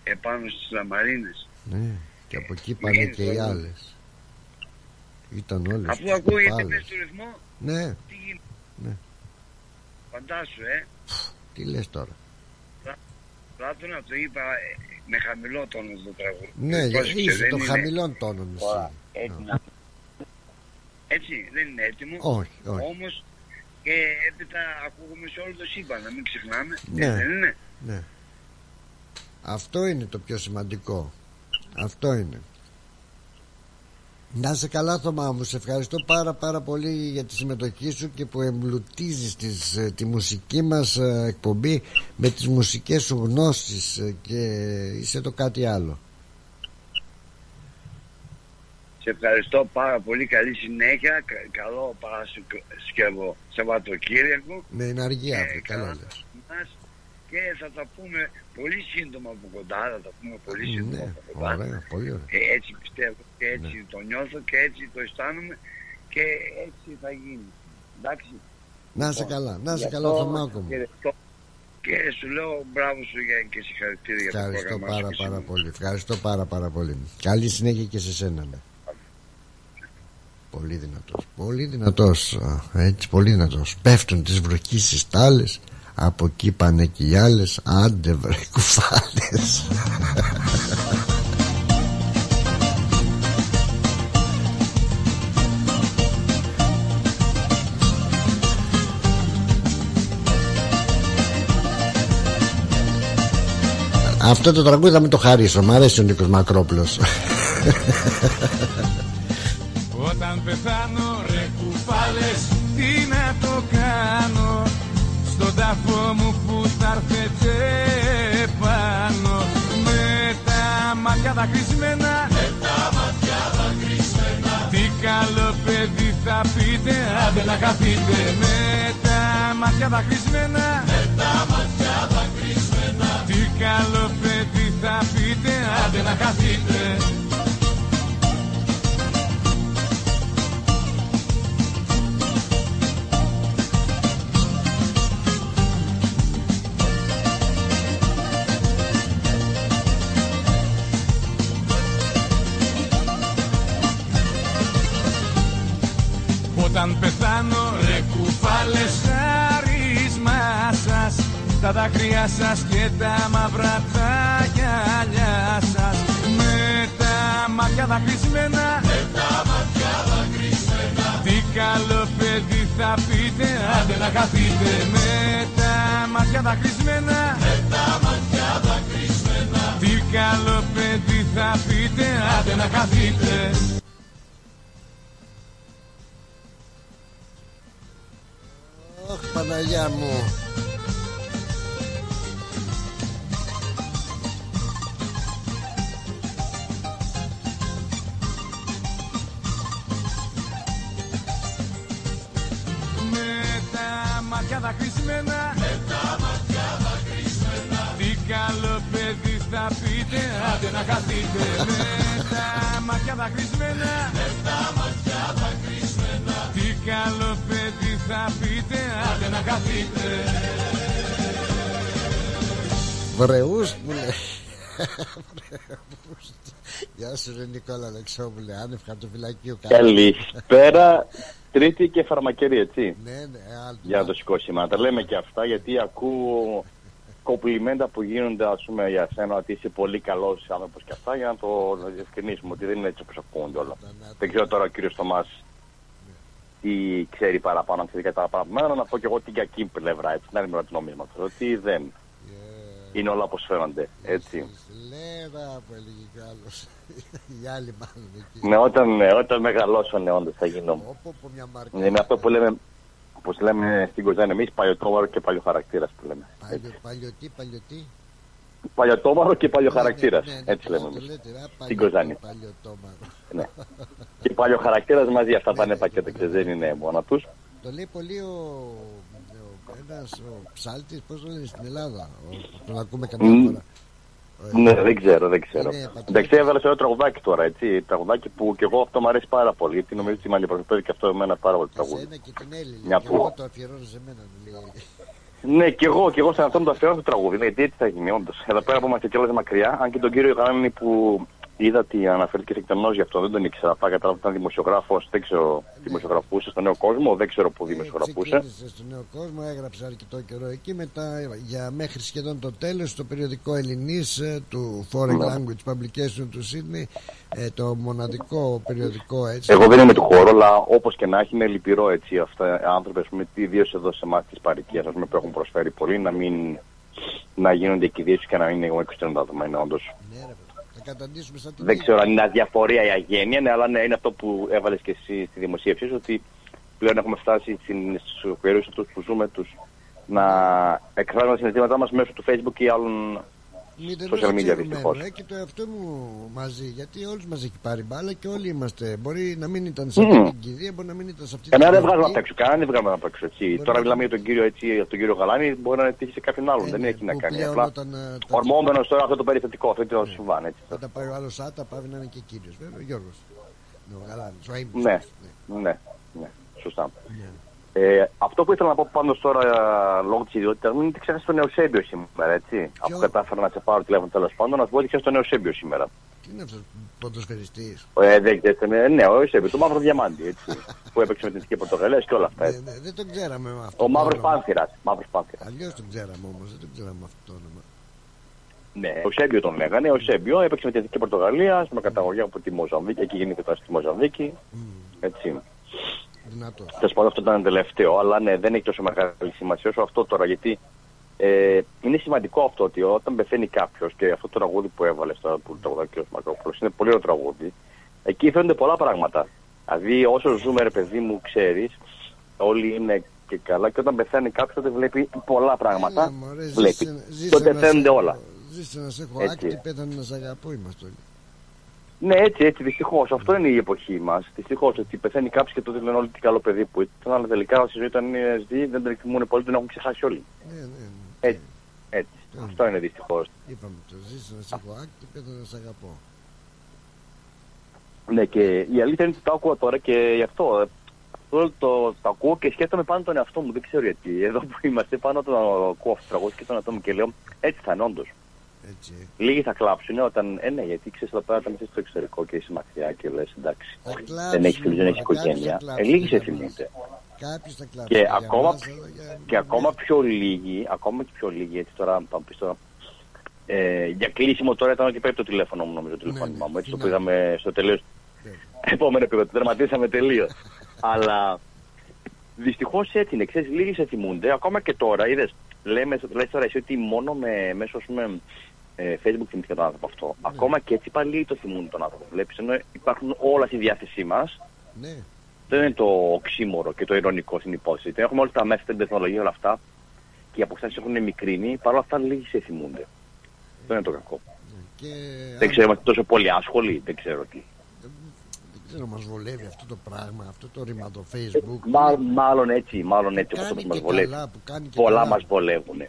επάνω στις λαμαρίνες. Ναι. Και από εκεί πάνε Βγαίνει και οι τραγούδι. άλλες. Ήταν όλες Αφού τις ακούγεται κουφάλες. μέσα στο ρυθμό, Ναι. τι γίνεται. Ναι. Φαντάσου, ε. Τι λες τώρα. Πλάτωνα το είπα ε, με χαμηλό τόνος το τραγούδι. Ναι, Πρόσεξε, είσαι δεν των είναι- χαμηλών τόνων εσύ. Ωραία, Έτσι, να- έτσι, δεν είναι έτοιμο. Όχι, όχι. Όμως και έπειτα ακούγουμε σε όλο το σύμπαν, να μην ξεχνάμε. Ναι. Ε, Δεν είναι. Ναι. Αυτό είναι το πιο σημαντικό. Αυτό είναι. Να είσαι καλά Θωμά μου, σε ευχαριστώ πάρα πάρα πολύ για τη συμμετοχή σου και που εμπλουτίζεις τις, ε, τη μουσική μας ε, εκπομπή με τις μουσικές σου γνώσεις ε, και είσαι το κάτι άλλο. Σε ευχαριστώ πάρα πολύ. Καλή συνέχεια. κα- Καλό Παρασκευό Σαββατοκύριακο. Ναι, είναι αργή Ε, αύριο, καλά καλά λες. μας και θα τα πούμε πολύ σύντομα από κοντά. Θα τα πούμε πολύ σύντομα Ναι, από κοντά. ωραία, πολύ ωραία. Και έτσι πιστεύω και έτσι Ναι. το νιώθω και έτσι το αισθάνομαι και έτσι θα γίνει. Εντάξει. Να είσαι Λοιπόν, καλά, να είσαι γι' καλά αυτό Θωμάκο μου. χαιρετώ Και σου λέω μπράβο σου για και συγχαρητήρια για το Ευχαριστώ πρόγραμμά σου πάρα και πάρα σου. πολύ. Ευχαριστώ πάρα πάρα πολύ. Καλή συνέχεια και σε σένα. ναι. Πολύ δυνατός. Πολύ δυνατός. α, Έτσι, πολύ δυνατός. Πέφτουν τις βροχές στις τάλες. Από εκεί πάνε και οι άλλες. Άντε βρε κουφάλες. Αυτό το τραγούδι θα με το χαρίσω. Μ' αρέσει ο Νίκος Μακρόπουλος. Όταν πεθάνω που θα έρθετε πάνω Με τα μάτια δακρυσμένα. Με τα μάτια δακρυσμένα. Τι καλό παιδί θα πείτε άντε να χαθείτε. Με τα μάτια δακρυσμένα. Με τα μάτια δακρυσμένα. Τι καλό παιδί θα πείτε άντε να χαθείτε όταν πεθάνω Ρε κουφάλες χάρισμα σας. Τα δάκρυα σας και τα μαύρα τα γυαλιά σας. Με τα μάτια δακρυσμένα Με τα μάτια δακρυσμένα. Τι καλό παιδί θα πείτε Άντε να χαθείτε Με τα μάτια δακρυσμένα Με τα μάτια δακρυσμένα. Τι καλό παιδί θα πείτε Άντε να χαθείτε Ωχ Παναγιά μου. Με τα μάτια δακρυσμένα. Με τα μάτια δακρυσμένα. Τι καλό παιδί θα πείτε. Άντε να χαθείτε. Με τα μάτια δακρυσμένα. Με τα μάτια δακρυσμένα. Τι καλό παιδί θα πείτε Άντε να χαθείτε Βρεούς μου λέει Βρεούς. Γεια σου ρε Νικόλα Αλεξόπουλε Άνευ χαρτοφυλακίου Καλησπέρα. Τρίτη και φαρμακερή, έτσι. Ναι, ναι, άλλο. Για να το σηκώσει η Τα λέμε και αυτά γιατί ακούω κομπλιμέντα που γίνονται ας πούμε, για σένα ότι είσαι πολύ καλός άνθρωπος και αυτά για να το διευκρινίσουμε ότι δεν είναι έτσι όπως ακούγονται όλα. Δεν ξέρω τώρα ο κύριος Θωμάς τι ξέρει παραπάνω αν ξέρει κάτι παραπάνω. Να πω και εγώ την κακή πλευρά, έτσι, την άλλη μεριά του νομίσματος. Ότι δεν είναι όλα όπως φαίνονται, έτσι. Λέβα που έλεγε κι άλλος Οι άλλοι μάλλον εκεί Ναι, όταν, ναι, όταν μεγαλώσω, ναι, όντως θα γίνω. Πω, πω, μια μάρκα Ναι, είναι αυτό που λέμε, όπως λέμε στην Κοζάνη εμείς, παλιωτόμαρο και παλιοχαρακτήρας που λέμε. Παλιο, Παλιωτή, παλιωτή Παλιωτόμαρο και παλιοχαρακτήρας, Ναι, ναι, έτσι λέμε το εμείς. λέτε, ρε, Στην παλιωτή, Κοζάνη. Παλιωτόμαρο Ναι. Και παλιοχαρακτήρας μαζί, αυτά πάνε πακέτα και δεν είναι μόνο τους. Το λέει πολύ ο, ο ένας ο ψάλτης, πώς το λένε στην Ελλάδα ο, Τον ακούμε καμιά Μμ. φορά Ναι, δεν ξέρω, δεν ξέρω. Είναι πατρίδα. Εντάξει, έβαλες σε ένα τραγουδάκι τώρα, έτσι. Τραγουδάκι που και εγώ αυτό μου αρέσει πάρα πολύ. Γιατί νομίζω ότι με αντιπροσωπεύει και αυτό εμένα πάρα πολύ το τραγούδι. Εσένα και την Έλλη Μια και που- εγώ το αφιερώνω σε μένα λέει. Ναι, και εγώ, και εγώ σαν αυτόν το αφιερώνω το τραγούδι. Ναι, γιατί έτσι θα γίνει, όντως. Εδώ πέρα που είμαστε κιόλας μακριά, αν και τον κύριο Γάννη που είδα ότι αναφέρθηκε σε εκτενώς γι' αυτό, δεν τον ήξερα. Πάει κατάλαβα ότι ήταν δημοσιογράφος, δεν ξέρω, δημοσιογραφούσε στον νέο κόσμο, δεν ξέρω που δημοσιογραφούσε. Ξεκίνησε στον νέο κόσμο, έγραψε αρκετό καιρό εκεί. Μετά για μέχρι σχεδόν το τέλος το περιοδικό Ελληνής του Foreign Ναι. Language Publication του Sydney, ε, το μοναδικό περιοδικό έτσι. Εγώ δεν είμαι του χώρου, αλλά όπως και να έχει, είναι λυπηρό έτσι αυτά οι άνθρωποι, ας πούμε, ιδίως εδώ σε εμάς της παροικία, που έχουν προσφέρει πολύ, να μην να γίνονται εκκηδήσει και να μην είναι εγώ τα δεδομένα, όντως. Θα καταντήσουμε σαν την Δεν ξέρω αν είναι αδιαφορία ή αγένεια, ναι, αλλά ναι, είναι αυτό που έβαλες και εσύ στη δημοσίευσή σου, ότι πλέον έχουμε φτάσει στου περίοδου αυτού που ζούμε τους να εκφράζουμε τα συναισθήματά μας μέσω του Facebook ή άλλων Μηδενός social media εξαιρουμένου, δυστυχώς. ε, και το εαυτό μου μαζί, γιατί όλους μας έχει πάρει μπάλα και όλοι είμαστε. Μπορεί να μην ήταν σε Μμμ. αυτή την κηδεία, μπορεί να μην ήταν σε αυτή Κανένα δεν την βγάζουμε κηδεία. απ' έξω. Κανένα δεν βγάζουμε απ' έξω. Έτσι. Τώρα μιλάμε για τον κύριο, έτσι, για τον κύριο Γαλάνη, μπορεί να τύχει σε κάποιον άλλον. δεν έχει να κάνει. Ε, ναι, πλέον Απλά όταν, ε, τα- ορμόμενος τώρα αυτό το περιστατικό, αυτό το συμβάν. Έτσι. Όταν πάει ο άλλος άτα, πάει να είναι και κύριος. Βέβαια, ο Γιώργος. Ναι, ο Γαλάνης, ο Αΐμπης. Ναι, ναι, ναι, σωστά. Ε, αυτό που ήθελα να πω πάντω τώρα ε, λόγω της ιδιότητας μου είναι ότι ξέχασα τον Εωσέμπιο σήμερα, έτσι. Αφού κατάφερα να σε πάρω τηλέφωνο τέλος πάντων, να σου πω ότι ξέχασα τον Εωσέμπιο σήμερα. Τι είναι αυτός ποδοσφαιριστής. Ε, δεν δεν- ναι, ο Εωσέμπιο, το μαύρο διαμάντι, έτσι. που έπαιξε με την Εθνική Πορτογαλία και όλα αυτά. Έτσι. Ναι, δεν τον ξέραμε με αυτό. Ο το μαύρο όνομα. πάνθυρας. Μαύρος πάνθυρας. Αλλιώς τον ξέραμε όμως, δεν τον ξέραμε αυτό το όνομα. Ναι, ο Σέμπιο τον λέγανε. Ο Σέμπιο έπαιξε με την Εθνική Πορτογαλία με καταγωγή από τη Μοζαμβίκη. Εκεί γεννήθηκε τώρα στη Μοζαμβίκη. Έτσι. Δυνατός. Τέλος πάντων, αυτό ήταν τελευταίο, αλλά ναι, δεν έχει τόσο μεγάλη σημασία όσο αυτό τώρα. Γιατί ε, είναι σημαντικό αυτό ότι όταν πεθαίνει κάποιος και αυτό το τραγούδι που έβαλε τώρα που τραγουδάει ο κ. Μακρόπουλος είναι πολύ ωραίο τραγούδι. Εκεί φαίνονται πολλά πράγματα. Δηλαδή, όσο ζούμε, ρε παιδί μου, ξέρεις, όλοι είναι και καλά και όταν πεθαίνει κάποιος τότε βλέπει πολλά πράγματα. Έλα, μωρέ, βλέπει. ζήσε- ζήσε τότε να φαίνονται σε- όλα. Ζήσε να σε έχω Έτσι. άκτη, πέθανε να σε αγαπώ, είμαστε όλοι. Ναι, έτσι, έτσι, δυστυχώς. Αυτό είναι η εποχή μας. Δυστυχώς ότι πεθαίνει κάποιος και τότε λένε όλοι τι καλό παιδί που ήταν, αλλά τελικά στη ζωή όταν είναι ζει δεν τον εκτιμούν πολύ, τον έχουν ξεχάσει όλοι. Ναι, ναι, ναι. Έτσι. έτσι. Αυτό είναι δυστυχώς. Είπαμε το, ζήσε να σε έχω άκτη, πέθανε να σε αγαπώ. Ναι, και η αλήθεια είναι ότι το άκουγα τώρα και γι' αυτό. ε, Αυτό το, το ακούω και σκέφτομαι πάνω τον εαυτό μου. Δεν ξέρω γιατί. Εδώ που είμαστε πάνω τον ακούω αυτός το τραγούδι και τον εαυτό μου και λέω έτσι θα είναι όντως. Έτσι. Λίγοι θα κλάψουν όταν. Ε, ναι, γιατί ξέρεις εδώ πέρα όταν είσαι στο εξωτερικό και είσαι μακριά και λες εντάξει. κλάψουν, δεν έχει φίλου, δεν έχει κάποιος θα οικογένεια. κλάψει, Ε, λίγοι σε για θυμούνται. Κάποιος θα κλάψει. Και Για ακόμα, μας, εδώ, για- και ακόμα πιο λίγοι, ακόμα και πιο λίγοι, έτσι τώρα θα μου πεις τώρα, ε, για κλείσιμο τώρα ήταν και πρέπει το τηλέφωνο μου νομίζω, το τηλεφώνημά μου, έτσι το πήγαμε στο τελείως, επόμενο επίπεδο, το τερματίσαμε τελείως. Αλλά δυστυχώς έτσι είναι, ξέρεις, λίγοι σε θυμούνται, ακόμα και τώρα, είδες, λέμε, λες τώρα εσύ ότι μόνο με, μέσω, ας πούμε, ε, Facebook θυμήθηκα τον άνθρωπο αυτό. Ακόμα και έτσι πάλι το θυμούνται τον άνθρωπο. Βλέπεις, ενώ υπάρχουν όλα στη διάθεσή μας, Ναι. δεν είναι το οξύμορο και το ειρωνικό στην υπόθεση. Δεν Έχουμε όλα τα μέσα, την τεχνολογία, όλα αυτά και οι αποστάσεις έχουν μικρύνει, παρόλα αυτά λίγοι σε θυμούνται. Δεν είναι το κακό. Και Δεν ξέρω, είμαστε τόσο πολύ άσχολοι, δεν ξέρω τι. δεν ξέρω, μας βολεύει αυτό το πράγμα, αυτό το ρήμα το facebook. Μά, μάλλον έτσι, μάλλον έτσι Κάνει όπως μας και βολεύει. καλά, που κάνει και Πολλά καλά. μας βολεύουν.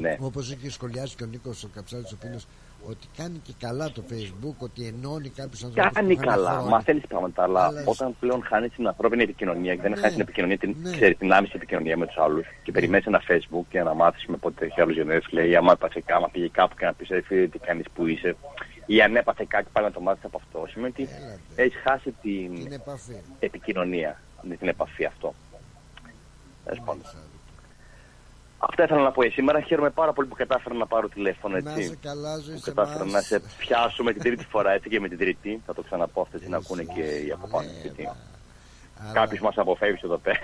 Ναι. Όπως είχε σχολιάσει και ο Νίκος ο Καψάλης ο Πίνος, ότι κάνει και καλά το facebook, ότι ενώνει κάποιους ανθρώπους Κάνει που είχαν καλά, χρόνια. μαθαίνεις πράγματα, αλλά Αλλά όταν πλέον χάνεις την ανθρώπινη επικοινωνία και δεν Ναι, χάνεις την επικοινωνία, την, ναι. ξέρεις, την άμεση επικοινωνία με τους άλλους και περιμένεις ένα facebook για να μάθεις με πότε έχει άλλους γενέθλια ή άμα έπαθε άμα πήγε κάπου και να πεις φίλε τι κάνεις που είσαι ή αν έπαθε κάτι πάλι να το μάθεις από αυτό. Σημαίνει ότι έχεις χάσει την, Την επαφή. επικοινωνία, με την επαφή αυτό. Τέλος πάντων. Αυτά ήθελα να πω για σήμερα. Χαίρομαι πάρα πολύ που κατάφερα να πάρω τηλέφωνο Να έτσι. σε καλά, ζωή Που σε κατάφερα εμάς. να σε πιάσω με την τρίτη φορά έτσι και με την τρίτη. Θα το ξαναπώ αυτό έτσι να ακούνε και οι από πάνω. γιατί Κάποιος μας αποφεύγει εδώ πέρα.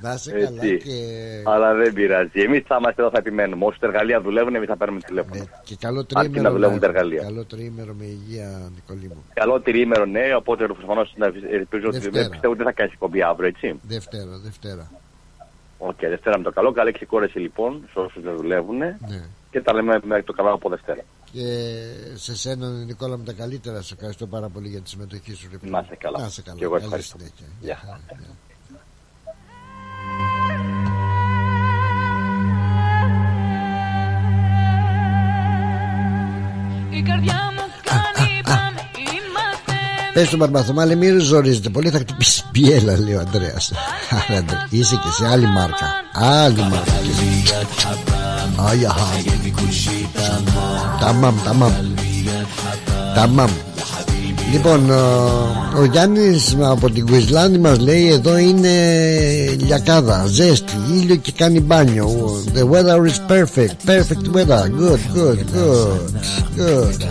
Να σε Έτσι. καλά και, Αλλά δεν πειράζει. Εμείς θα είμαστε εδώ, θα επιμένουμε. Όσοι τα εργαλεία δουλεύουν, εμείς θα παίρνουμε τηλέφωνο. και καλό Αρκεί τρίμερο. να δουλεύουν να- τα εργαλεία. Καλό τρίμερο με υγεία, Νικολή μου. Καλό τριήμερο, ναι, οπότε προφανώς να ελπίζω ότι Δευτέρα. πιστεύω ότι δεν θα κάνεις εκπομπή αύριο, έτσι. Δευτέρα, Δευτέρα. Οκ, Δευτέρα με το καλό. Καλή ξεκόρεση λοιπόν σε όσους δεν δουλεύουν. Ναι. Και τα λέμε με το καλό από Δευτέρα. Και σε σένα, Νικόλα, με τα καλύτερα. Σε ευχαριστώ πάρα πολύ για τη συμμετοχή σου. ρε φίλε. Να είσαι καλά. Να είσαι καλά. Και εγώ Καλή ευχαριστώ. συνέχεια. Γεια. Η καρδιά Πες στον Μπαρμπαθωμά, λέει μην ζορίζετε πολύ, θα χτυπήσει πιέλα, λέει ο Αντρέας. Άρα, Αντρέ, Είσαι και σε άλλη μάρκα. Άλλη μάρκα. κι εσύ. Άγια χα. Ταμάμ, ταμάμ. Ταμάμ. Λοιπόν, ο- ο Γιάννης από την Κουισλάνη μας λέει εδώ είναι λιακάδα, ζέστη, ήλιο και κάνει μπάνιο. The weather is perfect, perfect weather. Good, good, good, good.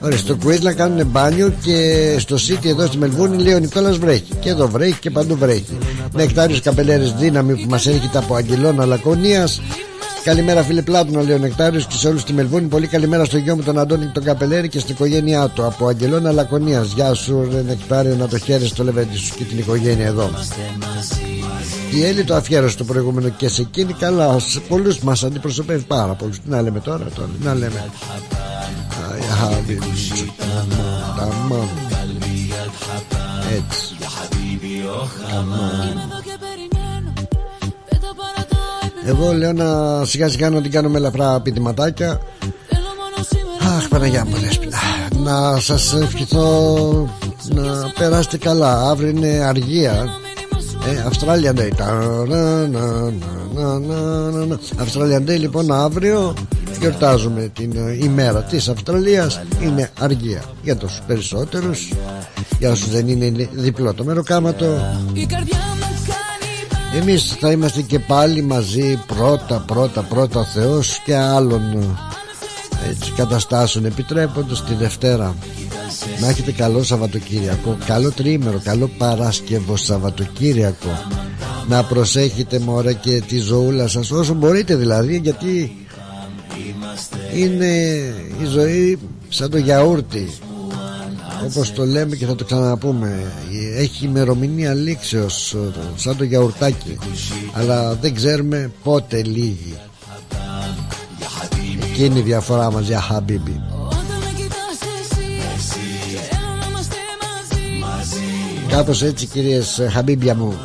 Ωραία, στο Queensland κάνουν μπάνιο και στο City εδώ στη Μελβούνη λέει ο Νικόλας βρέχει. Και εδώ βρέχει και παντού βρέχει. Νεκτάριος Καπελέρης δύναμη που μας έρχεται από Αγγελώνα Λακωνίας. Καλημέρα φίλε Πλάτωνα λέει ο Νεκτάριος και σε όλους στη Μελβούνη. Πολύ καλημέρα στο γιο μου τον Αντώνη και τον Καπελέρη και στην οικογένειά του από Αγγελώνα Λακωνίας. Γεια σου ρε Νεκτάριο να το χαίρεσαι το λεβέντι σου και την οικογένεια εδώ. Η Έλλη το αφιέρωσε το προηγούμενο και σε εκείνη καλά. Σε πολλούς μας αντιπροσωπεύει πάρα πολλούς. Τι να λέμε τώρα, τώρα, τι να λέμε. Αϊ, χαβίμπι, ταμάμ. Έτσι. Ταμάμ. Εγώ λέω να σιγά σιγά να την κάνουμε ελαφρά πηδηματάκια Αχ Παναγιά μου δέσποινα Να σας ευχηθώ να περάσετε καλά. Αύριο είναι αργία. Ε, Australian Day. Τα- να, να, να, να, να, να. Australian Day λοιπόν αύριο Γιορτάζουμε την ε, ημέρα της Αυστραλίας. Είναι αργία Για τους περισσότερους. Για όσους δεν είναι διπλό το μεροκάματο εμείς θα είμαστε και πάλι μαζί πρώτα πρώτα πρώτα Θεός και άλλων έτσι, καταστάσεων επιτρέποντας τη Δευτέρα. Να έχετε καλό Σαββατοκύριακο καλό τρίμερο, καλό Παράσκευο Σαββατοκύριακο. Να προσέχετε μωρέ και τη ζωούλα σας όσο μπορείτε δηλαδή γιατί είναι η ζωή σαν το γιαούρτι όπως το λέμε και θα το ξαναπούμε έχει ημερομηνία λήξεως ε, σαν το γιαουρτάκι. Αλλά δεν ξέρουμε πότε λύγει. Εκείνη η διαφορά μας για χαμπίμπι. Κάπως έτσι κυρίες ε, χαμπίμπια μου.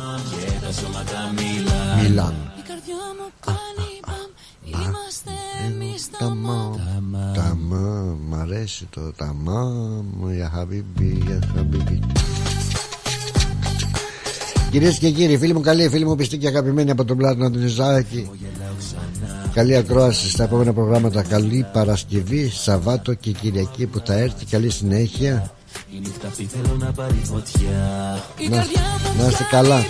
Μιλάν μ' αρέσει το ταμάμ, για χαμπίμπι, για χαμπίμπι. Κυρίες και κύριοι, φίλοι μου καλοί, φίλοι μου πιστοί και αγαπημένοι από τον πλάτο του Νιζάκη Καλή ακρόαση στα επόμενα προγράμματα. Καλή Παρασκευή, Σαββάτο και Κυριακή που θα έρθει. Καλή συνέχεια. Να, να είστε καλά.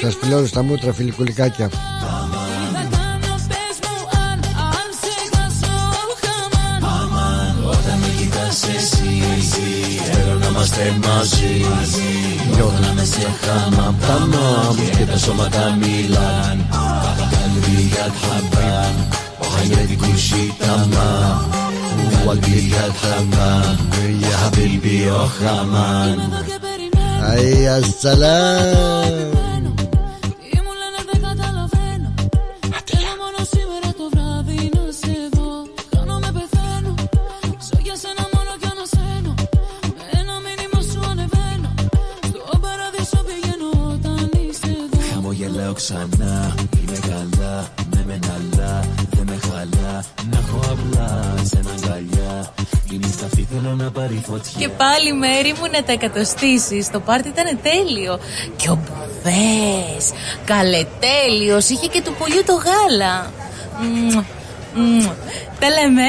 Σας φιλώνω στα μούτρα φιλικουλικάκια. εσύ Θέλω να είμαστε μαζί Νιώθω με σε χάμα Ταμάμ Και τα σώματα μιλάν قلبي يتحمم وحياتي كل شي تمام وقلبي يتحمم يا حبيبي يا خمان Αϊ, ασσαλάμ. ξανά, είμαι καλά, με μεν αλλά Δεν με χαλά, να έχω απλά σένα αγκαλιά. Η νύχτα αυτή θέλω να πάρει φωτιά. Και πάλι μέρη μου να τα εκατοστήσεις. Το πάρτι ήταν τέλειο. Και ο Μπουβές. Καλετέλειος Είχε και του πολιού το γάλα. Μμμ, μμμ. Τα λέμε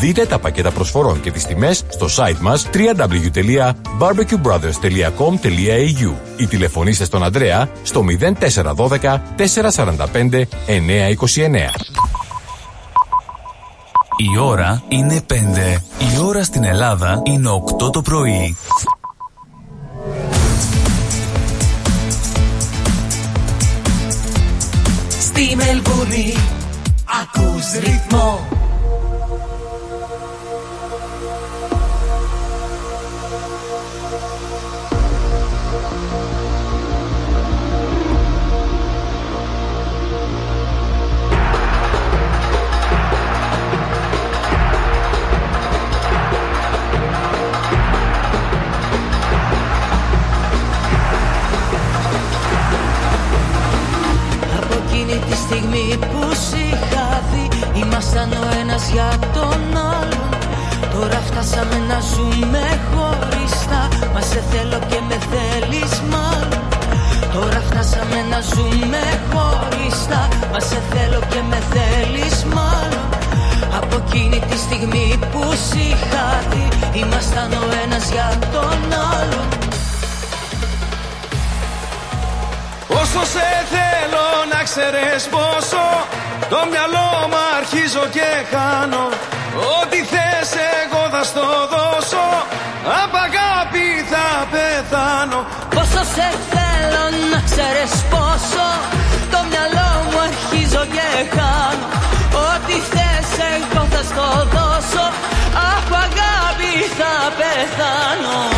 Δείτε τα πακέτα προσφορών και τις τιμές στο site μας www.barbecuebrothers.com.au ή τηλεφωνήστε στον Ανδρέα στο 0412 445 929. Η ώρα είναι 5. Η ώρα στην Ελλάδα είναι 8 το πρωί. Στη Μελβούνι ακούς ρυθμό εκείνη τη στιγμή που σ' είχα δει. Ήμασταν ο ένας για τον άλλον. Τώρα φτάσαμε να ζούμε χωριστά. Μα σε θέλω και με θέλεις μάλλον. Τώρα φτάσαμε να ζούμε χωριστά. Μα σε θέλω και με θέλεις μάλλον. Από εκείνη τη στιγμή που σ' είχα δει Ήμασταν ο ένας για τον άλλον Όσο σε θέλω να ξέρεις πόσο Το μυαλό μου αρχίζω και χάνω. Ό,τι θες εγώ θα στο δώσω Απ' αγάπη θα πεθάνω. Πόσο σε θέλω να ξέρεις πόσο Το μυαλό μου αρχίζω και χάνω. Ό,τι θες εγώ θα στο δώσω Από αγάπη θα πεθάνω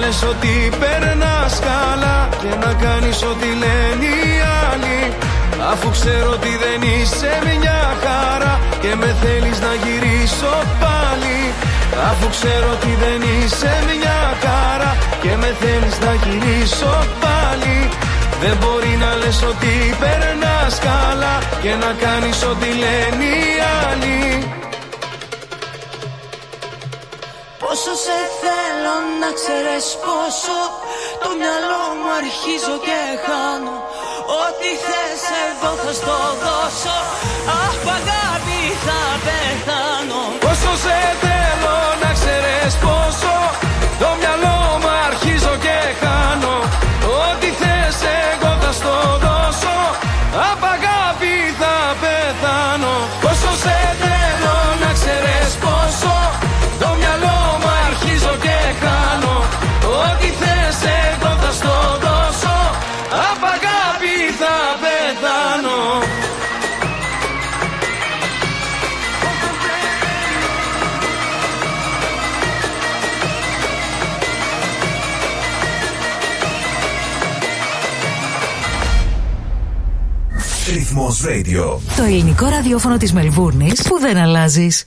λες ότι περνάς καλά Και να κάνεις ό,τι λένε οι άλλοι. Αφού ξέρω ότι δεν είσαι μια χαρά Και με θέλεις να γυρίσω πάλι. Αφού ξέρω ότι δεν είσαι μια χαρά Και με θέλεις να γυρίσω πάλι. Δεν μπορεί να λες ότι περνάς καλά Και να κάνεις ό,τι λένε οι άλλοι Πόσο σε θέλω να ξέρεις πόσο Το μυαλό μου αρχίζω και χάνω. Ό,τι θες εδώ θα στο δώσω. Αχ αγάπη θα πεθάνω. Πόσο σε θέλω να ξέρεις πόσο Το ελληνικό ραδιόφωνο της Μελβούρνης που δεν αλλάζεις.